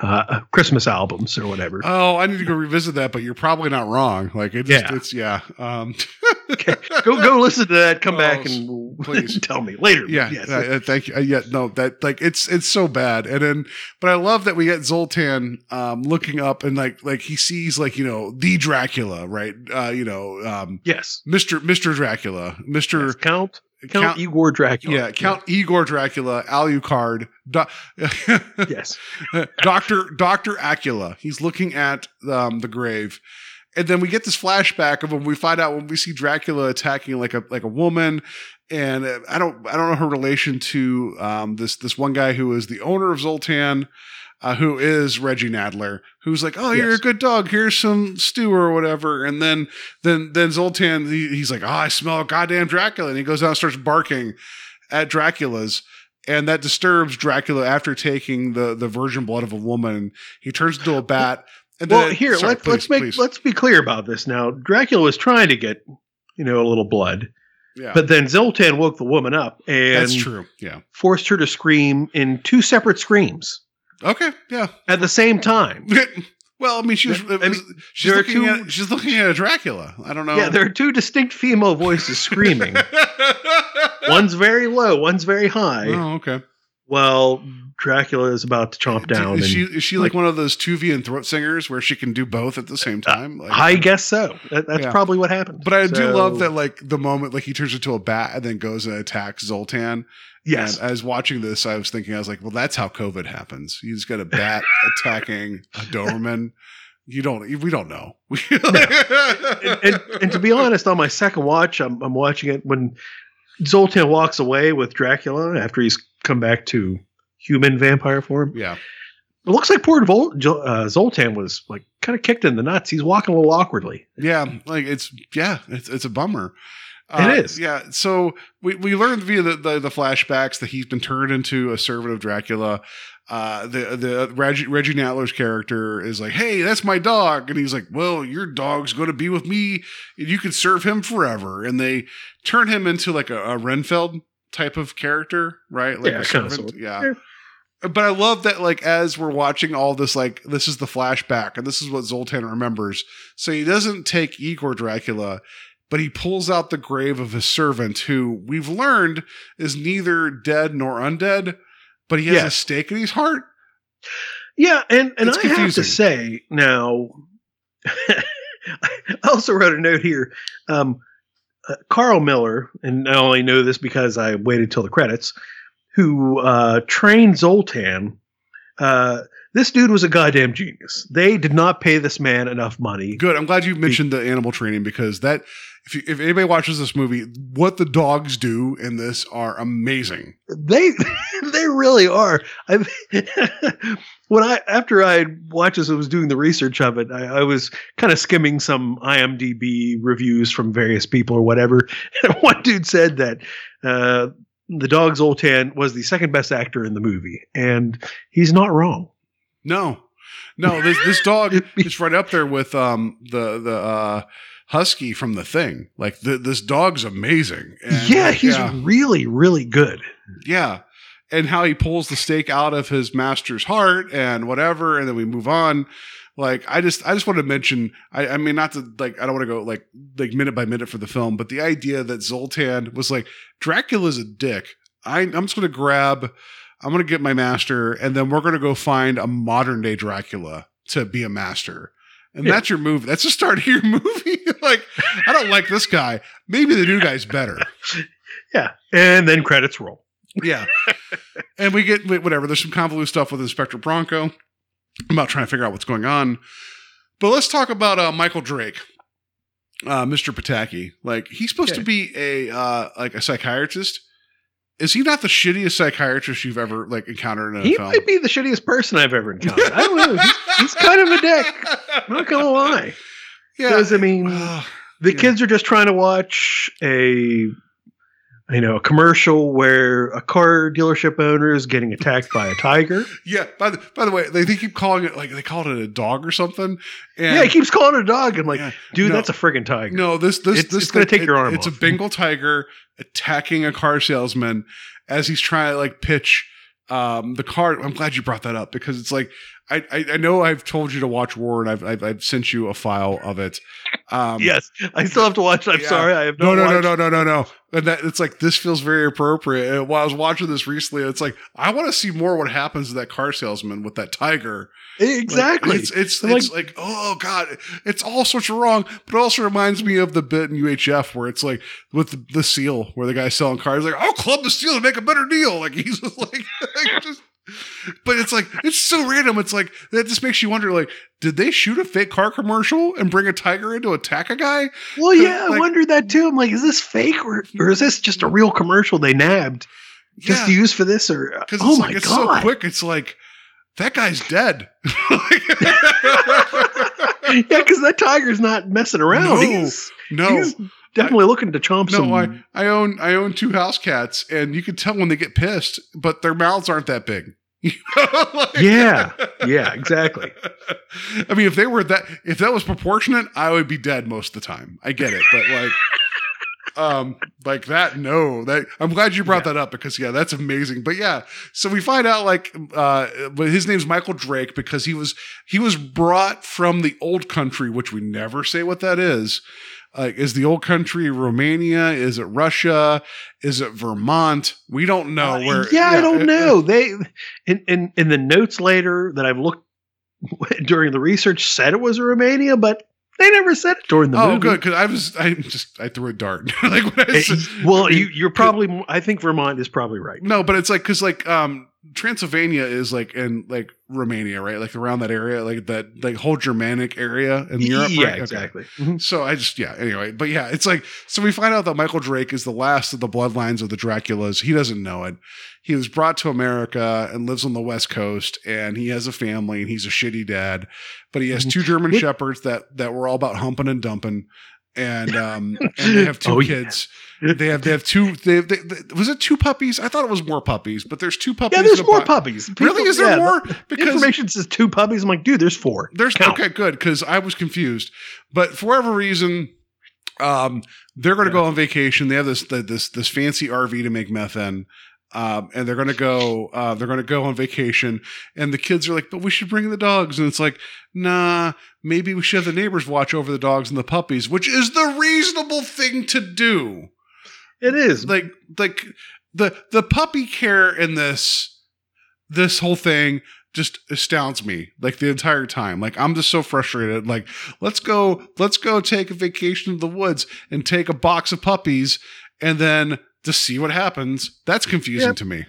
uh, Christmas albums or whatever? Oh, I need to go revisit that, but you're probably not wrong. Like it just, Yeah. it's yeah. Um go go listen to that. Come Oh, back and please. tell me later. Yeah, Yes. uh, uh, thank you. Uh, yeah, no, that like it's it's so bad. And then, but I love that we get Zoltan um, looking up and like like he sees like you know the Dracula, right? Uh, you know, um, yes. Mister Mister Dracula, Mister Yes. Count Count, Count- Igor Dracula. yeah, Count Igor Dracula, Alucard, Do- Yes. Doctor Doctor Acula. He's looking at um, the grave, and then we get this flashback of when we find out when we see Dracula attacking like a like a woman, and uh, I don't I don't know her relation to um, this this one guy who is the owner of Zoltan. Uh, who is Reggie Nalder? Who's like, oh, you're Yes. a good dog. Here's some stew or whatever. And then, then, then Zoltan, he, he's like, oh, I smell goddamn Dracula, and he goes out and starts barking at Dracula's and that disturbs Dracula after taking the the virgin blood of a woman. He turns into a bat. And Well, then, here sorry, let's please, let's make please. let's be clear about this now. Dracula was trying to get you know a little blood, yeah, but then Zoltan woke the woman up and that's true. Yeah. forced her to scream in two separate screams Okay. Yeah. at the same time. well, I mean, she's I mean, she's looking two- at she's looking at a Dracula. I don't know. Yeah, there are two distinct female voices screaming. one's very low, one's very high. oh, okay. Well, mm. Dracula is about to chomp down. Is she is she like, one of those Tuvian throat singers where she can do both at the same uh, time? Like, I guess so. That, that's Yeah. probably what happened. But I do love that, like the moment, like he turns into a bat and then goes and attacks Zoltan. Yes. And as watching this, I was thinking, I was like, well, that's how COVID happens. You just got a bat attacking a Doberman. You don't, we don't know. and, and, and to be honest, on my second watch, I'm, I'm watching it when Zoltan walks away with Dracula after he's come back to human vampire form. yeah. It looks like poor Vol- uh, Zoltan was like kind of kicked in the nuts. He's walking a little awkwardly. Yeah. Like it's, yeah, it's, it's a bummer. It is. Yeah. So we, we learned via the, the, the flashbacks that he's been turned into a servant of Dracula. Uh, the the Reggie, Reggie Nalder's character is like, "Hey, that's my dog," and he's like, "Well, your dog's going to be with me, and you can serve him forever." And they turn him into like a, a Renfield type of character, right? Like Yeah, a servant. sort of. Yeah. But I love that, like, as we're watching all this, like, this is the flashback, and this is what Zoltan remembers. So he doesn't take Igor Dracula, but he pulls out the grave of his servant, who we've learned is neither dead nor undead, but he has a stake in his heart. Yeah, and and It's I have confusing. to say now, I also wrote a note here. Um, uh, Carl Miller, and I only know this because I waited till the credits, who uh, trained Zoltan. Uh, this dude was a goddamn genius. They did not pay this man enough money. Good. I'm glad you mentioned the animal training because that if you, if anybody watches this movie, what the dogs do in this are amazing. They they really are. I when I after I watched this, I was doing the research of it. I, I was kind of skimming some IMDb reviews from various people or whatever. And one dude said that uh, the dog Zoltan was the second best actor in the movie, and he's not wrong. No, no, this this dog is right up there with um the the uh, husky from the thing. Like the, this dog's amazing. And, yeah, he's yeah, really really good. yeah, and how he pulls the stake out of his master's heart and whatever, and then we move on. Like I just I just want to mention I, I mean not to like I don't want to go like like minute by minute for the film, but the idea that Zoltan was like Dracula's a dick. I I'm just gonna grab I'm gonna get my master, and then we're gonna go find a modern day Dracula to be a master. And Yeah. that's your movie. That's the start of your movie. like, I don't like this guy. Maybe the new guy's better. Yeah, and then credits roll. Yeah. and we get whatever. There's some convoluted stuff with Inspector Branco about trying to figure out what's going on. But let's talk about uh, Michael Drake, uh, Mr. Pataki. Like he's supposed to be a uh, like a psychiatrist. Is he not the shittiest psychiatrist you've ever like encountered in a film? He film? might be the shittiest person I've ever encountered. I don't know. He's, he's kind of a dick. I'm not gonna lie. yeah. Because I mean, the yeah. kids are just trying to watch a you know a commercial where a car dealership owner is getting attacked by a tiger. yeah. By the by the way, they, they keep calling it like they called it a dog or something. And yeah, he keeps calling it a dog. I'm like, Yeah. dude, No. that's a friggin' tiger. No, this this It's- this it's gonna take your arm It's off. a Bengal tiger attacking a car salesman as he's trying to like pitch um the car. I'm glad you brought that up because it's like I I, I know I've told you to watch War and I've, I've I've sent you a file of it. Um, Yes, I still have to watch. I'm Yeah. sorry, I have No, no, no, no, no, no, no. And that it's like this feels very appropriate. And while I was watching this recently, it's like I want to see more what happens to that car salesman with that tiger. Like, Exactly. it's it's, I'm it's like, oh god, it's all sorts of wrong. But it also reminds me of the bit in UHF where it's like with the, the seal, where the guy's selling cars, like, I'll club the seal to make a better deal. Like he's just like, like, just. But it's like it's so random. It's like that just makes you wonder. Like, did they shoot a fake car commercial and bring a tiger in to attack a guy? well, yeah, I like- wondered that too. I'm like, is this fake or, or is this just a real commercial they nabbed just to use for this? Or uh, because oh it's my like it's god, so quick. It's like that guy's dead. yeah, because that tiger's not messing around. No, he's, no. he's definitely looking to chomp some. No, I, I own I own two house cats, and you can tell when they get pissed, but their mouths aren't that big. You know, like- Yeah, yeah, exactly. I mean, if they were that, if that was proportionate, I would be dead most of the time. I get it, but like, um, like that, no. That I'm glad you brought that up because yeah, that's amazing. But yeah, so we find out like, uh, but his name's Michael Drake because he was he was brought from the old country, which we never say what that is. Like, is the old country Romania? Is it Russia? Is it Vermont? We don't know Uh, where. yeah, I don't it- know. They in, in in the notes later that I've looked during the research said it was Romania, but they never said it during the oh, movie. good because I was I just I threw a dart. like when I Eh, said- well, you, you're probably. I think Vermont is probably right. No, but it's like because like um Transylvania is like in like Romania, right? Like around that area, like that like whole Germanic area in Europe. yeah, right? Okay. exactly. Mhm. So I just yeah. Anyway, but yeah, it's like so we find out that Michael Drake is the last of the bloodlines of the Draculas. He doesn't know it. He was brought to America and lives on the West Coast, and he has a family, and he's a shitty dad. But he has two German shepherds that that were all about humping and dumping, and um and they have two Oh, yeah. They have they have two. They, have, they, they was it two puppies? I thought it was more puppies, but there's two puppies. Yeah, there's more puppies. Really? Is there yeah, more? Because information says two puppies. I'm like, dude, there's four. there's Count. okay, good because I was confused. But for whatever reason, um, they're going to go on vacation. They have this the, this this fancy RV to make meth in. Um, and they're gonna go. Uh, they're gonna go on vacation, and the kids are like, "But we should bring the dogs." And it's like, "Nah, maybe we should have the neighbors watch over the dogs and the puppies," which is the reasonable thing to do It is. like like the the puppy care in this this whole thing just astounds me like the entire time like i'm just so frustrated like let's go let's go take a vacation to the woods and take a box of puppies and then to see what happens that's confusing Yep. to me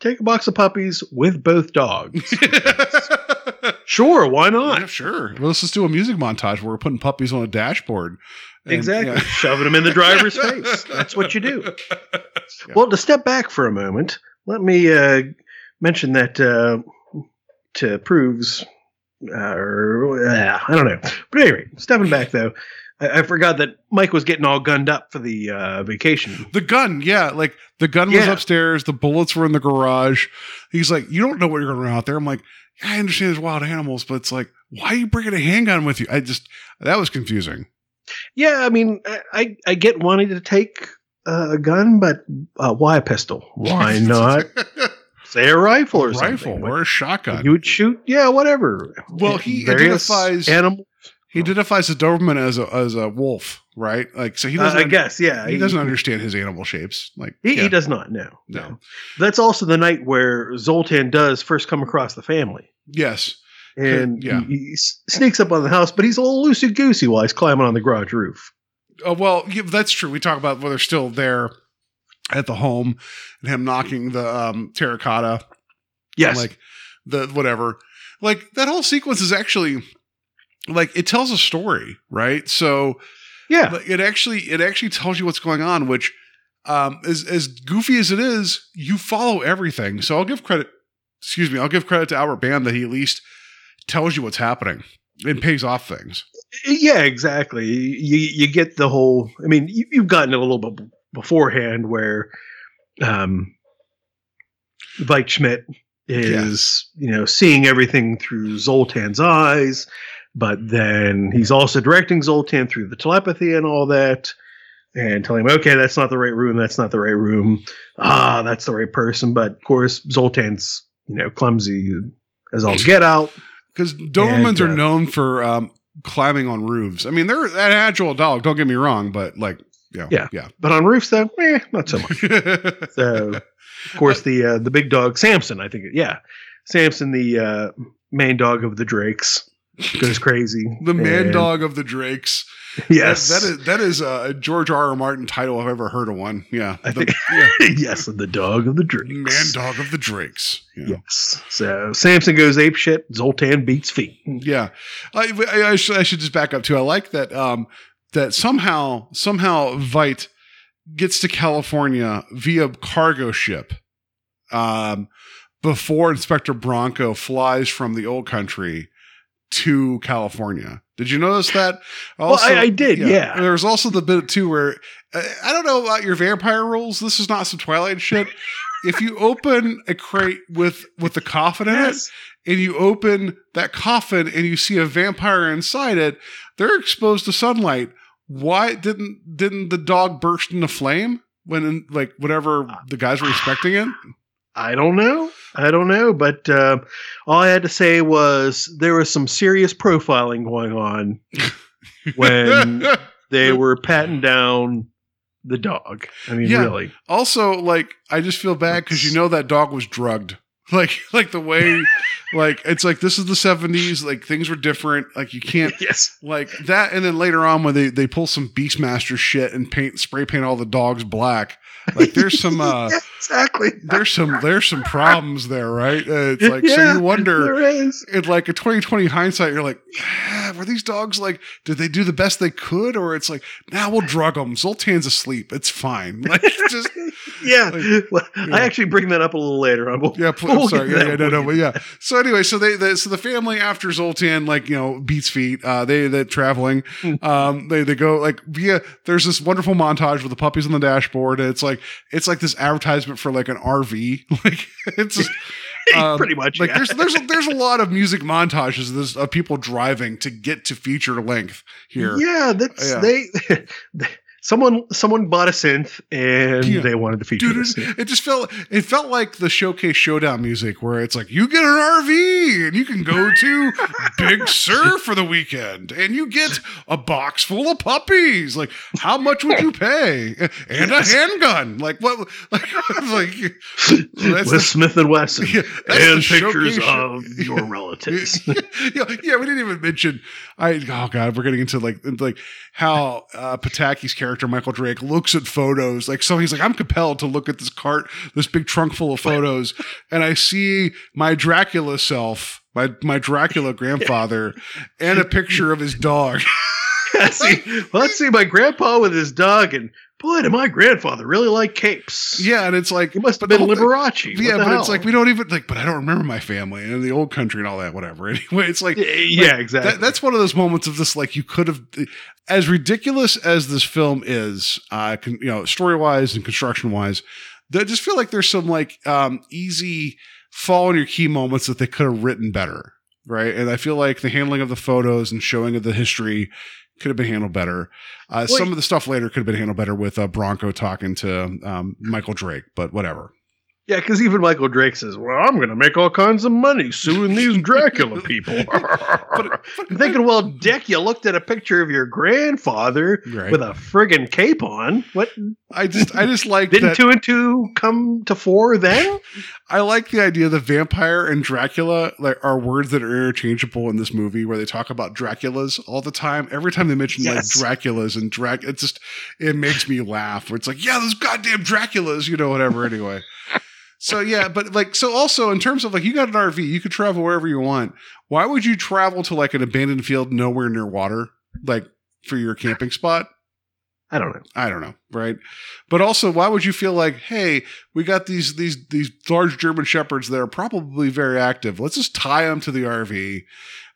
Take a box of puppies with both dogs. Sure, why not? Yeah, sure. Well, let's just do a music montage where we're putting puppies on a dashboard. And, exactly. yeah. Shoving them in the driver's face. That's what you do. Well, to step back for a moment, let me uh, mention that uh, to proves, uh, I don't know. But anyway, stepping back though, I, I forgot that Mike was getting all gunned up for the uh, vacation. The gun, yeah, like the gun was upstairs. The bullets were in the garage. He's like, you don't know what you're going to run out there. I'm like, yeah, I understand there's wild animals, but it's like, why are you bringing a handgun with you? I just that was confusing. Yeah, I mean, I I, I get wanting to take uh, a gun, but uh, why a pistol? Why not say a rifle or rifle something? or a shotgun? You would shoot, yeah, whatever. Well, he Various identifies- animal. he identifies the Doberman as a as a wolf, right? Like, so he Uh, doesn't. I guess, yeah. he doesn't understand his animal shapes. Like, He, yeah, he does not know. No. That's also the night where Zoltan does first come across the family. Yes. And Yeah. he, he sneaks up on the house, but he's a little loosey goosey while he's climbing on the garage roof. Oh well, yeah, that's true. We talk about when they're still there at the home and him knocking the um, terracotta. Yes. Like the whatever. Like that whole sequence is actually like it tells a story, right? So yeah. it actually it actually tells you what's going on, which um as as goofy as it is, you follow everything. So I'll give credit excuse me, I'll give credit to Albert Band that he at least tells you what's happening and pays off things. Yeah, exactly. You you get the whole. I mean, you, you've gotten a little bit beforehand where, um, Veidt Schmidt is you know seeing everything through Zoltan's eyes, but then he's also directing Zoltan through the telepathy and all that, and telling him, okay, that's not the right room. That's not the right room. Ah, that's the right person. But of course, Zoltan's you know clumsy as all get out. Because Dobermans And, are uh, known for um, climbing on roofs. I mean, they're an agile dog. Don't get me wrong, but like, yeah, Yeah. yeah. But on roofs, though, eh, not so much. So, of course, the uh, the big dog Samson, I think, yeah, Samson, the uh, main dog of the Drakes, goes crazy. the man And- dog of the Drakes. Yes, that, that is that is a George R. R. Martin title I've ever heard of one. Yeah, I the, think- yeah. yes, the dog of the Drakes. man dog of the Drakes. Yeah. Yes. So Samson goes ape shit. Zoltan beats feet. Yeah, I, I, I, should, I should just back up too. I like that um, that somehow somehow Veidt gets to California via cargo ship um, before Inspector Branco flies from the old country to California. Did you notice that? Well, I- I did, yeah. There was also the bit too where uh, I don't know about your vampire rules. This is not some Twilight shit. if you open a crate with with the coffin in it, and you open that coffin and you see a vampire inside it, they're exposed to sunlight. Why didn't didn't the dog burst into flame when in, like whatever the guys were expecting it? I don't know. I don't know. But uh, all I had to say was there was some serious profiling going on when they were patting down the dog. I mean, Yeah. really. also, like I just feel bad because you know that dog was drugged. Like like the way like it's like this is the 70s, like things were different. Like you can't Yes. like that and then later on when they they pull some beastmaster shit and paint spray paint all the dogs black like there's some uh Yeah, exactly. there's some there's some problems there right? Uh, it's like so you wonder in like a 2020 hindsight you're like "Ah, were these dogs like did they do the best they could? Or it's like now we'll drug them zoltan's asleep. It's fine. Like just Yeah. Like, well, I actually bring that up a little later on. We'll- yeah, pl- we'll I'm sorry. Yeah, yeah, no, no, but yeah. So anyway, so they, the, so the family after Zoltan, like you know, beats feet. Uh, they they traveling. Um, they they go like via. There's this wonderful montage with the puppies on the dashboard. And it's like it's like this advertisement for like an RV. Like it's just, um, Pretty much, Like yeah. there's there's a, there's a lot of music montages of, this, of people driving to get to feature length here. Yeah, that's Yeah. they. Someone someone bought a synth and Yeah. they wanted to feature Dude, this. it, it just felt it felt like the showcase showdown music where it's like you get an RV and you can go to Big Sur for the weekend and you get a box full of puppies. Like how much would you pay? And a handgun. Like what like like that's the- Smith and Wesson Yeah, and pictures of your relatives. yeah, yeah, we didn't even mention. I oh god, we're getting into like like how uh, Pataki's character Michael Drake looks at photos. Like so, he's like, I'm compelled to look at this cart, this big trunk full of photos, and I see my Dracula self. my my Dracula grandfather, and a picture of his dog. see, let's see my grandpa with his dog, and boy, did my grandfather really like capes. Yeah, and it's like He must have been whole thing- Liberace. Yeah, but it's like we don't even like. But I don't remember my family and the old country and all that. Whatever. Anyway, it's like yeah, like, exactly. That, that's one of those moments of this, like you could have, as ridiculous as this film is, uh, con, you know, story wise and construction wise, I just feel like there's some like um, easy fall on your key moments that they could have written better, right? And I feel like the handling of the photos and showing of the history could have been handled better. Uh, Well, some of the stuff later could have been handled better with uh, Branco talking to um, Michael Drake, but whatever. yeah, because even Michael Drake says, "Well, I'm going to make all kinds of money suing these Dracula people." I'm thinking, well, Dick, you looked at a picture of your grandfather Right. with a friggin' cape on. What I just, I just like didn't that. two and two come to four then? I like the idea that vampire and Dracula like are words that are interchangeable in this movie where they talk about Draculas all the time. Every time they mention Yes. like Draculas and Drac it just it makes me laugh. Where it's like, yeah, those goddamn Draculas, you know, whatever anyway. so yeah, but like so also in terms of like you got an RV, you could travel wherever you want. Why would you travel to like an abandoned field nowhere near water? Like for your camping spot? I don't know. I don't know, right? But also, why would you feel like, hey, we got these these these large German shepherds that are probably very active. Let's just tie them to the RV,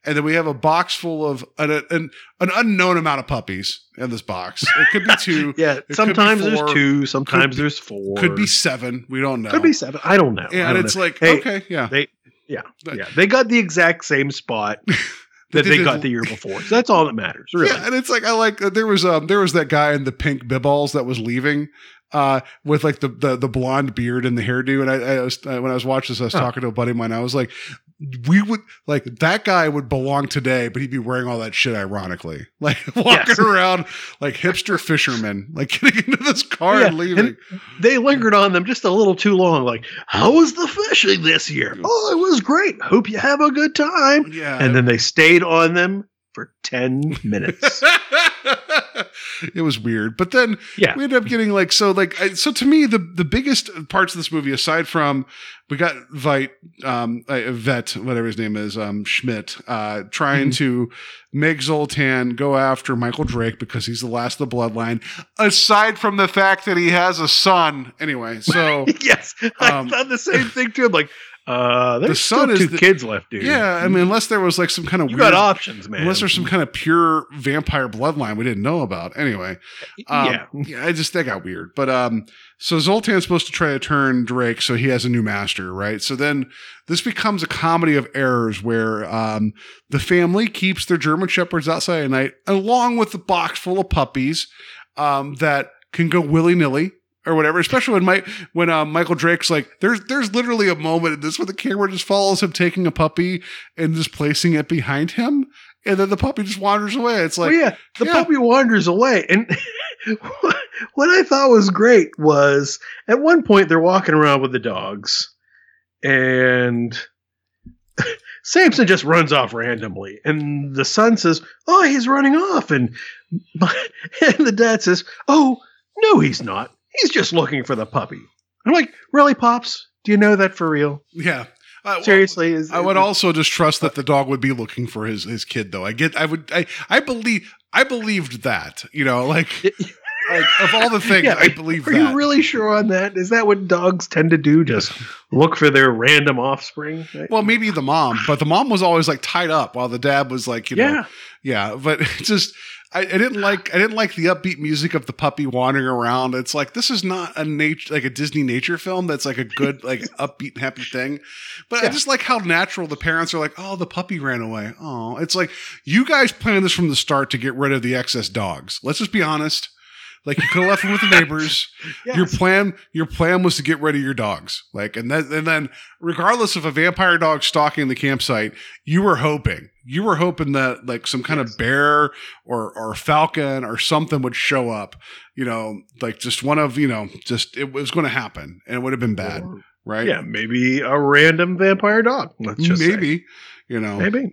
and then we have a box full of an an, an unknown amount of puppies in this box. It could be two, Yeah, sometimes there's two, sometimes be- there's four, could be seven. We don't know. could be seven. I don't know. Yeah, and don't it's know. like Hey, okay, yeah. they yeah yeah they got the exact same spot that They got the year before. So that's all that matters, really. Yeah, and it's like I like there was um there was that guy in the pink bibballs that was leaving uh with like the the, the blonde beard and the hairdo and I, I was uh, when I was watching this I was Huh. talking to a buddy of mine I was like we would like that guy would belong today but he'd be wearing all that shit ironically like walking Yes. around like hipster fishermen, like getting into this car Yeah, and leaving and they lingered on them just a little too long. Like, how was the fishing this year? Oh, it was great. Hope you have a good time. yeah And then they stayed on them for 10 minutes. it was weird. But then Yeah. we ended up getting like so like I- so to me the the biggest parts of this movie aside from we got Veidt um Vet whatever his name is um Schmidt uh trying Mhm. to make Zoltan go after Michael Drake because he's the last of the bloodline aside from the fact that he has a son anyway so yes. I Um, thought the same thing too. I'm like, uh, there's son still is two the- kids left, dude. yeah I mean unless there was like some kind of you weird got options, man. unless there's some kind of pure vampire bloodline we didn't know about anyway Um, yeah. yeah, I just that got weird. But um, so Zoltan's supposed to try to turn Drake so he has a new master, right? So then this becomes a comedy of errors where um, the family keeps their German shepherds outside at night, along with the box full of puppies um, that can go willy nilly. Or whatever, especially when Mike, when um, Michael Drake's like, there's there's literally a moment in this where the camera just follows him taking a puppy and just placing it behind him, and then the puppy just wanders away. It's like, well, yeah, the yeah. puppy wanders away. And what I thought was great was at one point they're walking around with the dogs, and Samson just runs off randomly. And the son says, Oh, he's running off. And, and the dad says, Oh, no, he's not. He's just looking for the puppy. I'm like, Really, Pops? Do you know that for real? yeah. Uh, Seriously? Is, I would also just trust that the dog would be looking for his his kid though. I get I would I I believe I believed that. You know, like, like of all the things Yeah, I believe Are that. you really sure on that? Is that what dogs tend to do? Just look for their random offspring? well, maybe the mom, but the mom was always like tied up while the dad was like, you know, yeah. yeah. But just I, I didn't like I didn't like the upbeat music of the puppy wandering around. It's like this is not a nature like a Disney nature film that's like a good like upbeat happy thing. But I just like how natural the parents are like, oh, the puppy ran away. Oh, it's like you guys planned this from the start to get rid of the excess dogs. Let's just be honest. Like you could have left them with the neighbors. Yes. Your plan, your plan was to get rid of your dogs. Like, and then, and then, regardless of a vampire dog stalking the campsite, you were hoping, you were hoping that like some kind of bear or or falcon or something would show up. You know, like just one of you know, just it was going to happen, and it would have been bad, Or- right? Yeah, maybe a random vampire dog. Let's just say. maybe. You know, Maybe.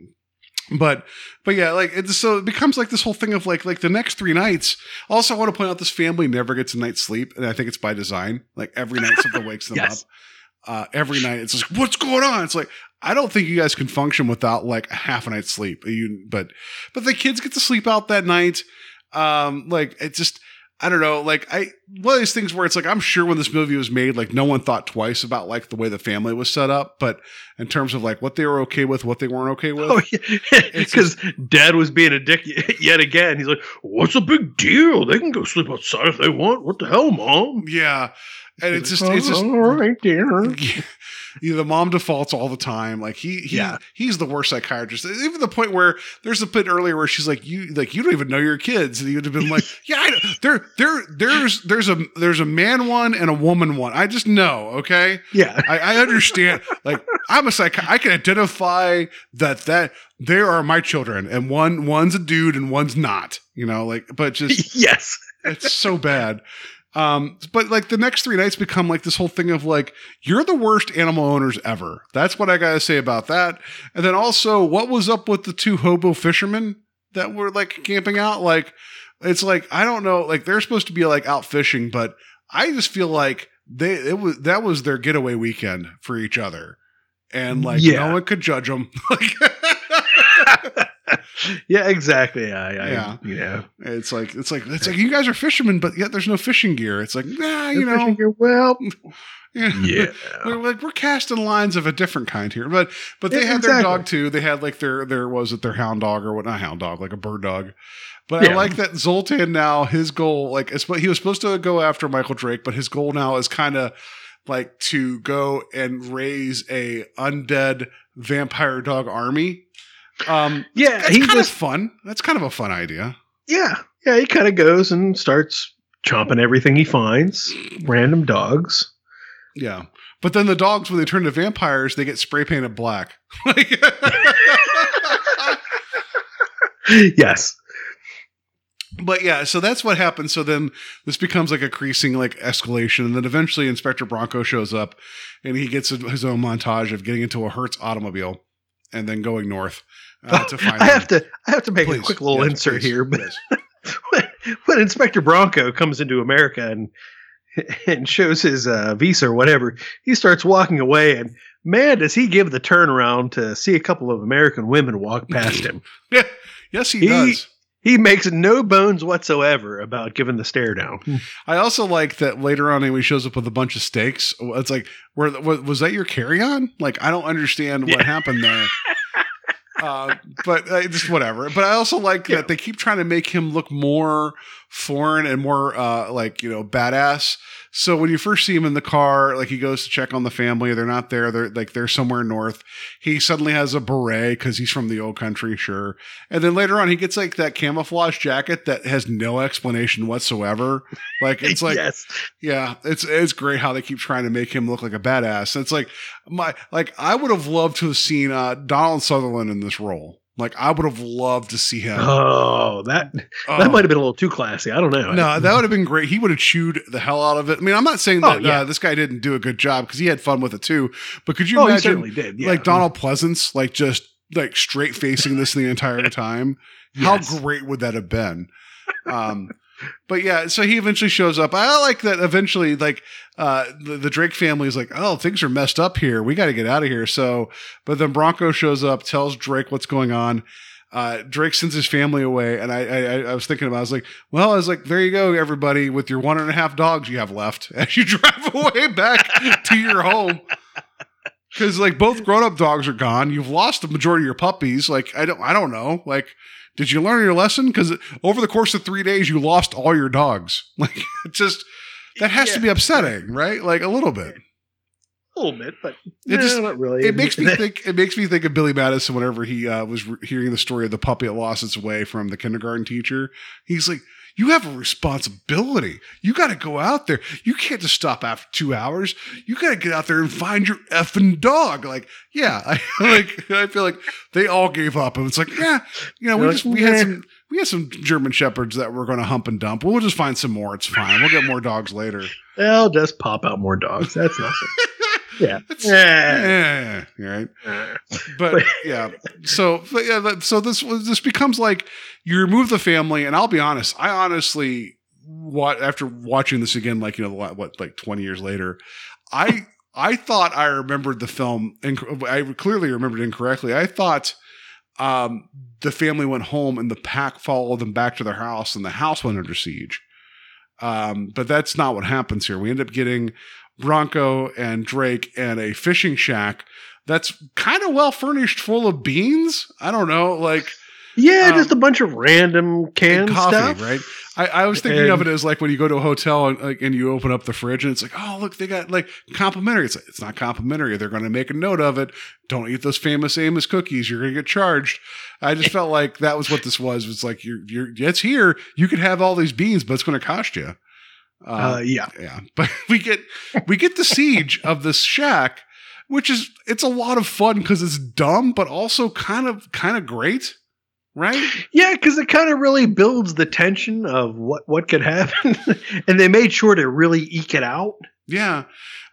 but but yeah like it, so it becomes like this whole thing of like like the next three nights also i want to point out this family never gets a night's sleep and i think it's by design like every night something wakes them Yes. up uh, every night it's like what's going on it's like I don't think you guys can function without like a half a night's sleep. You, but but the kids get to sleep out that night. Um, like it just I don't know. Like I one of these things where it's like I'm sure when this movie was made, like no one thought twice about like the way the family was set up, but in terms of like what they were okay with, what they weren't okay with. Oh yeah, because dad was being a dick yet again. He's like, "What's the big deal? They can go sleep outside if they want. What the hell, mom?" Yeah, and it's just "Oh, it's just all right, dear. Yeah, the mom defaults all the time. Like he, he Yeah. he's the worst psychiatrist. Even the point where there's a bit earlier where she's like, "You like you don't even know your kids," and would have been like, "Yeah, I, know. there, there, there's there's a there's a man one and a woman one. I just know, okay." Yeah, I, I understand. like I'm a psych. I can identify that that there are my children, and one one's a dude and one's not. You know, like, but just yes. it's so bad. Um, but like the next three nights become like this whole thing of like, you're the worst animal owners ever. That's what I gotta say about that. And then also, what was up with the two hobo fishermen that were like camping out? Like, it's like, I don't know, like they're supposed to be like out fishing, but I just feel like they, it was, that was their getaway weekend for each other. And like, Yeah. no one could judge them. like, yeah, exactly. I, I Yeah. you know, it's like, it's like, it's like, you guys are fishermen, but yet there's no fishing gear. It's like, nah, you They're know, here. Well, yeah. yeah. we're like we're casting lines of a different kind here, but but they Yeah, had their dog too. They had like their their was it their hound dog or what? Not hound dog, like a bird dog. But I like that Zoltan now. His goal, like, he was supposed to go after Michael Drake, but his goal now is kind of like to go and raise a undead vampire dog army. Um, Yeah, that's he just of fun. That's kind of a fun idea. yeah, yeah. He kind of goes and starts chomping everything he finds, random dogs. Yeah. But then the dogs, when they turn to vampires, they get spray painted black. Yes. but yeah, so that's what happens. So then this becomes like a creasing like escalation, and then eventually Inspector Branco shows up, and he gets his own montage of getting into a Hertz automobile and then going north uh, to find. I them. have to. I have to make a quick little Yes, insert please. here. But when, when Inspector Branco comes into America and and shows his uh, visa or whatever, he starts walking away, and man, does he give the turnaround to see a couple of American women walk past him. Yeah. Yes, he, He- does. He makes no bones whatsoever about giving the stare down. I also like that later on, he shows up with a bunch of steaks. It's like, where was, was that your carry on? Like, I don't understand what Yeah. happened there. Uh, but uh, just whatever. But I also like Yeah. that they keep trying to make him look more foreign and more uh, like you know badass. So when you first see him in the car, like he goes to check on the family, they're not there. They're like they're somewhere north. He suddenly has a beret because he's from the old country, sure. And then later on, he gets like that camouflage jacket that has no explanation whatsoever. Like it's like yes, yeah, it's it's great how they keep trying to make him look like a badass. It's like my like I would have loved to have seen uh, Donald Sutherland in this role. Like I would have loved to see him. oh, that Oh. that might have been a little too classy. I don't know. No, that would have been great. He would have chewed the hell out of it. I mean, I'm not saying Oh, that yeah. uh, this guy didn't do a good job because he had fun with it too. But could you oh, he imagine certainly did. Yeah. like Donald Pleasence, like just like straight facing this the entire time? Yes. How great would that have been? Um, but yeah, so he eventually shows up. I like that eventually, like, uh, the, the Drake family is like, oh, things are messed up here. We got to get out of here. So, but then Branco shows up, tells Drake what's going on. Uh, Drake sends his family away, and I, I, I was thinking about, I was like, well, I was like, there you go, everybody, with your one and a half dogs you have left as you drive away back to your home. Because like both grown up dogs are gone, you've lost the majority of your puppies. Like I don't, I don't know. Like, did you learn your lesson? Because over the course of three days, you lost all your dogs. Like, it just that has to be upsetting, right? Like a little bit. a little bit, but It no, just- not really. It makes me think. It makes me think of Billy Madison whenever he uh, was re- hearing the story of the puppy that lost its way from the kindergarten teacher. He's like, "You have a responsibility. You got to go out there. You can't just stop after two hours. You got to get out there and find your effing dog." Like, yeah, I like. I feel like they all gave up, and it's like, yeah, you know, we just we had some. We had some German shepherds that we're going to hump and dump. We'll just find some more. It's fine. We'll get more dogs later. They'll just pop out more dogs. That's nothing. yeah. Yeah. Yeah, right. But yeah so but yeah so this this becomes like you remove the family and i'll be honest i honestly what after watching this again like you know what what like 20 years later i I thought I remembered the film, inc- I clearly remembered incorrectly. I thought um, the family went home and the pack followed them back to their house and the house went under siege. Um, but that's not what happens here. We end up getting Branco and Drake and a fishing shack that's kind of well furnished full of beans. I don't know, like Yeah, Um, just a bunch of random canned coffee, stuff. right? I, I was thinking of it as like when you go to a hotel and like and you open up the fridge and it's like, oh look, they got like complimentary. It's like, it's not complimentary. They're going to make a note of it. Don't eat those famous Amos cookies. You're going to get charged. I just felt like that was what this was. It's like you're you're it's here. You could have all these beans, but it's going to cost you. Uh, yeah. yeah, but we get we get the siege of this shack, which is it's a lot of fun because it's dumb, but also kind of kind of great, right? Yeah, because it kind of really builds the tension of what what could happen, and they made sure to really eke it out. Yeah.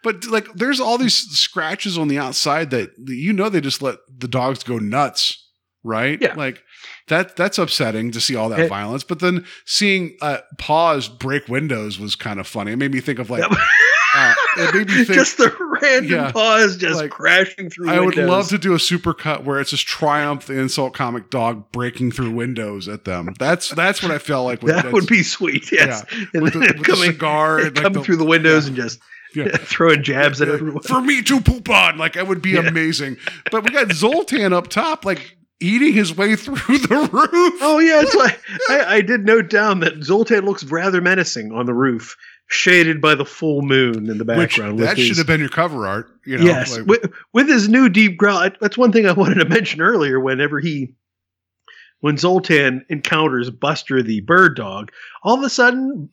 But like there's all these scratches on the outside that that you know they just let the dogs go nuts, right? Yeah. Like that that's upsetting to see all that It- violence. But then seeing uh paws break windows was kind of funny. It made me think of like uh, it made me think just the random Yeah, paws just like, crashing through. I would love to do a super cut where it's just triumph the insult comic dog breaking through windows at them. That's that's what I felt like with That would be sweet. Yes, and With the- with the coming, cigar and, like, coming the- through the windows and just Yeah. throwing jabs at everyone. for me to poop on. Like that would be Yeah. amazing. But we got Zoltan up top, like eating his way through the roof. Oh yeah, it's like I, I did note down that Zoltan looks rather menacing on the roof, shaded by the full moon in the background. with that his- should have been your cover art. You know, yes, like- with, with his new deep growl. I- That's one thing I wanted to mention earlier. Whenever he, when Zoltan encounters Buster the bird dog, all of a sudden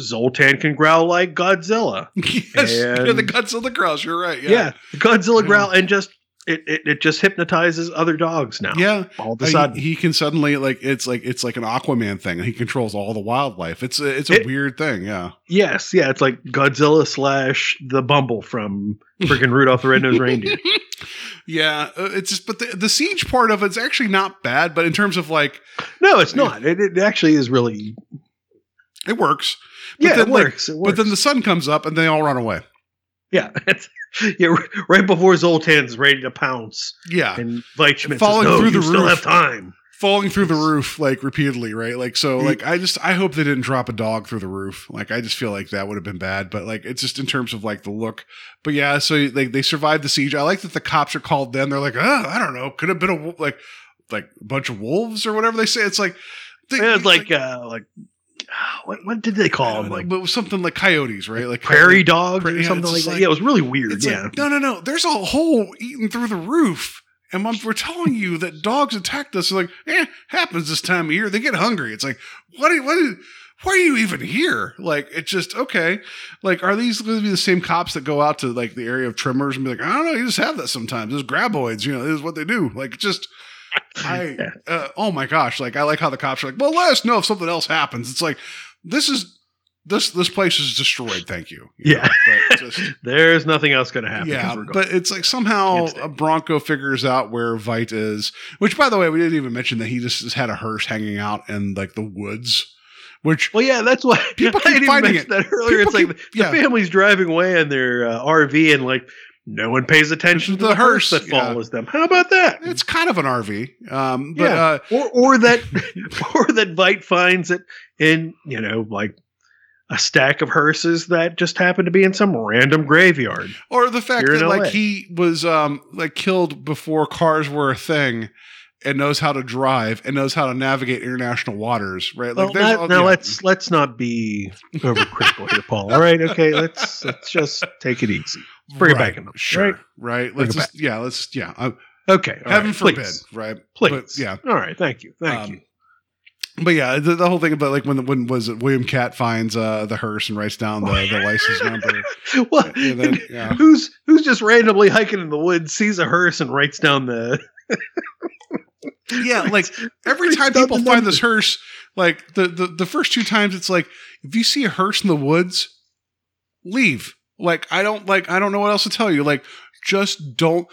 Zoltan can growl like Godzilla. yes, yeah, the and- guts of the cross. You're right. Yeah, Yeah, Godzilla Yeah. growl and just it, it it just hypnotizes other dogs now. yeah. all of a Uh, sudden. he, he can suddenly like it's like it's like an Aquaman thing. He controls all the wildlife. It's a, it's a It- weird thing. Yeah. yes, yeah, it's like Godzilla slash the Bumble from freaking Rudolph the Red-Nosed Reindeer. Yeah, uh, it's just but the, the siege part of it's actually not bad. But in terms of like, No, it's not. It, it actually is really. it works. But Yeah, then, it like- works. it works. But then the sun comes up and they all run away. Yeah, yeah, right before Zoltan's ready to pounce, Yeah, and Weichman Falling says, no, through the still roof. have time. falling through the roof like repeatedly, right? Like so, like I just I hope they didn't drop a dog through the roof. Like I just feel like that would have been bad. But like it's just in terms of like the look. But yeah, so like they survived the siege. I like that the cops are called. Then they're like, oh, I don't know, could have been a like like a bunch of wolves or whatever they say. It's like they, it's like, uh, like what what did they call them? Like but something like coyotes, right? Like prairie dogs pra- or yeah, something like that. like- yeah, it was really weird. Yeah, like, no, no, no. There's a hole eaten through the roof. And we're telling you that dogs attacked us, like, eh, happens this time of year. They get hungry. It's like, what? Are, what? Are, why are you even here? Like, it's just okay. Like, are these going to be the same cops that go out to like the area of Tremors and be like, I don't know, you just have that sometimes. There's graboids, you know, this is what they do. Like, just, I, Yeah. uh, oh my gosh, like, I like how the cops are like, well, let us know if something else happens. It's like, this is this this place is destroyed. Thank you. You Yeah. know, but just, There's nothing else going to happen. yeah, but it's like somehow a Branco figures out where Veidt is. Which, by the way, we didn't even mention that he just has had a hearse hanging out in like the woods. Which Well, yeah, that's why People I keep didn't finding it. that earlier. People it's like keep- the yeah. family's driving away in their uh, RV, and like no one pays attention to The the, hearse that yeah. follows them. How about that? it's kind of an RV, um, but yeah, uh, or or that or that Veidt finds it in you know like a stack of hearses that just happened to be in some random graveyard. or the fact that like LA. he was um like killed before cars were a thing. And knows how to drive and knows how to navigate international waters, right? Well, there's not- now yeah. let's let's not be overcritical here, Paul. All right, okay, let's let's just take it easy. Bring it Right, back in, sure, right? right? Let's just, yeah, let's, yeah. Uh, Okay, heaven right, forbid, please, right? please. But, yeah, All right, thank you, thank Um, you. But yeah, the, the whole thing about like when when was it William Katt finds uh, the hearse and writes down the, the license number. Well, then, yeah. who's who's just randomly hiking in the woods, sees a hearse, and writes down the Yeah, like every time people find this hearse, like the, the the first two times, it's like if you see a hearse in the woods, leave. Like I don't like I don't know what else to tell you. Like just don't.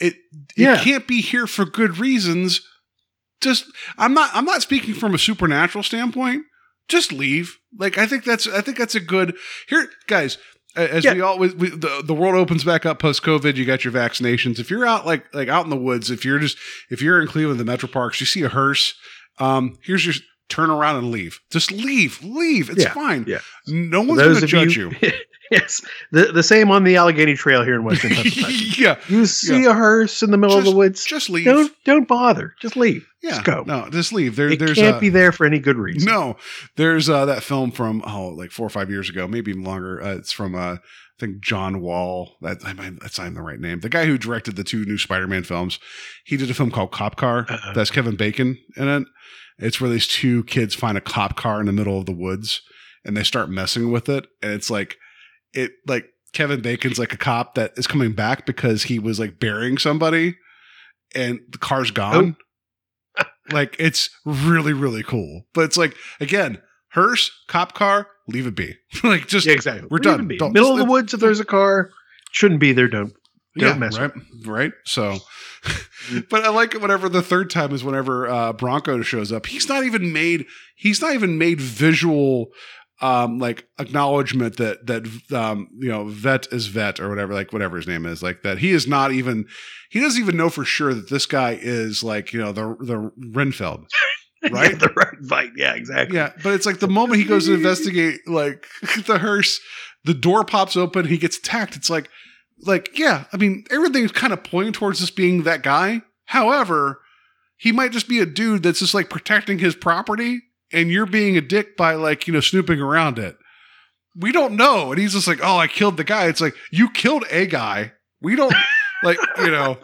It Yeah. it can't be here for good reasons. Just I'm not I'm not speaking from a supernatural standpoint. Just leave. Like I think that's I think that's a good here, guys. as Yeah. we always we, the the world opens back up post COVID. You got your vaccinations. If you're out like like out in the woods, if you're just if you're in Cleveland, the metro parks, you see a hearse. Um, here's your turn around and leave. Just leave, leave. It's Yeah, fine. yeah. No one's going to judge you. yes, the the same on the Allegheny Trail here in Western Pennsylvania. yeah, You see a hearse in the middle of the woods, just leave. don't don't bother. Just leave. yeah, Just go. No, just leave. There, it there's can't a, be there for any good reason. No, there's uh, that film from oh, like four or five years ago, maybe even longer. Uh, it's from uh, I think John Wall. That I might, that's not the right name. The guy who directed the two new Spider-Man films. He did a film called Cop Car. Uh-uh. That's Kevin Bacon in it. It's where these two kids find a cop car in the middle of the woods and they start messing with it. And it's like it like Kevin Bacon's like a cop that is coming back because he was like burying somebody and the car's gone. like it's really, really cool. But it's like, again, hearse, cop car, leave it be. like just Yeah, exactly. We're Leave done. it be. Don't- Middle of the woods. If there's a car, shouldn't be there. Don't don't mess right, right. So, but I like it whenever the third time is whenever uh, Branco shows up. He's not even made. He's not even made visual, um, like acknowledgement that that um, you know, vet is vet or whatever, like whatever his name is, like that. He is not even. He doesn't even know for sure that this guy is like you know the the Renfield. Right? Yeah, the right fight. Yeah, exactly. Yeah, but it's like the moment he goes to investigate like the hearse, the door pops open, he gets attacked. It's like like yeah, I mean everything's kind of pointing towards this being that guy. However, he might just be a dude that's just like protecting his property and you're being a dick by like, you know, snooping around it. We don't know. And he's just like, "Oh, I killed the guy." It's like, "You killed a guy." We don't like, you know,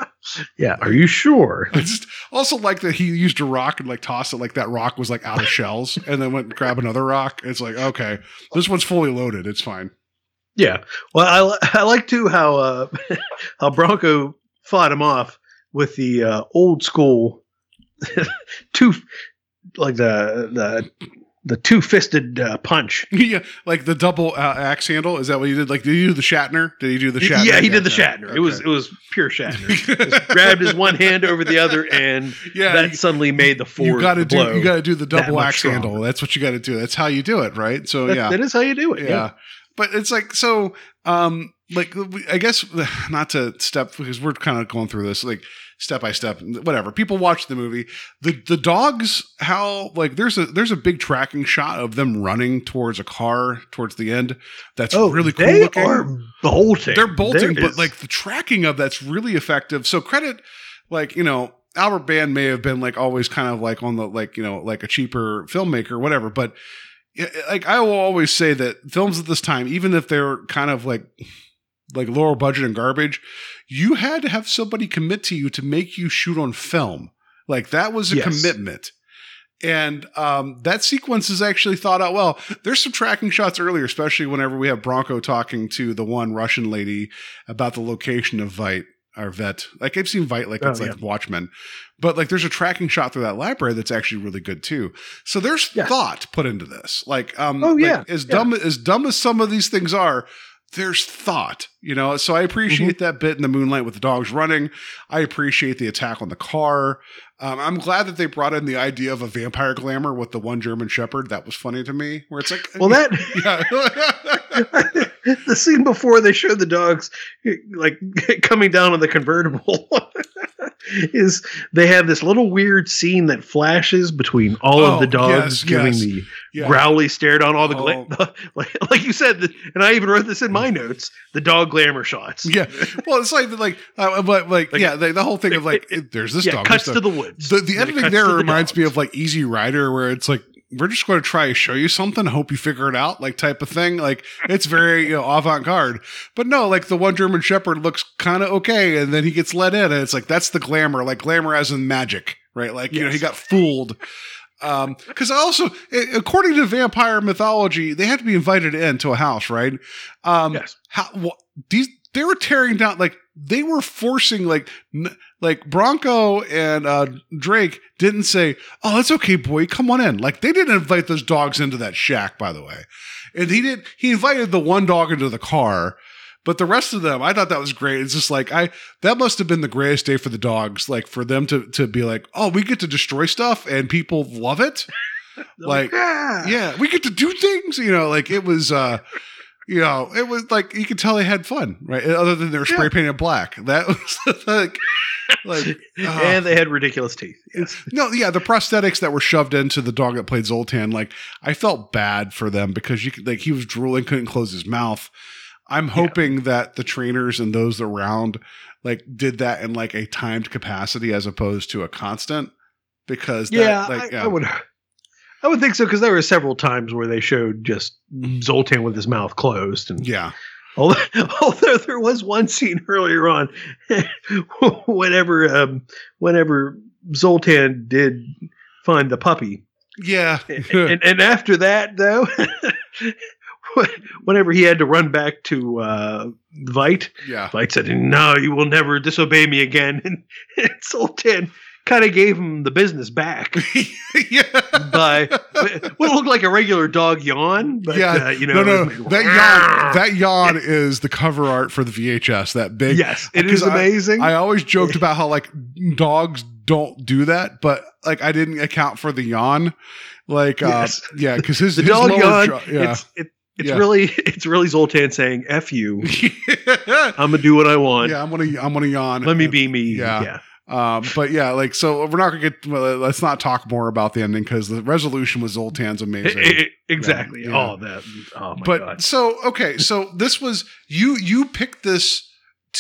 Yeah. Are you sure? I just also like that he used a rock and like tossed it like that rock was like out of shells and then went and grab another rock. It's like, okay, this one's fully loaded. It's fine. Yeah. Well, I, I like too how uh, how Branco fought him off with the uh, old school two like the the the two fisted uh, punch. yeah, like the double uh, axe handle. Is that what you did? Like, did you do the Shatner? Did he do the Shatner? Yeah, he did the Okay. Shatner. It was it was pure Shatner. Just grabbed his one hand over the other, and Yeah, that you- suddenly made the four. you got to do. You got to do the double axe stronger. handle. That's what you got to do. That's how you do it, right? So That- yeah, that is how you do it. yeah. Yeah. But it's like so. Um, like I guess not to step because we're kind of going through this like step by step. Whatever. People watch the movie. The the dogs. How like there's a there's a big tracking shot of them running towards a car towards the end. That's Oh, really cool they looking. are bolting. They're bolting, There but is- like the tracking of that's really effective. So credit, like you know, Albert Band may have been like always kind of like on the like you know like a cheaper filmmaker, whatever. But like I will always say that films at this time, even if they're kind of like like lower budget and garbage, you had to have somebody commit to you to make you shoot on film. Like that was a Yes. commitment. And um, that sequence is actually thought out well. There's some tracking shots earlier, especially whenever we have Branco talking to the one Russian lady about the location of Veidt or Vet. Like I've seen Veidt like Oh, it's like Watchmen, but like there's a tracking shot through that library that's actually really good too. So there's Yeah. thought put into this. Like, um, Oh, like, yeah, as yeah. dumb as dumb as some of these things are, there's thought, you know. So I appreciate Mm-hmm. that bit in the moonlight with the dogs running. I appreciate the attack on the car. Um, I'm glad that they brought in the idea of a vampire glamour with the one German Shepherd. That was funny to me. Where it's like, well, that yeah, the scene before they show the dogs like coming down on the convertible is they have this little weird scene that flashes between all Oh, of the dogs yes, giving yes. the growly stare down all the, gla- Oh. like, like you said the, and I even wrote this in my notes the dog glamour shots yeah. Well, it's like like, uh, but like, Like- yeah, the, the whole thing of like, it- there's this yeah dog. cuts to the woods The, the editing there the reminds me of like Easy Rider, where it's like we're just going to try to show you something, hope you figure it out, like type of thing. Like it's very you know, avant garde. But no, like the one German Shepherd looks kind of okay, and then he gets let in, and it's like that's the glamour, like glamour as in magic, right? Like you know, he got fooled. Um, because also, according to vampire mythology, they had to be invited into a house, right? Um, Yes. how wha- these they were tearing down like they were forcing like n- like Branco and uh Drake didn't say, "Oh, that's okay, boy, come on in." Like they didn't invite those dogs into that shack, by the way. And he did. He invited the one dog into the car, but the rest of them, I thought that was great. It's just like I that must have been the greatest day for the dogs, like for them to to be like, "Oh, we get to destroy stuff and people love it." like yeah yeah, we get to do things, you know, like it was uh you know, it was like you could tell they had fun, right? Other than they were spray Yeah. painted black. That was like, like, oh. and they had ridiculous teeth. Yes. no, yeah, the prosthetics that were shoved into the dog that played Zoltan, like I felt bad for them because you could, like he was drooling, couldn't close his mouth. I'm hoping that the trainers and those around like did that in like a timed capacity as opposed to a constant because that, yeah, like, I, I would. I would think so because there were several times where they showed just Zoltan with his mouth closed, and yeah, although, although there was one scene earlier on, whenever um, whenever Zoltan did find the puppy, yeah, and, and after that though, whenever he had to run back to uh, Veidt, yeah. Veidt said, "No, you will never disobey me again," and, and Zoltan kind of gave him the business back yeah. by what looked like a regular dog yawn. But, yeah, uh, you know, no, no, like, that yawn, that yawn is the cover art for the VHS. That big, yes, it is amazing. I, I always joked about how like dogs don't do that, but like I didn't account for the yawn. Like, Yes. uh, yeah, because his the his dog yawn. jaw- yeah, It's it, it's Yeah. really it's really Zoltan saying "f you." I'm gonna do what I want. Yeah, I'm gonna I'm gonna yawn. Let me be me. Yeah. yeah. Um, but yeah, like so we're not gonna get. Well, let's not talk more about the ending because the resolution with Zoltan's amazing. I- I- exactly. Yeah. Oh, that. Oh my but god. so okay, so this was you you picked this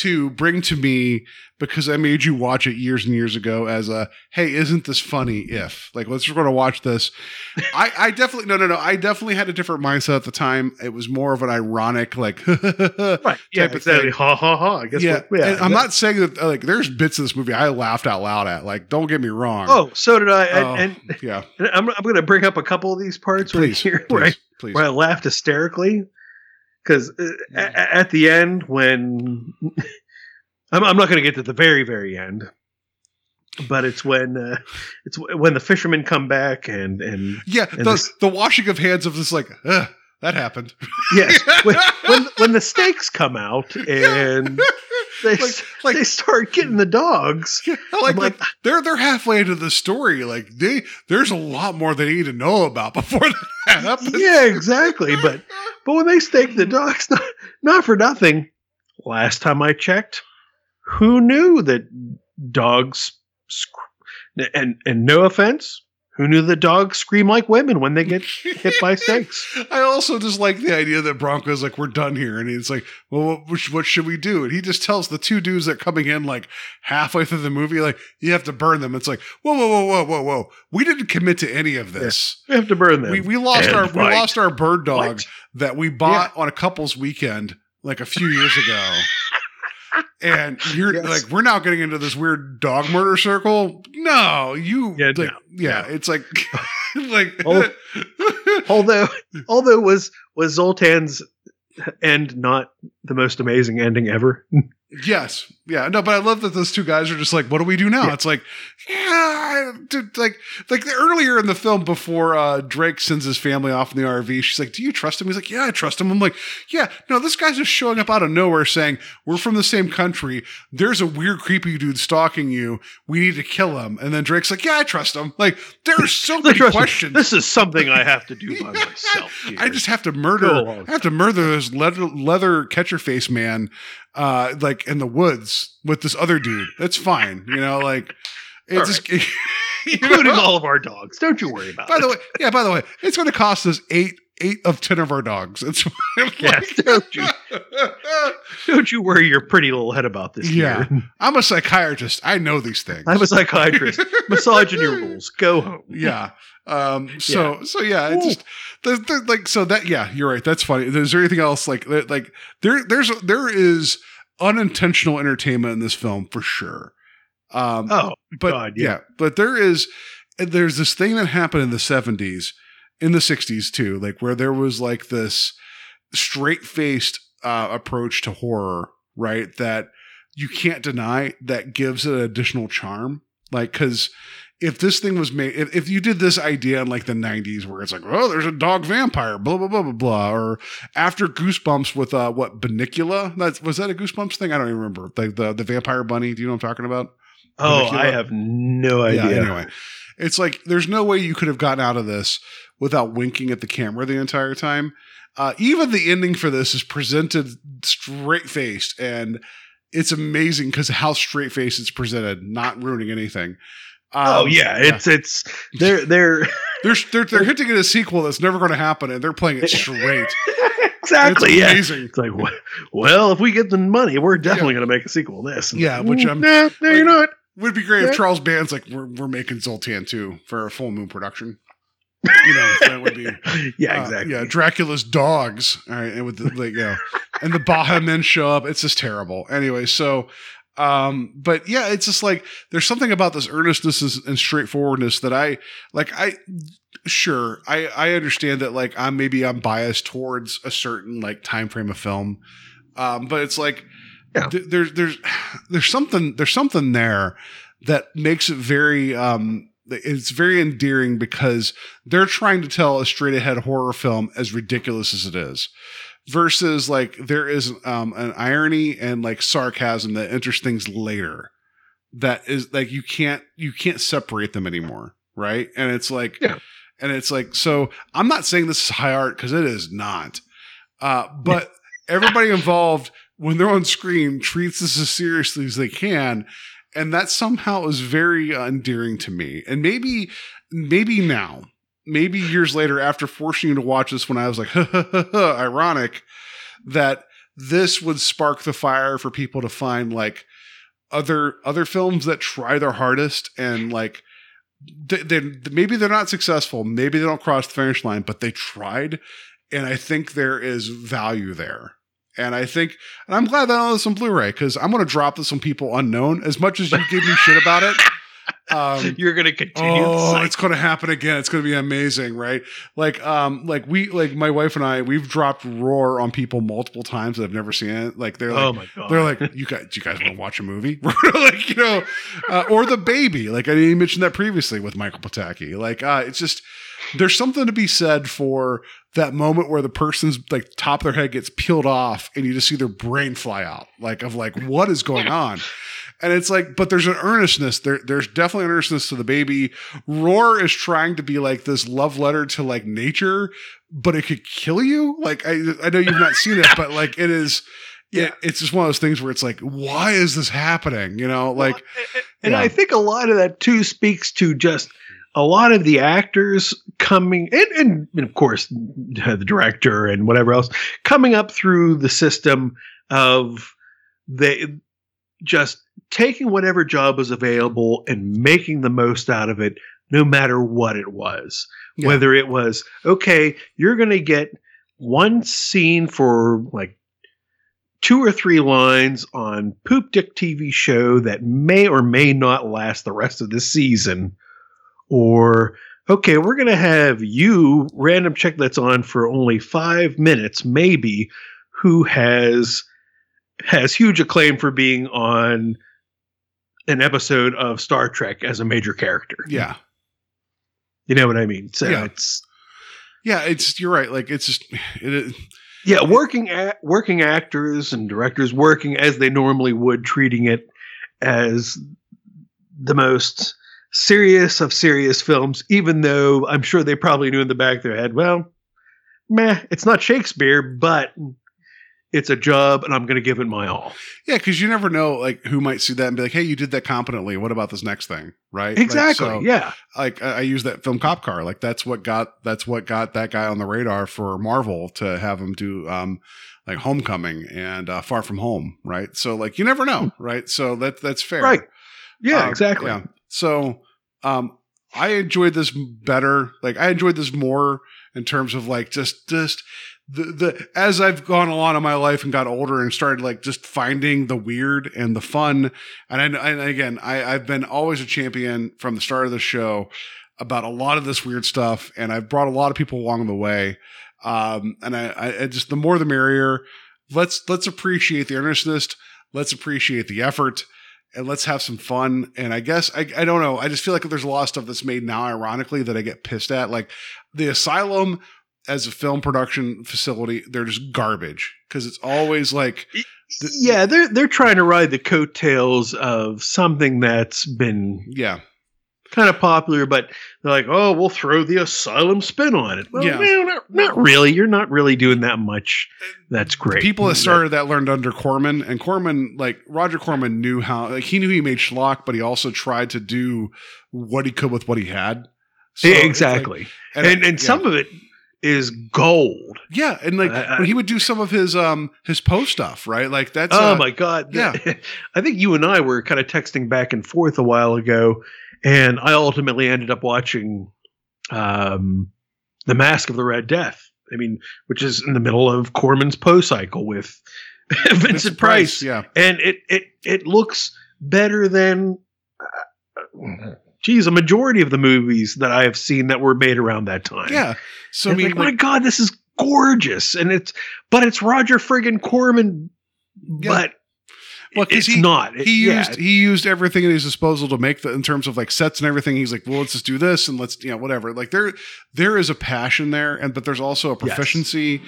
to bring to me because I made you watch it years and years ago as a hey, isn't this funny if like let's just going to watch this. I I definitely no no no I definitely had a different mindset at the time. It was more of an ironic like Right. Yeah. type of Exactly. thing. Ha ha ha. I guess. yeah, what- yeah. I'm not saying that uh, like there's bits of this movie I laughed out loud at. Like, don't get me wrong. Oh, so did I. And, Oh, and, yeah, I'm I'm to bring up a couple of these parts right please, here where I please, please. where I laughed hysterically because uh, a- at the end when I'm, I'm not going to get to the very very end, but it's when uh, it's when the fishermen come back and and Yeah, and the, this- the washing of hands of this like that happened. yes. When, when when the snakes come out and they Like- like- they start getting the dogs. I like, like, that they're they're halfway into the story. Like they there's a lot more they need to know about before that happens. Yeah, exactly. But but when they stake the dogs, not, not for nothing. Last time I checked, who knew that dogs and and no offense, who knew that dogs scream like women when they get hit by snakes? I also just like the idea that Branco's like, we're done here. And he's like, well, what, what should we do? And he just tells the two dudes that are coming in like halfway through the movie, like, you have to burn them. It's like, whoa, whoa, whoa, whoa, whoa, whoa. We didn't commit to any of this. We have to burn them. We, we lost And our we lost our bird dog What? that we bought on a couple's weekend like a few years ago. And you're Yes. like, we're now getting into this weird dog murder circle. No, you, Yeah, like, no, yeah, no. it's like, like, Oh. although although was was Zoltan's end not the most amazing ending ever? Yes. Yeah. No, but I love that those two guys are just like, what do we do now? Yeah. It's like, yeah, dude, like, like earlier in the film before uh, Drake sends his family off in the RV, she's like, do you trust him? He's like, yeah, I trust him. I'm like, yeah, no, this guy's just showing up out of nowhere saying, we're from the same country. There's a weird, creepy dude stalking you. We need to kill him. And then Drake's like, yeah, I trust him. Like, there are so many questions. This is something I have to do by myself. I just have to murder. I have to murder this leather, leather catcher face man, uh, like in the woods with this other dude. That's fine, you know. Like it's All just, you including know? all of our dogs. Don't you worry about By it. the way, yeah. By the way, it's going to cost us eight, eight of ten of our dogs. It's Yes, don't you don't you worry your pretty little head about this. Yeah. here. I'm a psychiatrist. I know these things. I'm a psychiatrist. Misogyny rules. Go home. yeah. Um. So so yeah. It's just the, the, like so that yeah. You're right. That's funny. Is there anything else like that? Like there there's there is unintentional entertainment in this film for sure. Um. Oh, but God, yeah. yeah. But there is there's this thing that happened in the 70s, in the 60s too, like where there was like this straight faced uh, approach to horror, right? That you can't deny that gives it an additional charm. Like, because if this thing was made, if, if you did this idea in like the 90s where it's like, oh, there's a dog vampire, blah, blah, blah, blah, blah, or after Goosebumps with uh, what, Bunnicula? That's, was that a Goosebumps thing? I don't even remember. Like the, the vampire bunny. Do you know what I'm talking about? Oh? I have no idea. Yeah, anyway. It's like there's no way you could have gotten out of this without winking at the camera the entire time. Uh, even the ending for this is presented straight faced, and it's amazing because how straight faced it's presented, not ruining anything. Um, oh yeah, it's it's they're they're they're they're, they're hinting at a sequel that's never going to happen, and they're playing it straight. exactly. It's yeah. amazing. It's like, well- well, if we get the money, we're definitely going to make a sequel to this. Yeah, which I'm- nah, no, you're not. Would be great Yeah. if Charles Band's like, we're we're making Zoltan too for a full moon production. You know, that would be Yeah, uh, exactly. yeah, Dracula's dogs. All right, and with the like, you know, and the Baha Men show up. It's just terrible. Anyway, so um, but yeah, it's just like there's something about this earnestness and- straightforwardness that I like. I sure I I understand that like I'm maybe I'm biased towards a certain like time frame of film, um, but it's like Yeah. th- there's there's there's something there's something there that makes it very um it's very endearing because they're trying to tell a straight ahead horror film as ridiculous as it is versus like there is um an irony and like sarcasm that enters things later that is like you can't you can't separate them anymore right and it's like Yeah. and it's like so i'm not saying this is high art because it is not uh but everybody involved when they're on screen treats this as seriously as they can and that somehow is very uh, endearing to me and maybe maybe now maybe years later after forcing you to watch this when i was like ironic that this would spark the fire for people to find like other other films that try their hardest and like they, they maybe they're not successful maybe they don't cross the finish line but they tried and i think there is value there and I think, and I'm glad that I know this on Blu-ray because I'm going to drop this on people unknown. As much as you give me shit about it, um, You're going to continue. oh, it's going to happen again. It's going to be amazing, right? Like, um, like we, like my wife and I, we've dropped Roar on people multiple times that have never seen it. Like they're like, oh my god. they're like, you guys, do you guys want to watch a movie? like, you know, uh, or the baby. Like I didn't mention that previously with Michael Pataki. Like, uh, it's just there's something to be said for that moment where the person's like top of their head gets peeled off and you just see their brain fly out, like of like what is going on. And it's like, but there's an earnestness. There, there's definitely an earnestness to the baby. Roar is trying to be like this love letter to like nature, but it could kill you. Like I, I know you've not seen it, but like it is. Yeah, it's just one of those things where it's like, why is this happening? You know, like and yeah. I think a lot of that too speaks to just a lot of the actors coming and, and, and of course the director and whatever else coming up through the system of they just taking whatever job was available and making the most out of it no matter what it was Yeah. whether it was okay you're going to get one scene for like two or three lines on Poop Dick TV show that may or may not last the rest of the season. Or, okay, we're going to have you, random chick that's on for only five minutes, maybe, who has has huge acclaim for being on an episode of Star Trek as a major character. yeah, You know what I mean? So Yeah. it's yeah. It's you're right. Like it's just it. is yeah, working at working actors and directors working as they normally would, treating it as the most serious of serious films, even though I'm sure they probably knew in the back of their head, well, meh, it's not Shakespeare, but it's a job and I'm going to give it my all. Yeah, because you never know, like who might see that and be like, "Hey, you did that competently. What about this next thing?" Right? Like, Exactly. so, yeah. Like I I use that film Cop Car. Like that's what got that's what got that guy on the radar for Marvel to have him do um like Homecoming and uh, Far From Home. Right. So like you never know. Right. So that that's fair. Right. Yeah, Um, exactly. Yeah. So um I enjoyed this better. Like I enjoyed this more in terms of like just just the the as I've gone along in my life and got older and started like just finding the weird and the fun. And I and again, I I've been always a champion from the start of the show about a lot of this weird stuff, and I've brought a lot of people along the way. Um, and I, I, just the more the merrier. Let's let's appreciate the earnestness. Let's appreciate the effort and let's have some fun. And I guess I, I don't know. I just feel like there's a lot of stuff that's made now, ironically, that I get pissed at. Like the asylum as a film production facility, they're just garbage because it's always like, the- yeah, they're they're trying to ride the coattails of something that's been yeah, kind of popular, but they're like, oh, we'll throw the asylum spin on it. Well, Yeah. no, not, not really. You're not really doing that much. That's great. People that started that learned under Corman, and Corman, like Roger Corman, knew how. Like he knew he made schlock, but he also tried to do what he could with what he had. So it's like- exactly. and and and, yeah. some of it is gold. yeah, and like I- I- when he would do some of his um his Poe stuff, right? Like that's oh uh, my god! yeah. I think you and I were kind of texting back and forth a while ago, and I ultimately ended up watching um, the Mask of the Red Death. I mean, which is in the middle of Corman's Poe cycle with Vincent, Vincent Price, yeah, and it it it looks better than. Uh, geez, a majority of the movies that I have seen that were made around that time. yeah. So I mean, like, my God, this is gorgeous, and it's but it's Roger friggin' Corman, Yeah. but Well, it's he- not. It- he yeah, used he used everything at his disposal to make the in terms of like sets and everything. He's like, well, let's just do this and let's you know whatever. Like there there is a passion there, and but there's also a Yes. proficiency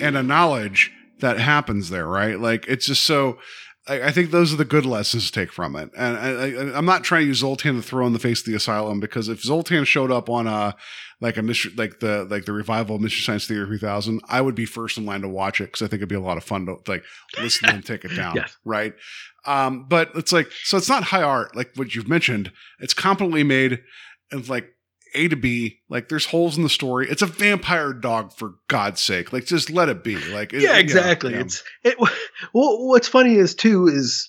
and a knowledge that happens there, right? Like it's just so. I, I think those are the good lessons to take from it, and I, I, I'm not trying to use Zoltan to throw in the face of the asylum because if Zoltan showed up on a like a mystery, like the like the revival of Mystery Science Theater 3000, I would be first in line to watch it because I think it'd be a lot of fun to like listen and take it down, Yes. right? Um, but it's like so it's not high art like what you've mentioned. It's competently made and like A to B. Like there's holes in the story. It's a vampire dog for God's sake. Like just let it be. Like it- yeah, exactly. yeah. It's it. Well, what's funny is too is,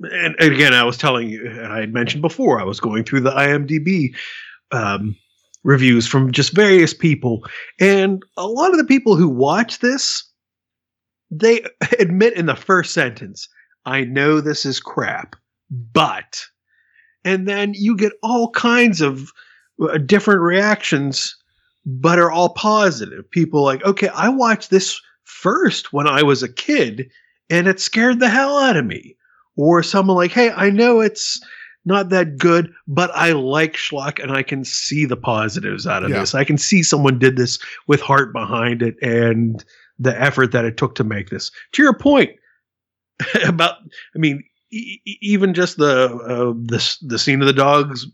and, and again, I was telling you, and I had mentioned before, I was going through the IMDb um, reviews from just various people, and a lot of the people who watch this, they admit in the first sentence, "I know this is crap, but," and then you get all kinds of different reactions but are all positive. People like, okay, I watched this first when I was a kid and it scared the hell out of me. Or someone like, hey, I know it's not that good, but I like schlock and I can see the positives out of Yeah. this. I can see someone did this with heart behind it and the effort that it took to make this. To your point about, I mean, e- e- even just the uh, the the scene of the dogs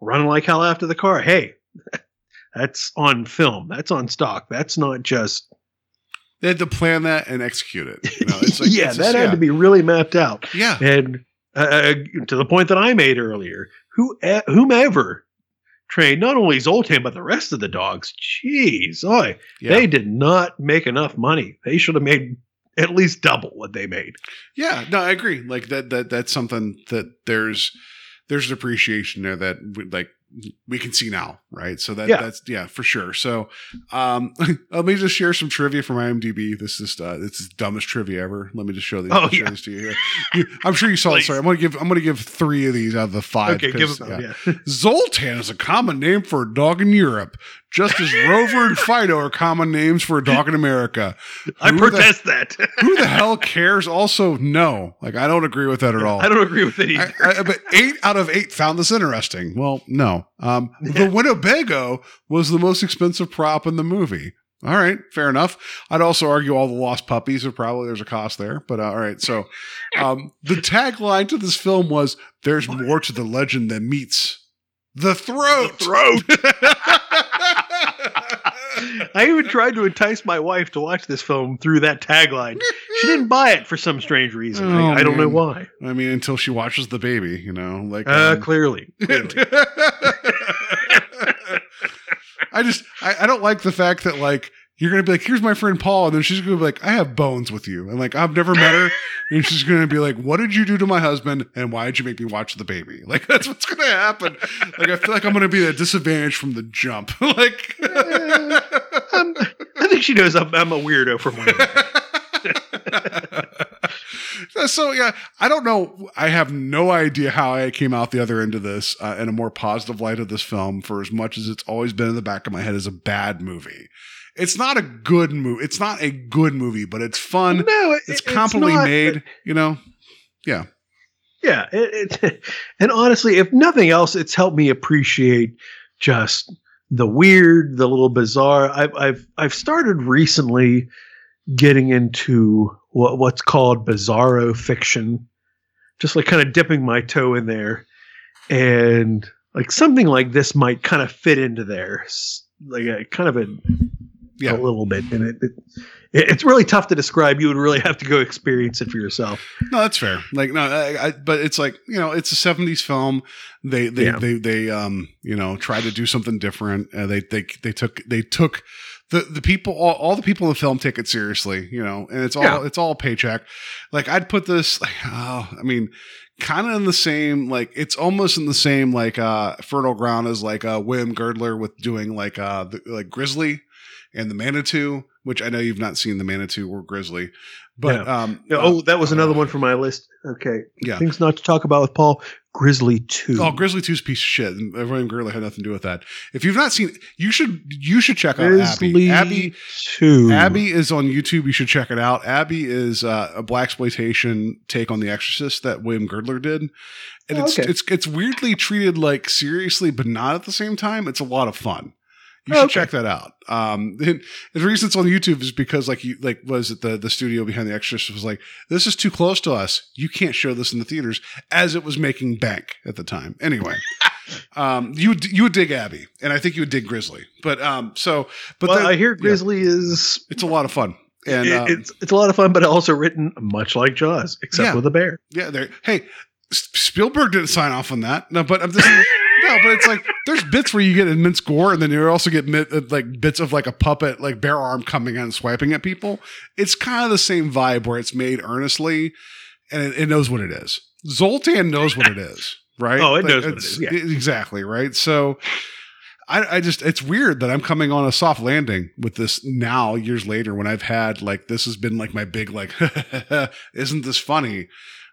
running like hell after the car. Hey, that's on film. That's on stock. That's not just They had to plan that and execute it. You know, it's like, yeah. That just- had yeah. to be really mapped out. Yeah. And uh, to the point that I made earlier, who whomever trained not only Zoltan but the rest of the dogs, jeez, oi, Yeah. they did not make enough money. They should have made at least double what they made. Yeah, no, I agree. Like that that that's something that there's there's an appreciation there that like we can see now, right? So that Yeah. that's yeah, for sure. So um let me just share some trivia from IMDb. This is uh it's the dumbest trivia ever. Let me just show these, Oh, yeah. to you here. You- I'm sure you saw it. Sorry, I'm gonna give I'm gonna give three of these out of the five. Okay, give them. yeah. Yeah. Zoltan is a common name for a dog in Europe, just as Rover and Fido are common names for a dog in America. I Who the- protest that. Who the hell cares? Also, no. Like, I don't agree with that at all. I don't agree with it either. I, I, but eight out of eight found this interesting. Well, no. Um, the Winnebago was the most expensive prop in the movie. All right, fair enough. I'd also argue all the lost puppies are probably there's a cost there, but uh, all right. So, um, the tagline to this film was "There's more to the legend than meets the throat." throat. I even tried to entice my wife to watch this film through that tagline. She didn't buy it for some strange reason. Oh, I, I don't know why. I mean, until she watches the baby, you know, like Uh, um, clearly, clearly. I just I, I don't like the fact that like you're gonna be like, here's my friend Paul, and then she's gonna be like, I have bones with you, and like I've never met her, and she's gonna be like, what did you do to my husband, and why did you make me watch the baby? Like that's what's gonna happen. Like I feel like I'm gonna be at a disadvantage from the jump. like think she knows I'm, I'm a weirdo for my. so yeah, I don't know. I have no idea how I came out the other end of this uh, in a more positive light of this film. For as much as it's always been in the back of my head as a bad movie, it's not a good movie. It's not a good movie, but it's fun. No, it- it's it's not. made. You know, yeah, Yeah, it, it, and honestly, if nothing else, it's helped me appreciate just the weird, the little bizarre. I've I've I've started recently getting into what what's called bizarro fiction, just like kind of dipping my toe in there, and like something like this might kind of fit into there, like a kind of a Yeah. a little bit, and it, it it's really tough to describe. You would really have to go experience it for yourself. No, that's fair. Like no, I, I, but it's like you know, it's a '70s film. They they Yeah. they they um you know tried to do something different. Uh, they they they took they took the the people all, all the people in the film take it seriously. You know, and it's all Yeah. it's all paycheck. Like I'd put this. Like, oh, I mean. Kind of in the same, like it's almost in the same, like uh, fertile ground as like uh, William Girdler with doing like uh, the, like Grizzly and the Manitou, which I know you've not seen the Manitou or Grizzly, but um, oh, that was another one for my list. Okay, yeah, things not to talk about with Paul. Grizzly Two. Oh, Grizzly Two's piece of shit. And William Girdler had nothing to do with that. If you've not seen, you should you should check out Grizzly Abby. Abby Two. Abby is on YouTube. You should check it out. Abby is uh, a black exploitation take on The Exorcist that William Girdler did, and Oh, it's okay. it's it's weirdly treated like seriously, but not at the same time. It's a lot of fun. You should okay. check that out. Um, the reason it's on YouTube is because like you like was it the the studio behind The Exorcist was like this is too close to us. You can't show this in the theaters as it was making bank at the time. Anyway. Um, you would you would dig Abby, and I think you would dig Grizzly. But um, so but well, then- I hear yeah. Grizzly is It's a lot of fun. And it- uh, it's it's a lot of fun, but also written much like Jaws, except Yeah. with a bear. yeah, there. Hey, Spielberg didn't sign off on that. No, but I'm just no, but it's like there's bits where you get immense gore, and then you also get uh, like bits of like a puppet, like bare arm coming in and swiping at people. It's kind of the same vibe where it's made earnestly, and it, it knows what it is. Zoltan knows what it is, right? Oh, it knows what it's- is, yeah. exactly right. So. I, I just it's weird that I'm coming on a soft landing with this now years later when I've had like this has been like my big like isn't this funny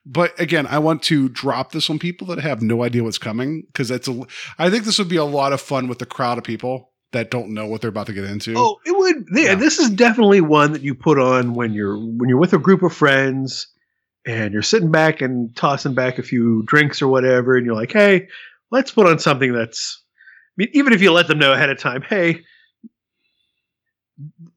but again I want to drop this on people that have no idea what's coming because that's a I think this would be a lot of fun with the crowd of people that don't know what they're about to get into Oh, it would. Yeah, Yeah. this is definitely one that you put on when you're when you're with a group of friends and you're sitting back and tossing back a few drinks or whatever, and you're like, "Hey, let's put on something that's." I mean, even if you let them know ahead of time, "Hey,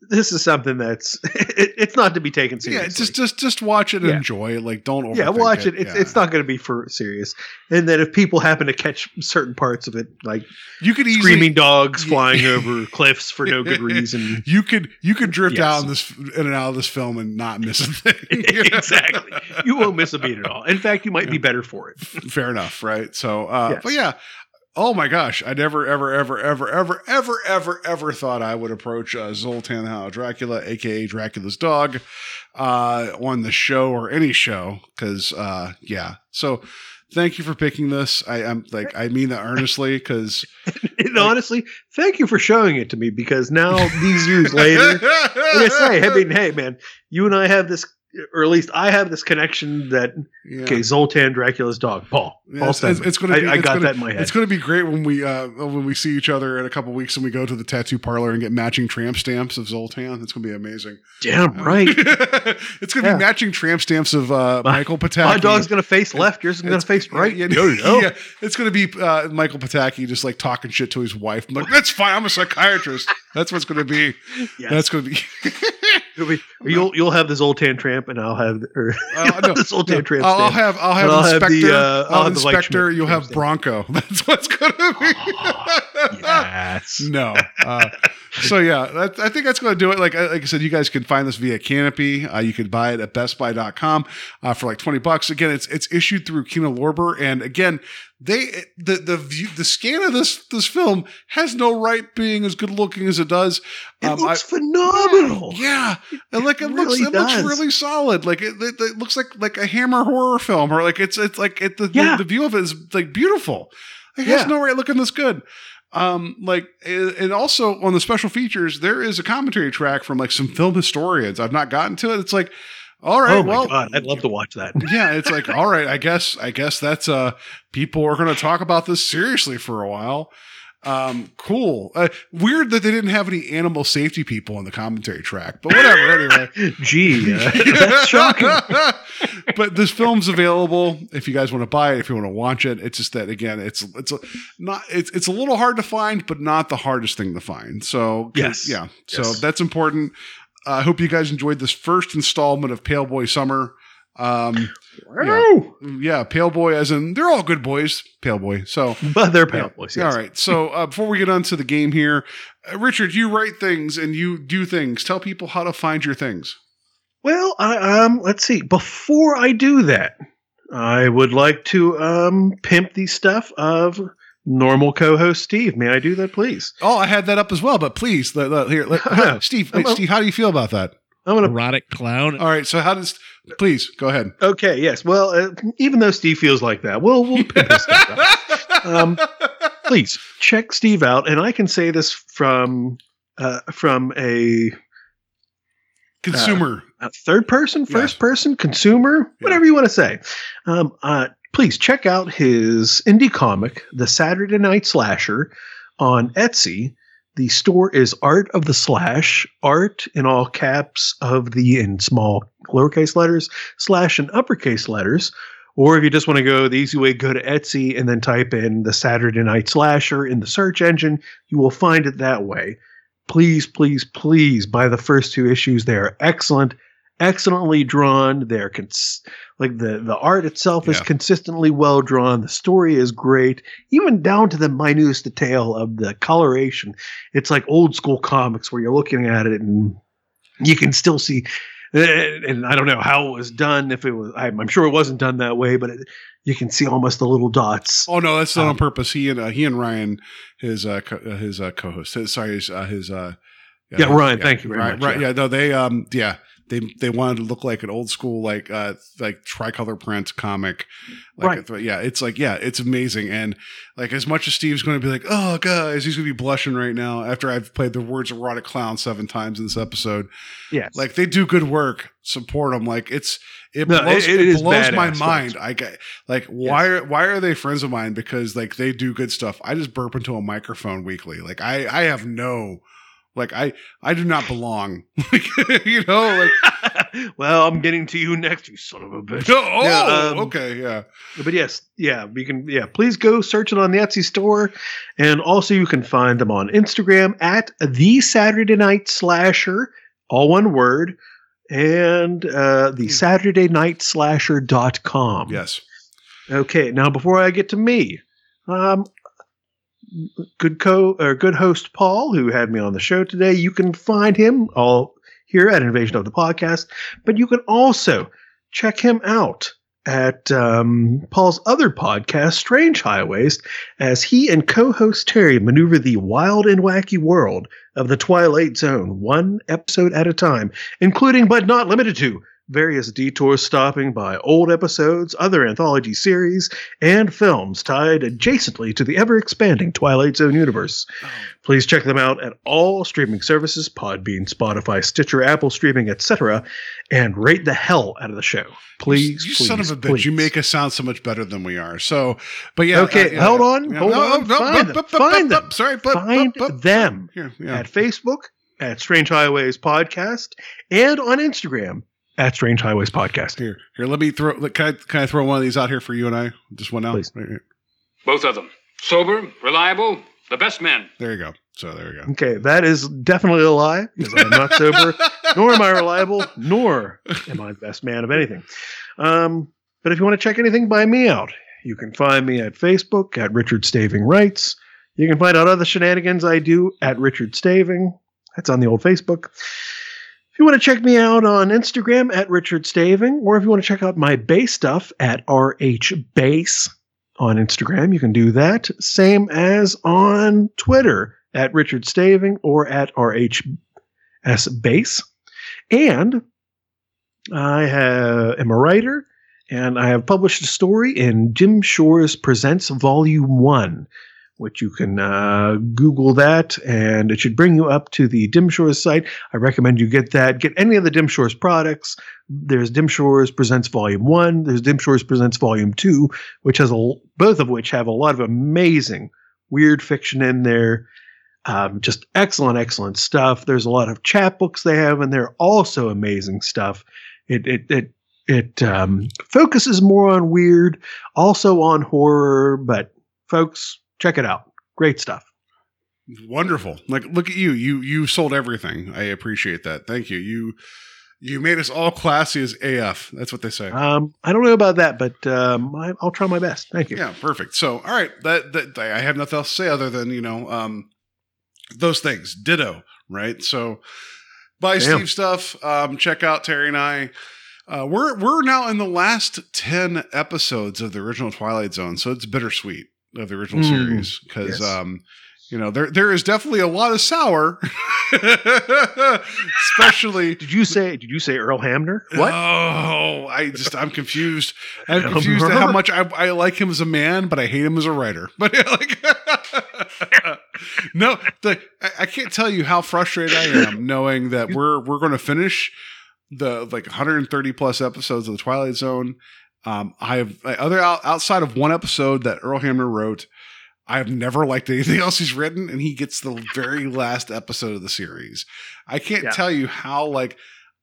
this is something that's it, it's not to be taken seriously." yeah just just just watch it and Yeah. enjoy it like don't yeah, watch it. It's Yeah. it's not going to be for serious. And then if people happen to catch certain parts of it, like you could easily screaming dogs Yeah. flying over cliffs for no good reason. you could you could drift Yes. out in this in and out of this film and not miss a thing exactly. You won't miss a beat at all. In fact, you might be better for it. fair enough, right? So, uh, Yes. but yeah. Oh my gosh, I never, ever, ever, ever, ever, ever, ever, ever thought I would approach uh, Zoltan Hound Dracula, aka Dracula's dog, uh, on the show or any show. Because, uh, yeah. So, thank you for picking this. I am like, I mean that earnestly. Because honestly, thank you for showing it to me because now these years later, I say, I mean, hey man, you and I have this, or at least I have this connection that yeah. okay, Zoltan Dracula's dog, Paul. Yeah, Paul it's, it's, it's gonna be. I, I it's got gonna- that in my head. It's going to be great when we uh, when we see each other in a couple weeks and we go to the tattoo parlor and get matching tramp stamps of Zoltan. It's going to be amazing. Damn right. it's going to Yeah. be matching tramp stamps of uh, My- Michael Pataki. My dog's gonna face left. Yours is gonna face right. Yeah, Yo, yo. yeah, it's going to be uh, Michael Pataki just like talking shit to his wife. I'm like, that's fine. I'm a psychiatrist. That's what's going to be. Yeah. That's going to be. Be- you'll you'll have the Zoltan tramp, and I'll have or Uh, no, the Zoltan no, tramp. I'll, I'll have I'll have And I'll have the, inspector. uh, I'll I'll have inspector. You'll have. Branco. That's what's going to be. yes. No. Uh, so yeah, that, I think that's going to do it. Like, like I said, you guys can find this via Kanopy. Uh, you can buy it at bestbuy.com uh, for like 20 bucks. Again, it's, it's issued through Kino Lorber. And again, they, the, the view, the scan of this, this film has no right being as good looking as it does. It Um, looks I- phenomenal. yeah, and like it, It looks, really it looks really solid. Like it, it, it looks like like a Hammer horror film, or like it's it's like it, the, Yeah. the the view of it is like beautiful. It Yeah. has no right looking this good. Um, like and also on the special features, there is a commentary track from like some film historians. I've not gotten to it. It's like, all right, oh my well, god, I'd love to watch that. yeah, it's like, all right, I guess, I guess that's uh people are going to talk about this seriously for a while. Um, cool. Uh, weird that they didn't have any animal safety people in the commentary track, but whatever. anyway, Gee, uh, that's shocking. but this film's available if you guys want to buy it, if you want to watch it. It's just that again, it's it's a, not it's it's a little hard to find, but not the hardest thing to find. So Yes. yeah. So Yes. that's important. I hope you guys enjoyed this first installment of Pale Boy Summer. Um, Yeah. yeah, Pale Boy, as in they're all good boys, Pale Boy. So, but they're Pale Boys. Yes. All right. So, uh, before we get on to the game here, uh, Richard, you write things and you do things. Tell people how to find your things. Well, I, um, let's see. Before I do that, I would like to um, pimp the stuff of normal co-host Steve. May I do that, please? Oh, I had that up as well, but please, let, let, here, let, Steve. Wait, Steve, how do you feel about that? I'm an erotic clown. All right, so how does? Please go ahead. Okay, yes. Well, uh, even though Steve feels like that, we'll we'll pimp his stuff up. Um, please check Steve out, and I can say this from uh, from a consumer, uh, third person, first yes. person, consumer, whatever you want to say. Um, uh, please check out his indie comic, The Saturday Night Slasher, on Etsy. The store is Art of the Slash, art in all caps of the in small lowercase letters, slash in uppercase letters. Or if you just want to go the easy way, go to Etsy and then type in the Saturday Night Slasher in the search engine. You will find it that way. Please, please, please buy the first two issues. They are excellent excellently drawn. They're cons- like the the art itself yeah. is consistently well drawn. The story is great, even down to the minutest detail of the coloration. It's like old school comics where you're looking at it and you can still see. And I don't know how it was done. If it was, I'm sure it wasn't done that way, but it, you can see almost the little dots. Oh no, that's not um, on purpose. He and uh, he and Ryan, his uh, co- uh, his uh, co-host, sorry, his, uh, his uh, yeah, Ryan. Yeah, thank you very right, much. Right, yeah. yeah, no, they um, yeah, they they wanted to look like an old school like uh like tricolor print comic. Like right. yeah it's like yeah it's amazing. And like as much as steve's going to be like oh guys he's going to be blushing right now after i've played the words erotic clown seven times in this episode. Yeah like they do good work support them like it's it no, blows, it, it, it blows my mind. I get like why yes. are why are they friends of mine? Because like they do good stuff. I just burp into a microphone weekly. Like i i have no like I, I do not belong. you know, like. well, I'm getting to you next, you son of a bitch. Oh, yeah, um, okay, yeah. But yes, yeah, we can. Yeah, please go search it on the Etsy store, and also you can find them on Instagram at the Saturday Night Slasher, all one word, and uh, the hmm. Saturday Night Slasher dot com. Yes. Okay, now before I get to me, um, good co or good host Paul, who had me on the show today. You can find him all here at Invasion of the Podcast, but you can also check him out at um, Paul's other podcast, Strange Highways, as he and co-host Terry maneuver the wild and wacky world of the Twilight Zone, one episode at a time, including but not limited to various detours stopping by old episodes, other anthology series, and films tied adjacently to the ever expanding Twilight Zone universe. Oh. Please check them out at all streaming services Podbean, Spotify, Stitcher, Apple Streaming, etc., and rate the hell out of the show. Please, you, please, son of a bitch! Please. You make us sound so much better than we are. So, but yeah, okay. Uh, hold on, hold on. find them. Find them. Sorry, find them at Facebook at Strange Highways Podcast and on Instagram at Strange Highways Podcast. Here, here, let me throw. Can I, can I throw one of these out here for you and I? Just one out. Please. Both of them, sober, reliable, the best men. There you go. So there you go. Okay, that is definitely a lie because I'm not sober, nor am I reliable, nor am I the best man of anything. Um, but if you want to check anything by me out, you can find me at Facebook at Richard Staving Writes. You can find out other shenanigans I do at Richard Staving. That's on the old Facebook. If you want to check me out on Instagram at Richard Staving, or if you want to check out my bass stuff at RH Bass on Instagram, you can do that. Same as on Twitter at Richard Staving or at RHS Bass. And I have, am a writer and I have published a story in Dim Shores Presents Volume 1 which you can uh, Google that, and it should bring you up to the Dim Shores site. I recommend you get that. Get any of the Dim Shores products. There's Dim Shores Presents Volume One. There's Dim Shores Presents Volume Two, which has a both of which have a lot of amazing weird fiction in there. Um, just excellent, excellent stuff. There's a lot of chapbooks they have, and they're also amazing stuff. It it it it um, focuses more on weird, also on horror, but folks, check it out. Great stuff. Wonderful. Like look at you. You you sold everything. I appreciate that. Thank you. You You made us all classy as AF. That's what they say. Um, I don't know about that, but um, I, I'll try my best. Thank you. Yeah, perfect. So, all right, that, that I have nothing else to say other than you know um, those things. Ditto, right? So, buy Damn. Steve stuff. Um, check out Terry and I. Uh, we're we're now in the last ten episodes of the original Twilight Zone, so it's bittersweet of the original Mm, series because yes. um, you know there there is definitely a lot of sour, especially Did you say? Did you say Earl Hamner? What? Oh, I just I'm confused. I'm confused at how much I, I like him as a man, but I hate him as a writer. But yeah, like, no, the, I, I can't tell you how frustrated I am knowing that we're we're going to finish the like 130 plus episodes of the Twilight Zone. Um, I have other outside of one episode that Earl Hamner wrote. I've never liked anything else he's written, and he gets the very last episode of the series. I can't Yeah. tell you how like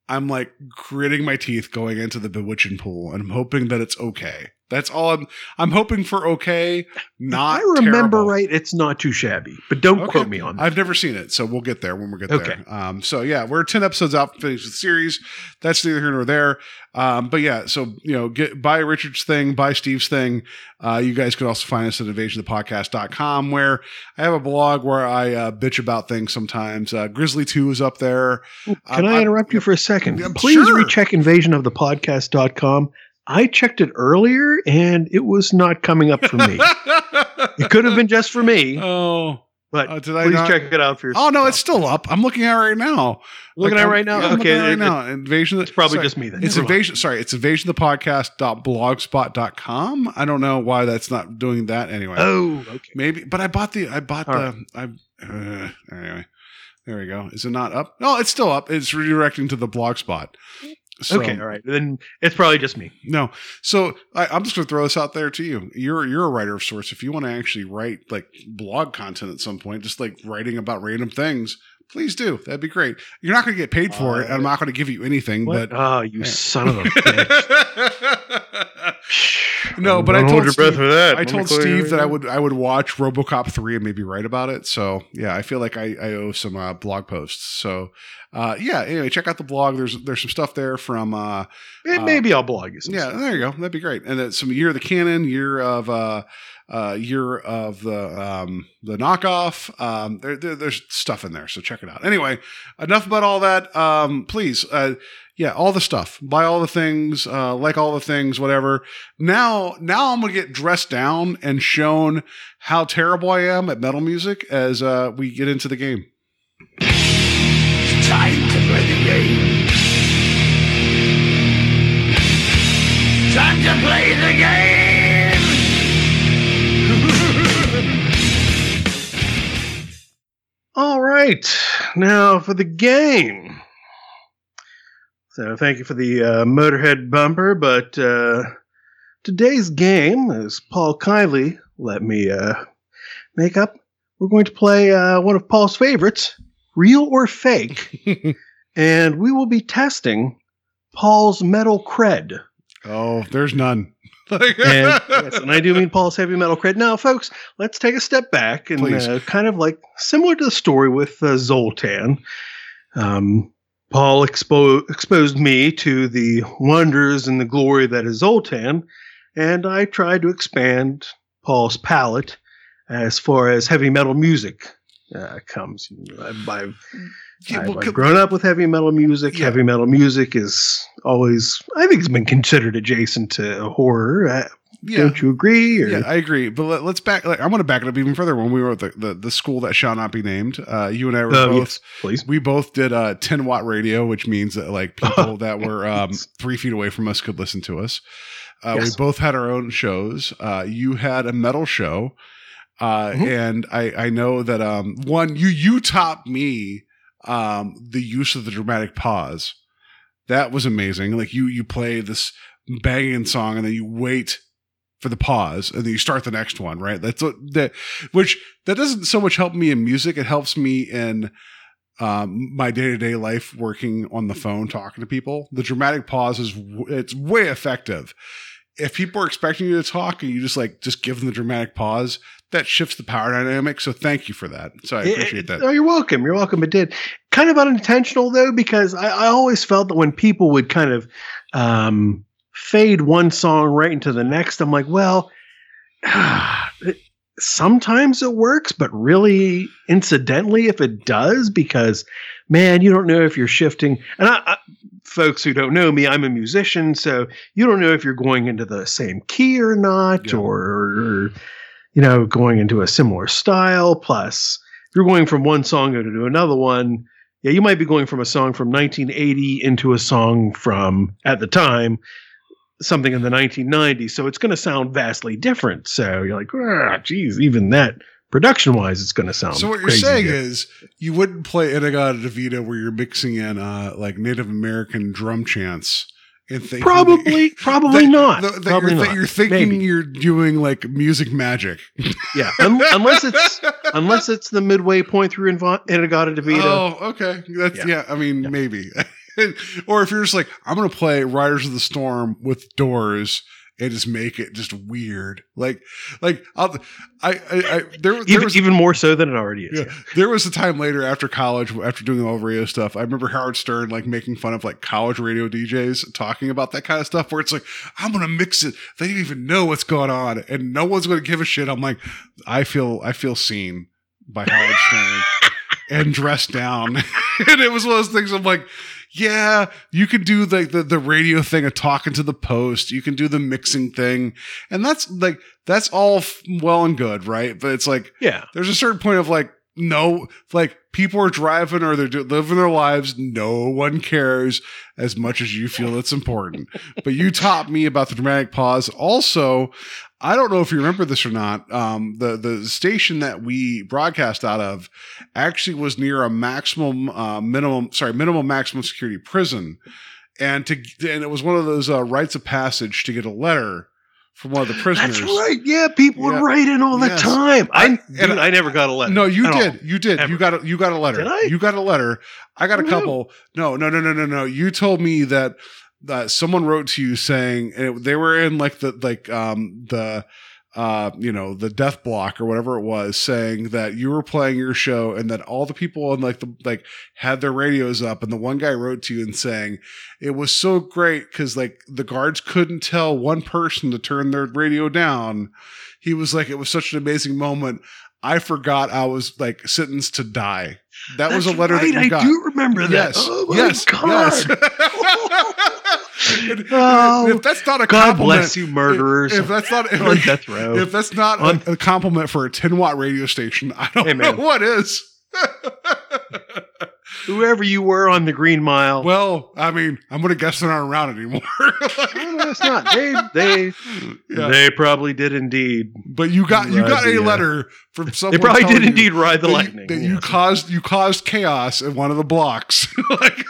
I'm like gritting my teeth going into the bewitching pool, and I'm hoping that it's okay. That's all I'm. I'm hoping for okay, not. I remember terrible. right. It's not too shabby, but don't Okay. quote me on that. I've never seen it, so we'll get there when we get Okay. there. Um, so yeah, we're ten episodes out finishing the series. That's neither here nor there. Um, but yeah, so you know, get buy Richard's thing, buy Steve's thing. Uh, you guys can also find us at invasionthepodcast.com where I have a blog where I uh, bitch about things sometimes. Uh, Grizzly 2 is up there. Can Um, I I- interrupt you for a second? Please sure. recheck invasionofthepodcast.com. I checked it earlier and it was not coming up for me. it could have been just for me, oh, but uh, please not- check it out for yourself. oh no, it's still up. I'm looking at it right now. looking Like, at it right now. yeah, okay, looking at it right it- now. Invasion. it's probably sorry. just me then. It's Never mind. invasion. Sorry, it's invasionthepodcast.blogspot.com. I don't know why that's not doing that anyway. Oh, okay. Maybe, but I bought the. I bought All the. I uh, anyway. There we go. Is it not up? No, it's still up. It's redirecting to the blog spot. So, okay, all right. Then it's probably just me. No. So I, I'm just going to throw this out there to you. You're you're a writer of sorts. If you want to actually write like blog content at some point, just like writing about random things, please do. That'd be great. You're not going to get paid for it. I'm not going to give you anything, What? but Oh, you son of a bitch. no, but I told your breath Steve, for that. I Let told Steve that I would I would watch RoboCop three and maybe write about it. So yeah, I feel like I, I owe some uh, blog posts. So uh, yeah, anyway, check out the blog. There's there's some stuff there from uh, Eh, Maybe I'll blog you some yeah, stuff. there you go. That'd be great. And then some year of the canon, year of uh, year of the um, the knockoff. Um, there, there- there's stuff in there, so check it out. Anyway, enough about all that. Um, please, uh, yeah, all the stuff. Buy all the things. Uh, like all the things. Whatever. Now, now I'm gonna get dressed down and shown how terrible I am at metal music as uh, we get into the game. Time to play the game. Time to play the game. All right. Now for the game. So thank you for the uh, Motorhead bumper, but uh, today's game, as Paul kindly let me uh, make up, we're going to play uh, one of Paul's favorites, Real or Fake, and we will be testing Paul's metal cred. Oh, there's none. And, yes, and I do mean Paul's heavy metal cred. Now, folks, let's take a step back and uh, kind of like similar to the story with uh, Zoltan. Um, Paul expo- exposed me to the wonders and the glory that is Zoltan, and I tried to expand Paul's palette as far as heavy metal music uh, comes. I've, I've Yeah, well, I've grown up with heavy metal music. Yeah. Heavy metal music is always, I think, it's been considered adjacent to horror. Uh, yeah. Don't you agree? Or, Yeah, I agree. But let, us back. Like, I want to back it up even further. When we were at the, the, the school that shall not be named, uh, you and I were Oh, both. yes, please. We both did uh, 10 watt radio, which means that like people that were um, three feet away from us could listen to us. Uh, Yes. We both had our own shows. Uh, you had a metal show, uh, Mhm. and I, I know that um, one you you taught me um, the use of the dramatic pause. That was amazing. Like you you play this banging song and then you wait for the pause and then you start the next one, right? That's what that which that doesn't so much help me in music, it helps me in um, my day-to-day life working on the phone talking to people. The dramatic pause is it's way effective. if people are expecting you to talk and you just like just give them the dramatic pause, that shifts the power dynamic. So thank you for that. So I appreciate it- that. Oh, you're welcome. You're welcome. It did kind of unintentional though, because I, I always felt that when people would kind of um, fade one song right into the next, I'm like, well, sometimes it works, but really incidentally, if it does, because man, you don't know if you're shifting. And I, I folks who don't know me, I'm a musician, so you don't know if you're going into the same key or not, Yeah. or, or you know, going into a similar style. Plus, if you're going from one song to another one. Yeah, you might be going from a song from 1980 into a song from at the time something in the 1990s. So it's going to sound vastly different. So you're like, ah, geez, even that production wise, it's going to sound. So what you're saying different." is you wouldn't play In-A-Gadda-Da-Vida where you're mixing in uh like Native American drum chants and thinking probably, probably that- not. that- that probably you're, not. you're thinking Maybe. you're doing like music magic. yeah, un- unless it's unless it's the midway point through Invo- In-A-Gadda-Da-Vida. Oh, okay. That's yeah. Yeah. I mean, maybe. or if you're just like, I'm gonna play Riders of the Storm with doors and just make it just weird. Like, like I'll, I, I, I there, there even was even more so than it already is. Yeah. There was a time later after college, after doing all the radio stuff, I remember Howard Stern like making fun of like college radio DJs talking about that kind of stuff where it's like, I'm gonna mix it. They don't even know what's going on and no one's gonna give a shit. I'm like, I feel I feel seen by Howard Stern and dressed down. and it was one of those things I'm like, yeah, you can do like the, the radio thing of talking to the post. You can do the mixing thing. And that's like, that's all f- well and good, right? But it's like, Yeah. there's a certain point of like no like people are driving or they're do- living their lives no one cares as much as you feel it's important but you taught me about the dramatic pause also i don't know if you remember this or not um, the the station that we broadcast out of actually was near a maximum uh, minimum sorry minimum maximum security prison and to and it was one of those uh, rites of passage to get a letter from one of the prisoners That's right. Yeah, people Yeah. would write in all the time. I, I- dude, and I never got a letter. No, you at all. did. You did. Ever. You got a you got a letter. Did I? You got a letter. I got a couple. No, no, no, no, no, no. You told me that that someone wrote to you saying and it, they were in like the like um the uh you know the death block or whatever it was saying that you were playing your show and that all the people on like the like had their radios up. And the one guy wrote to you and saying it was so great because like the guards couldn't tell one person to turn their radio down. He was like it was such an amazing moment. I forgot i was like sentenced to die. That was a letter right, that you I got. do remember that. yes. Oh yes. God. yes And- Oh, if that's not a God compliment bless you, murderers. if, if that's not if, on death row. if that's not On- a, a compliment for a 10 watt radio station i don't Hey, know man. what is Whoever you were on the Green Mile. well i mean i'm gonna guess they're not around anymore no, that's not. They they Yeah. they probably did indeed. But you got you got the, a letter from someone. They probably did indeed ride the that you- lightning. that you caused you caused chaos in one of the blocks. like,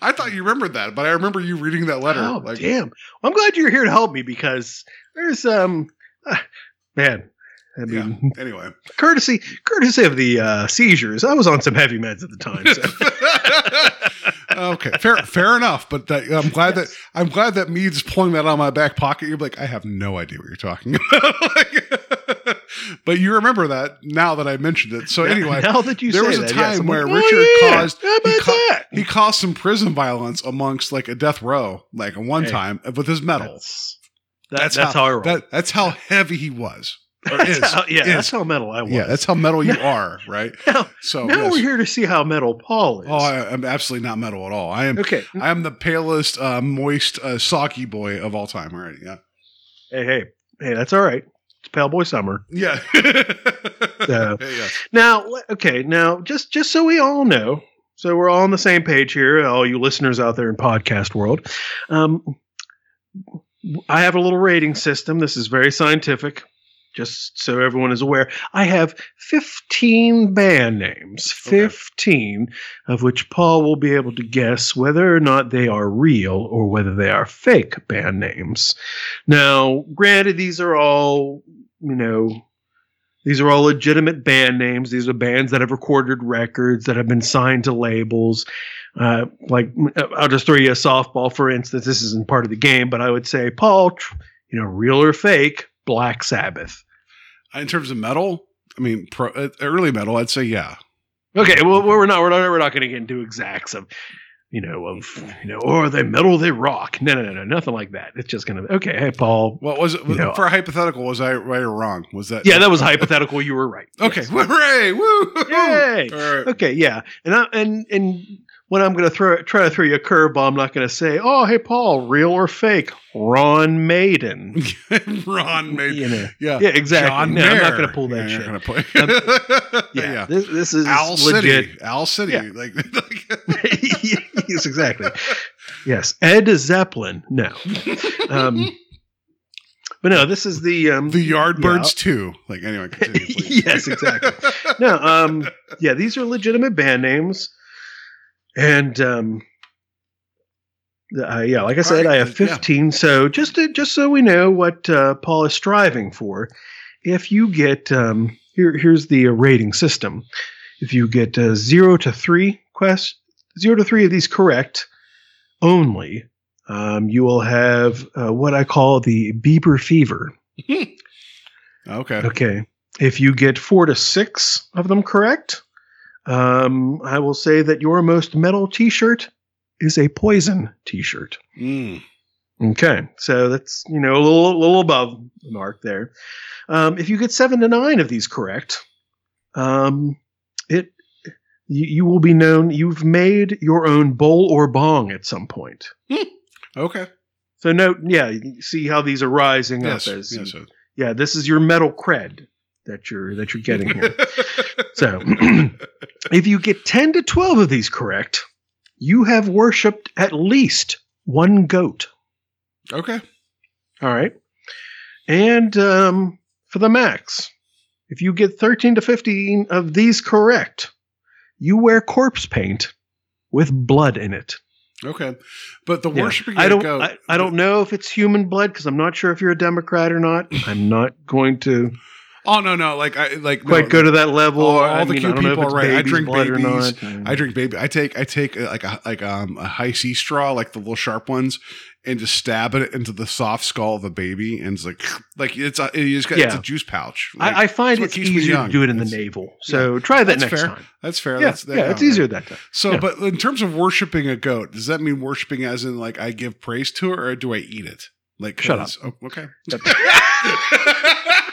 I thought you remembered that, but I remember you reading that letter. Oh like, damn! Well, I'm glad you're here to help me because there's um, ah, man. I Yeah. mean, Anyway, courtesy courtesy of the uh, seizures. I was on some heavy meds at the time. So. okay, fair fair enough. But that, I'm glad that I'm glad that me just pulling that out of my back pocket. You're like, I have no idea what you're talking about. Like, but you remember that now that I mentioned it. So anyway, now that you there say was a that, time yes, I'm where like, oh, Richard yeah, caused How about he, ca- that? he caused some prison violence amongst like a death row, like one Hey. time with his metal. That's, that, that's, how, I roll. That, that's how heavy he was. That's is. how, yeah, Is. that's how metal I was. yeah, that's how metal you are, right? now, So now yes. we're here to see how metal Paul is. Oh, I, I'm absolutely not metal at all. I am. okay. I am the palest, uh, moist, uh, soggy boy of all time. All right, yeah, Hey, hey, hey, that's all right. It's Pale Boy Summer. yeah. Yeah, yeah. Now, okay, now just just so we all know, so we're all on the same page here, all you listeners out there in podcast world. Um, I have a little rating system. This is very scientific, just so everyone is aware. I have 15 band names, Okay. 15 of which Paul will be able to guess whether or not they are real or whether they are fake band names. Now, granted, these are all, you know, These are all legitimate band names. These are bands that have recorded records that have been signed to labels. Uh, like I'll just throw you a softball, for instance. This isn't part of the game, but I would say, Paul, you know, real or fake, Black Sabbath. In terms of metal, I mean, pro, uh, early metal, I'd say yeah. Okay, well, we're not we're not we're not going to get into exacts of, you know, of you know, or they metal, they rock. No, no, no, no, nothing like that. It's just going to okay. Hey, Paul. What was it You know- for a hypothetical? Was I right or wrong? Was that Yeah, that was hypothetical. You were right. okay? Yes. Hooray! Woo! Yay! Right. Okay, yeah, and I, and and when I'm going to throw try to throw you a curveball, I'm not going to say, "Oh, hey, Paul, real or fake?" Ron Maiden. Ron made You know. yeah Yeah, exactly. John No, I'm not gonna pull that Yeah, shit. you're. Yeah, yeah. This, this is Owl legit. City. Owl City. Yeah. Like, yes, exactly. Yes, Ed Zeppelin. No, um, but no, this is the um, the Yardbirds too. Like anyway, continue, yes, exactly. No, um, yeah, these are legitimate band names, and um, uh, yeah, like I said, right, I have yeah. fifteen. So just to, just so we know what uh, Paul is striving for, if you get um, here, here's the rating system. If you get uh, zero to three quest, zero to three of these correct only, um, you will have uh, what I call the Bieber fever. Okay. Okay. If you get four to six of them correct, um, I will say that your most metal t shirt is a poison t shirt. Mm. Okay. So that's, you know, a little, little above the mark there. Um, if you get seven to nine of these correct, um, it, you, you will be known, you've made your own bowl or bong at some point. Okay. So note, yeah, you see how these are rising Yes. up as yes. yeah, this is your metal cred that you're that you're getting here. so, if you get 10 to 12 of these correct, you have worshipped at least one goat. okay. All right. And um, for the max, if you get 13 to 15 of these correct, you wear corpse paint with blood in it. Okay. But the Yeah. worshiping I don't. goat, I, I don't know if it's human blood because I'm not sure if you're a Democrat or not. I'm not going to Oh no, no, like I like quite no, go to that level. all, all the mean, cute people are right. I drink babies. I drink baby. I take I take uh, like a like um a high C straw, like the little sharp ones, and just stab it into the soft skull of a baby, and it's like like it's a you just got it's a juice pouch. Like, I, I find it's easier to do it in the It's- navel. So try that that's next fair. time. That's fair. Yeah, That's, yeah, it's right. easier that time. So, Yeah. but in terms of worshiping a goat, does that mean worshiping as in like I give praise to it, or do I eat it? Like, Shut 'cause- Oh, okay.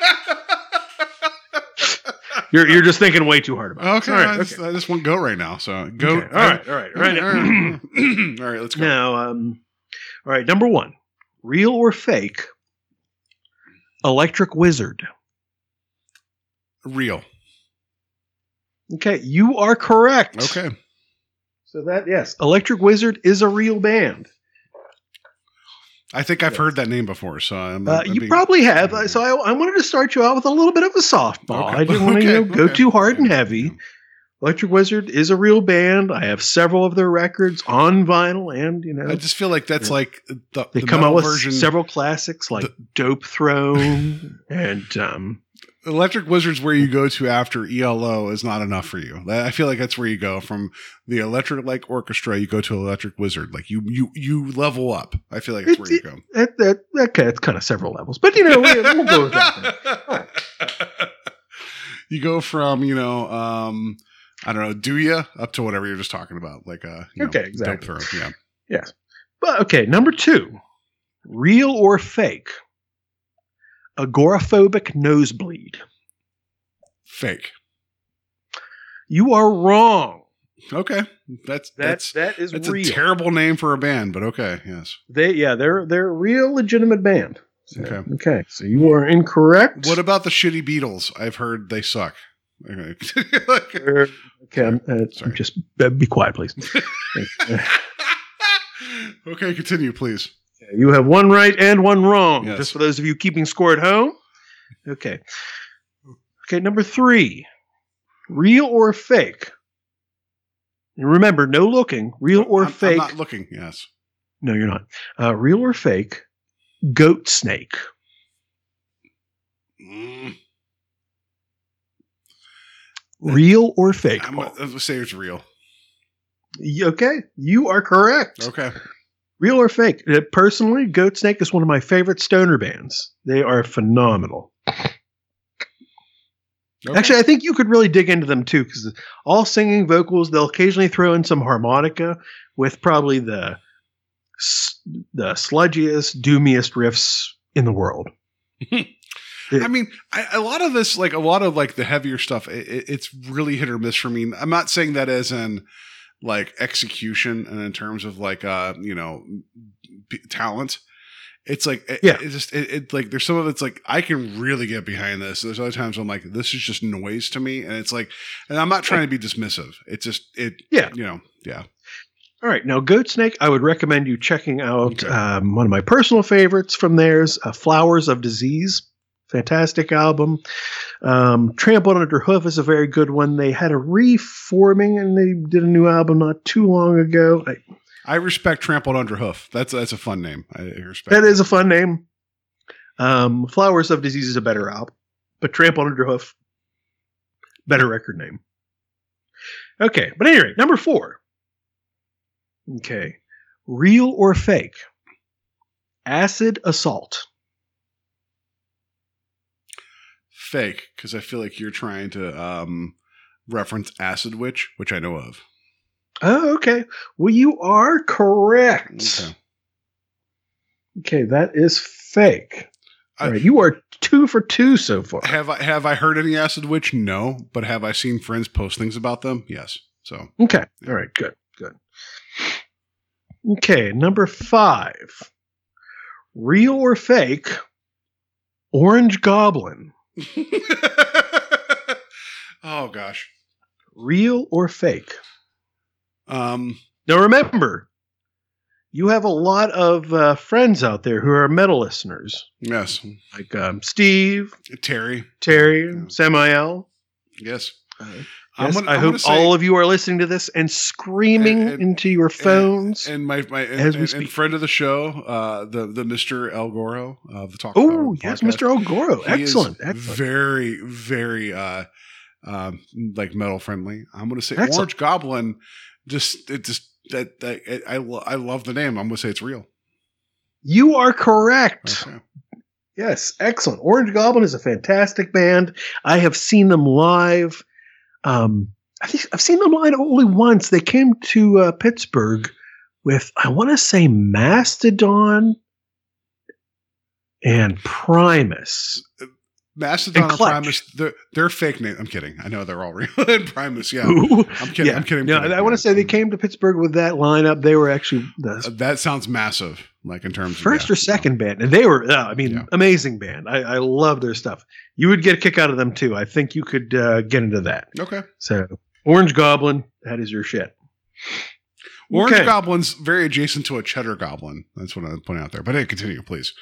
You're you're just thinking way too hard about it. Okay, All right, I, just, I just want goat right now. So goat. Okay, all right, all right, all right. all right. all right, let's go. Now, um, all right. Number one, real or fake? Electric Wizard. Real. Okay, you are correct. Okay. So that yes, Electric Wizard is a real band. I think I've heard that name before. So I'm. Uh, I'm you being- probably have. So I, I wanted to start you out with a little bit of a softball. Okay. I didn't want to you know, go okay. too hard and heavy. Electric Wizard is a real band. I have several of their records on vinyl, and you know I just feel like that's like the, they the come out with version. several classics like Dope Throne and um, Electric Wizards, where you go to after ELO, is not enough for you. I feel like that's where you go from the Electric like Orchestra. You go to Electric Wizard, like you you you level up. I feel like that's where you go. that, that, okay, it's kind of several levels, but you know we, we'll go with that. then. you go from you know um I don't know do ya up to whatever you're just talking about, like uh you know, Okay, Dope exactly. Throne. Yeah. Yes, but okay. Number two, real or fake? Agoraphobic nosebleed. Fake. You are wrong. Okay, that's That's that's that is that's real. a terrible name for a band, but okay, yes. they yeah, they're they're a real legitimate band. So, Okay. Okay. So you are incorrect. What about the shitty Beatles? I've heard they suck. Okay. Okay. I'm, uh, Sorry. just uh, be quiet, please. Okay, continue, please. You have one right and one wrong. Yes. Just for those of you keeping score at home. Okay. Okay. Number three, real or fake? And remember, no looking. Real or I'm, I'm fake? not looking. Yes. no, you're not. Uh, real or fake? Goat snake. Mm. Real or fake? I'm gonna say it's real. Okay, you are correct. Okay. Real or fake? Uh, Personally, Goat Snake is one of my favorite stoner bands. They are phenomenal. Okay. Actually, I think you could really dig into them too, because all singing vocals. They'll occasionally throw in some harmonica with probably the the sludgiest, doomiest riffs in the world. I mean, I, a lot of this, like a lot of like the heavier stuff, it, it- it's really hit or miss for me. I'm not saying that as in like execution and in terms of like uh you know p- talent. It's like it, Yeah. it's just it, it like there's some of it's like I can really get behind this. There's other times I'm like this is just noise to me, and it's like, and I'm not trying to be dismissive. It's just it, Yeah. you know, yeah, All right, now Goat Snake, I would recommend you checking out Okay. um, one of my personal favorites from theirs, uh, "Flowers of Disease." Fantastic album. Um, Trampled Under Hoof is a very good one. They had a reforming and they did a new album not too long ago. I, I respect Trampled Under Hoof. That's that's a fun name. I respect. that is a fun name. Um, Flowers of Disease is a better album, but Trampled Under Hoof, better record name. Okay, but anyway, number four. Okay, real or fake? Acid assault. Fake because I feel like you're trying to um, reference Acid Witch, which I know of. Oh, okay. Well, you are correct. Okay. Okay, that is fake. I- right, you are two for two so far. Have I have I heard any Acid Witch? No, but have I seen friends post things about them? Yes. So Okay. All right. Good. Good. Okay. Number five. Real or fake? Orange Goblin. oh gosh. Real or fake? Um. Now remember, you have a lot of uh, friends out there who are metal listeners, Yes. like um, Steve, Terry. Terry, Yeah. Samael. Yes. Yes, gonna- I hope say- all of you are listening to this and screaming And- and- into your phones. And my my and, As we and- speak. and friend of the show, uh, the the Mister El Goro of the Talk. oh, yes. Ogoro. He is Excellent. Excellent. Very, very uh um like metal friendly. I'm gonna say Excellent. Orange Goblin just it just that that it, I lo- I love the name. I'm gonna say it's real. You are correct. Okay. Yes, excellent. Orange Goblin is a fantastic band. I have seen them live. Um, I think I've seen them live only once. They came to uh, Pittsburgh with, I want to say, Mastodon and Primus. Mastodon And and Clutch. Primus, they're, they're fake name. I'm kidding. I know they're all real. and Primus, yeah. Ooh. I'm kidding. Yeah. I'm kidding. No, kidding. I want to say they came to Pittsburgh with that lineup. They were actually Uh, that sounds massive, like in terms first of or second band, and they were, uh, I mean, Yeah. amazing band. I, I love their stuff. You would get a kick out of them too. I think you could uh, get into that. Okay. So, Orange Goblin, that is your shit. Orange Okay. Goblin's very adjacent to a Cheddar Goblin. That's what I'm pointing out there. But hey, continue, please.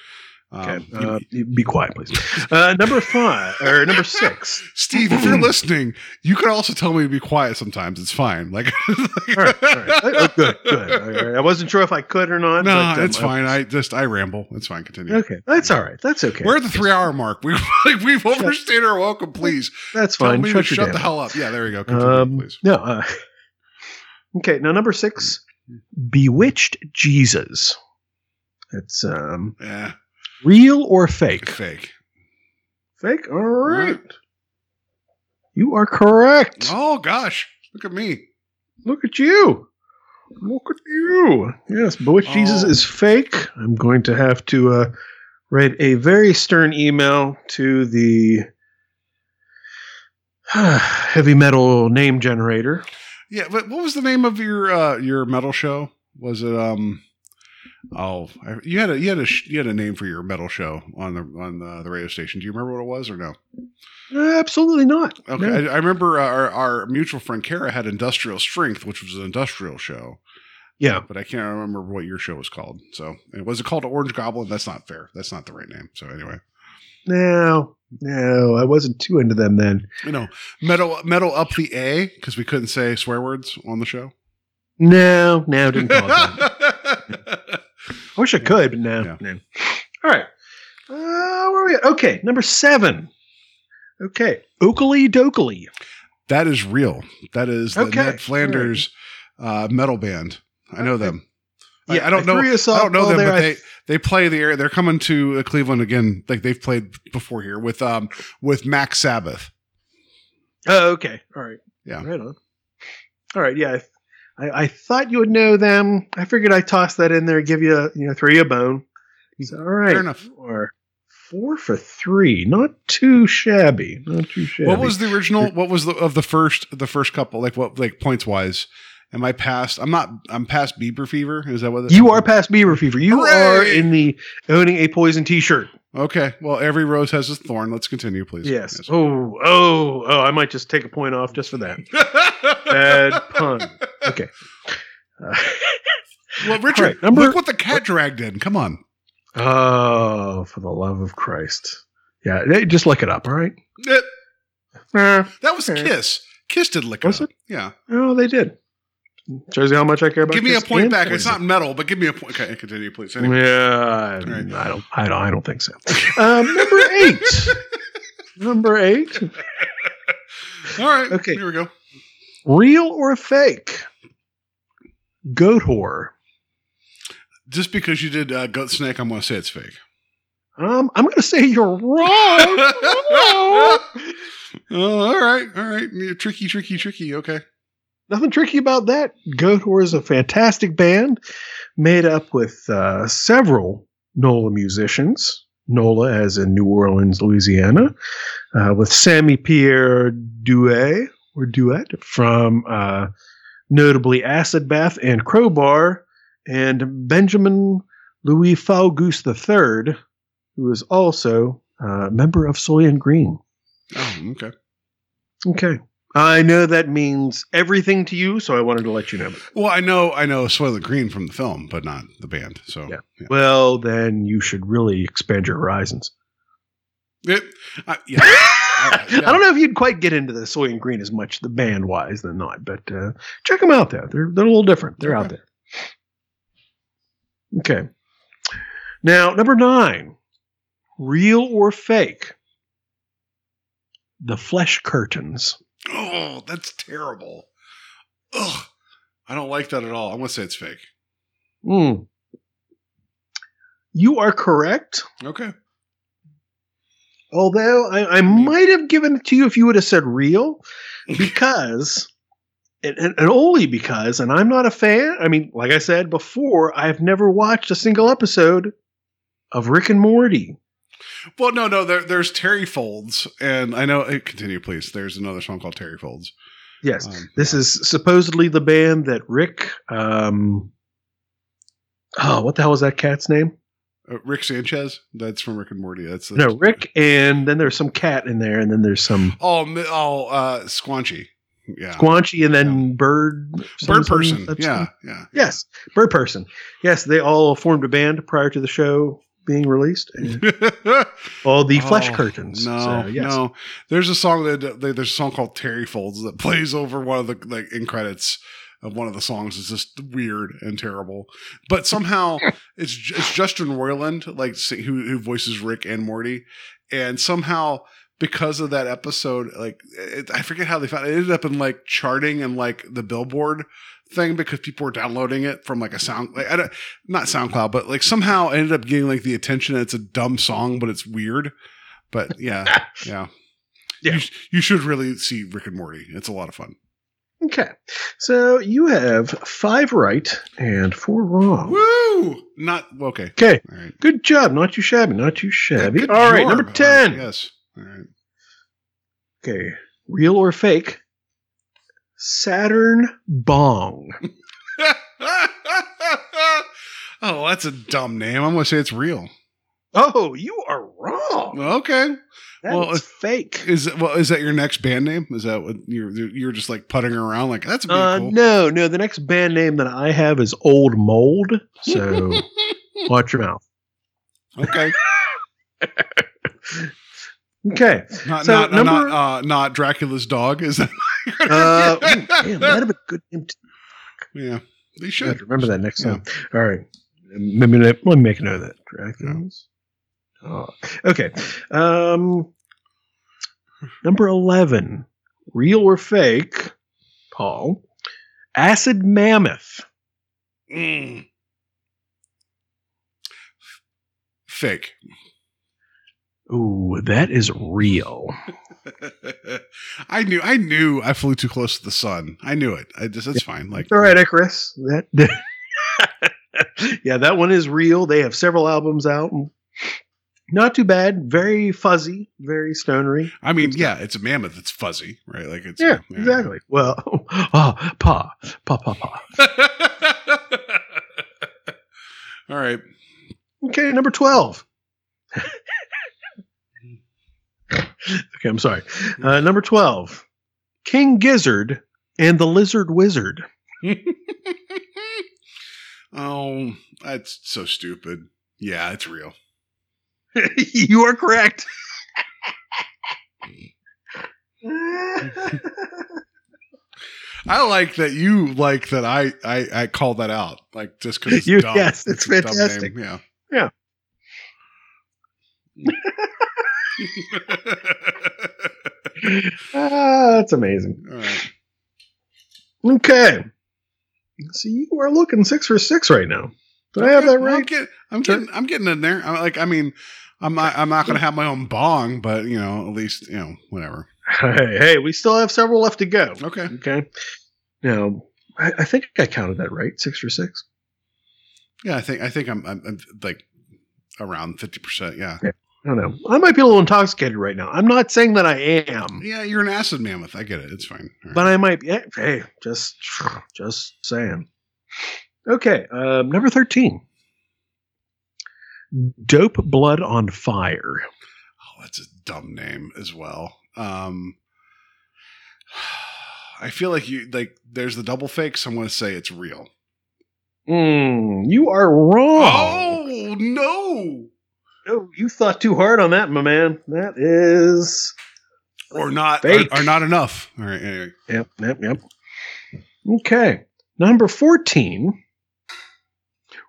Okay, Um, uh, be quiet, please. Uh, number five or number six. Steve, if you're listening, you can also tell me to be quiet sometimes. It's fine. Like, All right, all right. Oh, good, good. All right. I wasn't sure if I could or not. no, but, um, it's fine. I just I ramble. It's fine. Continue. Okay, that's all right. That's okay. We're at the three hour mark. We've like, we've overstayed our welcome. Please that's tell fine. me Shut to shut the hell up. Yeah, there you go. Continue, Um, please. no. Uh, okay, now number six, Bewitched Jesus. It's um, Yeah, real or fake? fake. Fake. All right. You are correct. Oh gosh, look at me. Look at you. Look at you. Yes, Bewitched Jesus Oh. is fake. I'm going to have to uh, write a very stern email to the heavy metal name generator. Yeah, but what was the name of your uh your metal show? Was it um? Oh, I- you had a you had a you had a name for your metal show on the on the, the radio station. Do you remember what it was or no? Absolutely not. Okay, No. I, I remember uh, our our mutual friend Kara had Industrial Strength, which was an industrial show, Yeah. but I can't remember what your show was called. So, and was it called Orange Goblin? That's not fair. That's not the right name. So anyway, No, no, I wasn't too into them then. you know, metal metal up the A because we couldn't say swear words on the show. No, no, didn't call it that. I wish I could, but no. Yeah. no. All right. Uh, where are we at? Okay, number seven. Okay, Okilly Dokilly. That is real. That is the Okay, Ned Flanders uh, metal band. I know them. Yeah, I, don't I know. threw you a I don't know them, there. but I- they they play the area. They're coming to uh, Cleveland again. Like they've played before here with um with Max Sabbath. Oh, okay. All right. Yeah. Right on. All right. Yeah. I, I thought you would know them. I figured I'd toss that in there, give you, a, you know, throw you a bone. Hmm. So, all right. Fair enough. Or four for three. Not too shabby. Not too shabby. What was the original? What was the of the first the first couple? Like what like points wise? Am I past? I'm not. I'm past Bieber fever. Is that what? You are past Beaver Fever. You Hooray! are in the owning a poison T-shirt. Okay. Well, every rose has a thorn. Let's continue, please. Yes. Oh, oh, oh! I might just take a point off just for that. Bad pun. Okay. Uh, well, Richard, right, number- look what the cat dragged in. Come on. oh, for the love of Christ! Yeah, hey, just look it up. All right. Eh, Eh, that was Okay. Kiss. Kiss did lick Was it. up. Yeah. oh, they did. Shows you how much I care about. Give me a point back. It's not metal, but give me a point. Okay, continue, please. Anyway. Yeah, I, right. I don't. I don't. I don't think so. Um, number eight. number eight. All right. Okay. Here we go. Real or fake? Goatwhore. Just because you did uh, Goat Snake, I'm going to say it's fake. Um, I'm going to say you're wrong. oh, all right. All right. Yeah, Tricky, tricky, tricky. Okay. Nothing tricky about that. Goatwhore is a fantastic band made up with uh, several NOLA musicians. NOLA, as in New Orleans, Louisiana, uh, with Sammy Pierre Duet or Duet from uh, notably Acid Bath and Crowbar, and Benjamin Louis Falgoust III, who is also a member of Soylent Green. Oh, okay. Okay. I know that means everything to you, so I wanted to let you know. Well, I know, I know Soylent Green from the film, but not the band. So, Yeah. yeah. Well, then you should really expand your horizons. It- uh, yeah. I- yeah. I don't know if you'd quite get into the Soylent Green as much, the band wise, than not, but uh, check them out though. They're they're a little different. They're out there. Okay. Now number nine, real or fake? The flesh curtains. Oh, that's terrible. Ugh. I don't like that at all. I'm going to say it's fake. Hmm. You are correct. Okay. Although I, I might have given it to you if you would have said real, because, and, and, and only because, and I'm not a fan. I mean, like I said before, I've never watched a single episode of Rick and Morty. Well, no, no. There, there's Terry Folds, and I know. eh, Continue, please. There's another song called Terry Folds. Yes, Um, this is supposedly the band that Rick. Um, oh, what the hell is that cat's name? Uh, Rick Sanchez. That's from Rick and Morty. That's, No, Rick, and then there's some cat in there, and then there's some Oh, oh, uh, Squanchy. Yeah, Squanchy, and then Bird. Bird Person. that's- Yeah, yeah. Yes, Bird Person. Yes, they all formed a band prior to the show being released. All the Flesh Oh, Curtains. No, So, yes. no. There's a song that there's a song called Terry Folds that plays over one of the like in credits of one of the songs. is just weird and terrible. But somehow it's it's Justin Roiland like who who voices Rick and Morty, and somehow because of that episode, like it, I forget how they found it, it ended up in like charting and like the Billboard thing because people were downloading it from like a sound like I don't, not SoundCloud, but like somehow ended up getting like the attention. It's a dumb song, but it's weird. But yeah, yeah, Yeah. You, you should really see Rick and Morty. It's a lot of fun. Okay. So you have five right and four wrong. Woo! Not okay. Okay. Right. Good job. Not too shabby. Not too shabby. All right. job. Number 10. right, Yes. All right. Okay. Real or fake? Saturn Bong. oh, that's a dumb name. I'm gonna say it's real. Oh, you are wrong. Okay. That's well, uh, fake. Is well? Is that your next band name? Is that what you're you're just like putting around like that's Uh, cool? No, no. The next band name that I have is Old Mold. So watch your mouth. Okay. Okay. Not So not number- not uh, not Dracula's dog. Is that? Uh, ooh, damn, that'd a good name. Yeah, they should. remember that next Yeah. time. All right. Maybe let me make a note of that. Dracula's. Oh. Okay. Um, number 11. real or fake, Paul, acid mammoth. Mm. Fake. Ooh, that is real. I knew. I knew. I flew too close to the sun. I knew it. I just. That's fine. Like. All right, Icarus. That. yeah, that one is real. They have several albums out. And not too bad. Very fuzzy. Very stonery. I mean, yeah, it's a mammoth. It's fuzzy, right? Like it's. Yeah, exactly. Well, oh, pa, pa, pa, pa. All right. Okay, number twelve. okay, I'm sorry. Uh, number twelve, King Gizzard and the Lizard Wizard. oh, that's so stupid. Yeah, it's real. you are correct. I like that you like that I I, I called that out like just because You- dumb. yes, it's dumb fantastic. name, Yeah. ah, that's amazing. All right. Okay. So you are looking six for six right now. Did I have that well, I'm right? getting, I'm getting, I'm getting in there. I'm like, I mean, I'm not, I'm not going to have my own bong, but you know, at least, you know, whatever. Hey, hey, we still have several left to go. Okay. Okay. Now, I, I think I counted that right. Six for six. Yeah, I think, I think I'm, I'm, I'm like around fifty percent. Yeah. I don't know. I might be a little intoxicated right now. I'm not saying that I am, Yeah, you're an acid mammoth. I get it. It's fine. Right. but I might be. Hey, just, just saying. Okay. Um, number 13. Dope Blood on Fire. oh, that's a dumb name as well. Um, I feel like you like. There's the double fake, so I'm going to say it's real. Mm, you are wrong. Oh no! Oh, you thought too hard on that, my man. That is. Or not? Fake. Or, or not enough? All right. Anyway. Yep, yep, yep. Okay. Number 14.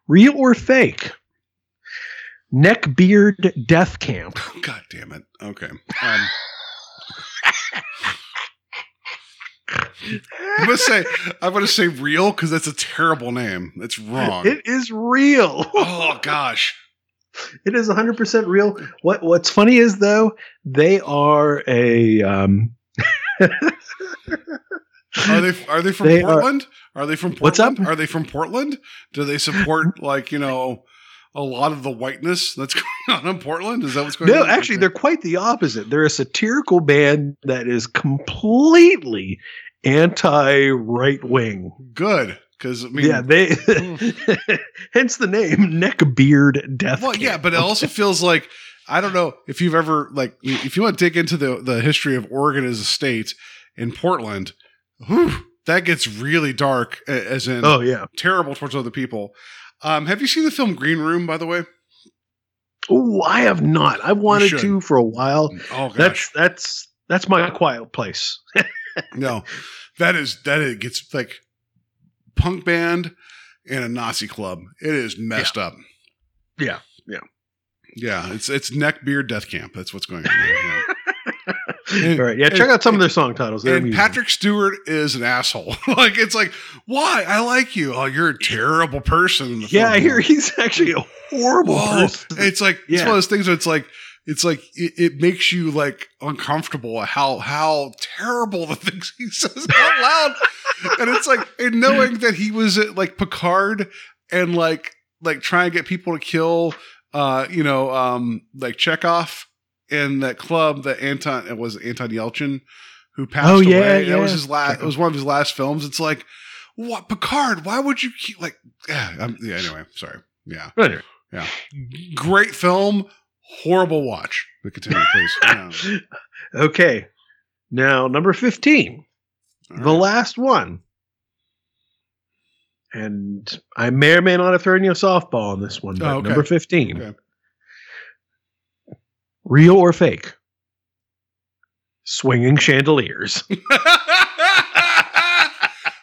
Real or fake? Neckbeard Death Camp. God damn it. Okay. Um, I'm gonna say I'm gonna say real because that's a terrible name. That's wrong. It is real. oh gosh. It is 100% real. What What's funny is though they are a um, Are they are they from They are- Portland? Are, they from Portland? What's up? Are they from Portland? Do they support like you know a lot of the whiteness that's going on in Portland? Is that what's going on? no, actually they're quite the opposite. They're a satirical band that is completely anti right wing. good because I mean Yeah, they hence the name Neckbeard Death Well, Camp. yeah, but it also feels like I don't know if you've ever like if you want to dig into the the history of Oregon as a state in Portland, whew, that gets really dark. As in, Oh yeah. terrible towards other people. Um, have you seen the film Green Room? By the way, Oh, I have not. I've wanted to for a while. oh gosh, That's that's that's my quiet place. no, that is that it gets like punk band and a Nazi club. It is messed up. Yeah, yeah. Yeah, it's it's neck beard death camp. That's what's going on. There, yeah. And- All right, yeah. Check and- out some of their song titles. They're and amusing. Patrick Stewart is an asshole. like it's like, why? I like you. Oh, you're a terrible person. Yeah. I hear he's actually a horrible Whoa. person. It's like it's one of those things where it's like it's like it, it makes you like uncomfortable how how terrible the things he says out loud. and it's like and knowing that he was at like Picard and like like trying to get people to kill uh you know um like Chekov in that club that Anton it was Anton Yelchin who oh, passed Oh, yeah, away. That was his last it was one of his last films. It's like what Picard, why would you keep like yeah, yeah anyway, sorry. Yeah. Anyway. Great film, horrible watch. But continue, please. Yeah. Okay, now number fifteen, All the right. last one, and I may or may not have thrown you a softball on this one. But Oh, okay. Number fifteen, Okay. Real or fake? Swinging chandeliers.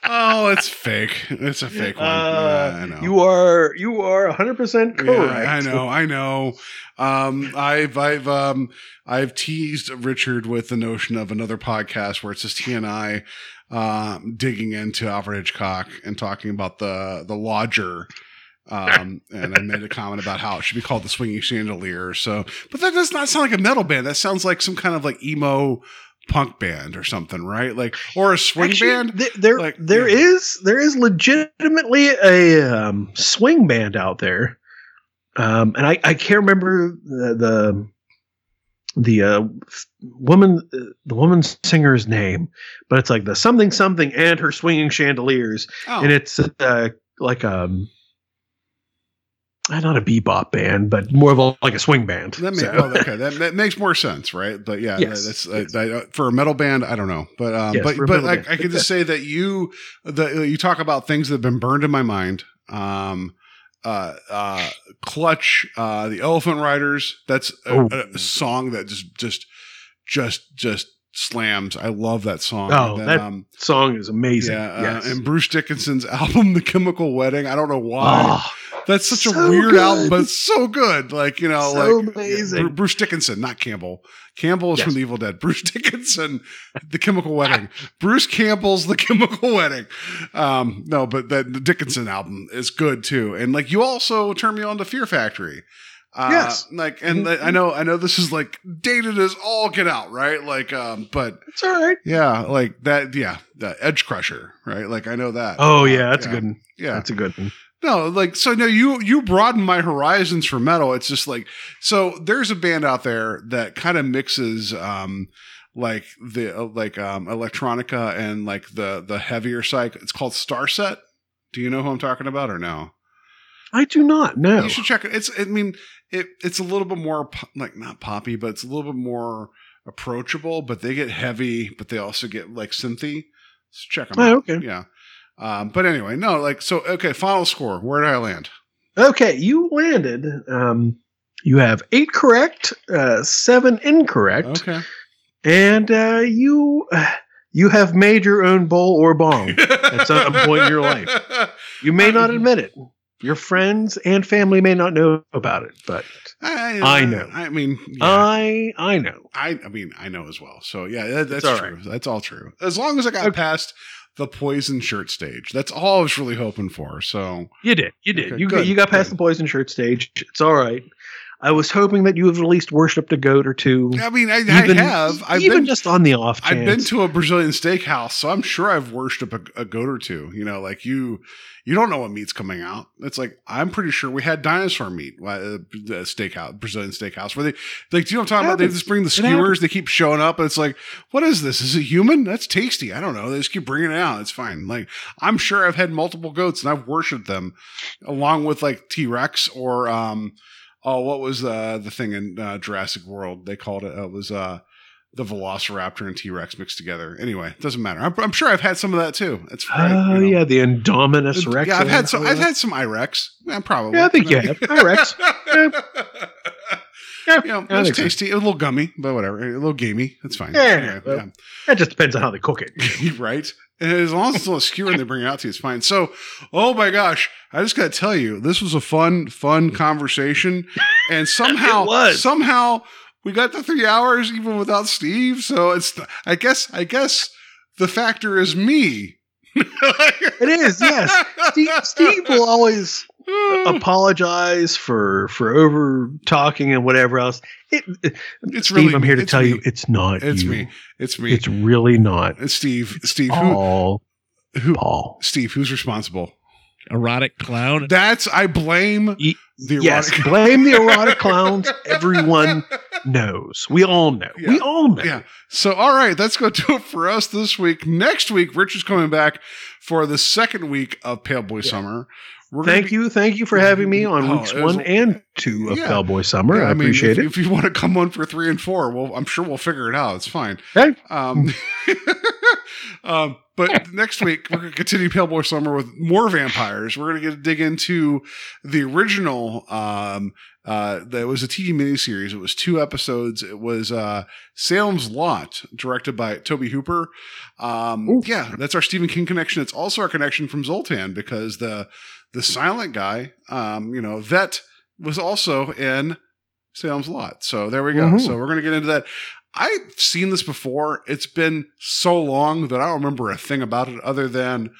oh, it's fake. It's a fake one. Uh, yeah, I know. You are you are 100 percent Yeah, correct. I know, I know. Um, I've I've um I've teased Richard with the notion of another podcast where it's just he and I um digging into Alfred Hitchcock and talking about the the lodger. Um, and I made a comment about how it should be called the swinging chandelier. So, but that does not sound like a metal band. That sounds like some kind of like emo punk band or something, right? Like, or a swing Actually, band. th- there Like, there yeah. is there is legitimately a um, swing band out there, um, and I, I can't remember the the, the uh, woman the woman singer's name, but it's like the something something and her swinging chandeliers, Oh. and it's uh, like um. Uh, Not a bebop band, but more of a, like a swing band. That, So- ma- well, okay, that, that makes more sense, right? But yeah, Yes, that's yes. uh, uh, for a metal band. I don't know, but um, Yes, but but I. I can just say that you the you talk about things that have been burned in my mind. Um, uh, uh, clutch, uh, the Elephant Riders. That's a, Oh. a song that just just just just slams. I love that song. Oh, then, that um, song is amazing. yeah, uh, and Bruce Dickinson's album, The Chemical Wedding. I don't know why. Oh, That's such a weird good. album, but it's so good. Like you know, So like amazing. Bru- Bruce Dickinson, not Campbell. Campbell is Yes. from The Evil Dead. Bruce Dickinson, The Chemical Wedding. Bruce Campbell's The Chemical Wedding. Um, no, but that the Dickinson album is good too. And like you also turn me on to Fear Factory. Uh, Yes. like, and the- I know, I know this is like dated as all get out, right? Like, um, but it's all right. yeah, like that, yeah, the Edgecrusher, right? Like, I know that. Oh Uh, yeah, that's yeah. a good one. Yeah, That's a good one. no, like so no, you you broaden my horizons for metal. It's just like so there's a band out there that kind of mixes um like the uh, like um electronica and like the the heavier side. It's called Starset. Do you know who I'm talking about or no? I do not know. You should check it. It's I mean it it's a little bit more like not poppy, but it's a little bit more approachable, but they get heavy, but they also get like synthy. So check them Oh, out. okay. Yeah. Um, but anyway, no, like so okay, final score. Where did I land? Okay, you landed. Um, you have eight correct, uh, seven incorrect, Okay. and uh, you you have made your own bowl or bong. At some point in your life. You may not admit it. Your friends and family may not know about it, but I, I uh, know. I mean, yeah, I I know. I, I mean, I know as well. So yeah, that, that's true. That's all true. As long as I got past the poison shirt stage, that's all I was really hoping for. So You did. You did. Okay, you good, you got past good. the poison shirt stage. It's all right. I was hoping that you have at least worshipped a goat or two. I mean, I, even, I have. I've even been just on the off chance. I've been to a Brazilian steakhouse, so I'm sure I've worshipped a, a goat or two. You know, like you, you don't know what meat's coming out. It's like I'm pretty sure we had dinosaur meat, uh, the steakhouse, Brazilian steakhouse, where they like, do you know what I'm talking about? They just bring the skewers. They keep showing up, and it's like, what is this? Is it human? That's tasty. I don't know. They just keep bringing it out. It's fine. Like I'm sure I've had multiple goats, and I've worshipped them, along with like T Rex or um, oh, what was uh, the thing in uh, Jurassic World? They called it. Uh, it was uh the Velociraptor and T Rex mixed together. Anyway, it doesn't matter. I'm, I'm sure I've had some of that too. It's Oh right, you know. yeah, the Indominus Rex. Yeah, I've had some. I've had some Irex. Yeah, probably. Yeah, I think you have. Irex. Yeah, Yeah, I it's think so. tasty. A little gummy, but whatever. A little gamey. That's fine. Yeah, Anyway, well, That just depends on how they cook it. right. And as long as it's a skewer and they bring it out to you, it's fine. So, oh my gosh, I just got to tell you, this was a fun, fun conversation, and somehow, somehow, we got to three hours even without Steve. So it's, I guess, I guess the factor is me. It is, yes. Steve, Steve will always Hmm. apologize for for over talking and whatever else. It, it- It's Steve, really I'm here to tell me. you, it's not It's you. me. It's me. It's really not. It's Steve. Steve. Who? Paul. Who? Paul. Steve. Who's responsible? Erotic clown. That's I blame Ye- the yes, erotic- blame the erotic clowns. Everyone knows. We all know. We all know. Yeah. So, all right, that's going to do it for us this week. Next week, Richard's coming back for the second week of Pale Boy Summer. We're Thank be- you, thank you for having me on Oh, weeks one and two of Yeah. Pale Boy Summer. Yeah, I, mean, appreciate if, it. If you want to come on for three and four, well, I'm sure we'll figure it out. It's fine. Okay. Um, um, but next week we're going to continue Pale Boy Summer with more vampires. We're going to get dig into the original um, Uh, that was a TV miniseries. It was two episodes. It was uh, Salem's Lot, directed by Tobe Hooper. Um, yeah, that's our Stephen King connection. It's also our connection from Zoltan because the the silent guy, um, you know, Veidt was also in Salem's Lot. So there we go. Mhm. So we're gonna get into that. I've seen this before. It's been so long that I don't remember a thing about it other than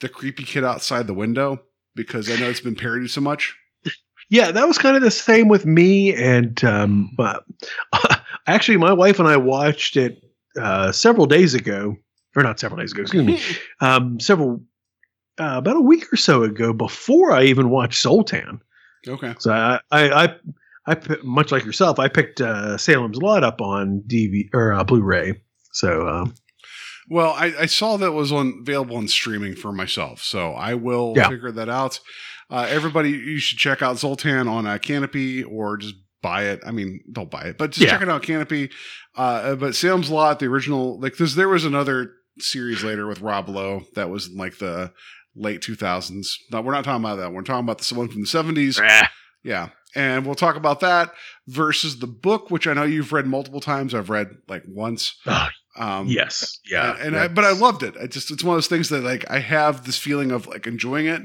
the creepy kid outside the window because I know it's been parodied so much. Yeah, that was kind of the same with me. And um, but, actually, my wife and I watched it uh, several days ago, or not several days ago, excuse me, um, several uh, about a week or so ago before I even watched Zoltan. Okay. So I, I, I, I much like yourself, I picked uh, Salem's Lot up on DV or uh, Blu-ray. So um, Well, I, I saw that was on available on streaming for myself, so I will Yeah. figure that out. Uh, everybody, you should check out Zoltan on uh, Kanopy or just buy it. I mean, don't buy it, but just Yeah. check it out Kanopy. Uh, but Salem's Lot, the original, like this, there was another series later with Rob Lowe that was like the late 2000s. No, we're not talking about that. We're talking about the one from the 70s. Yeah. And we'll talk about that versus the book, which I know you've read multiple times. I've read like once. Ah, Um, yes, yeah, and, and I, but I loved it. I just it's one of those things that like I have this feeling of like enjoying it.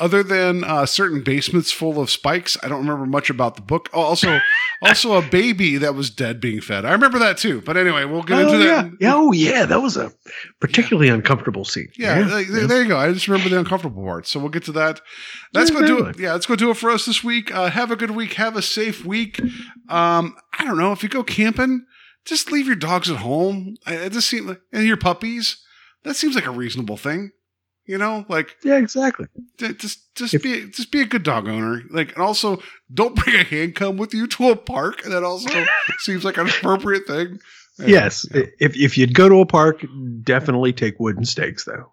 Other than uh, certain basements full of spikes, I don't remember much about the book. Oh, also, also a baby that was dead being fed. I remember that too. But anyway, we'll get oh, into yeah. that. yeah, oh yeah, that was a particularly uncomfortable scene. Yeah, like, there- there you go. I just remember the uncomfortable part. So we'll get to that. That's Yeah, to do it. Yeah, that's to do it for us this week. Uh, have a good week. Have a safe week. Um, I don't know if you go camping, just leave your dogs at home. I- It just seems like, and your puppies. That seems like a reasonable thing. You know, like yeah, exactly. just just be just be a good dog owner. Like, and also don't bring a handcum with you to a park. That also seems like an appropriate thing. Yes, if if you'd go to a park, definitely take wooden stakes though.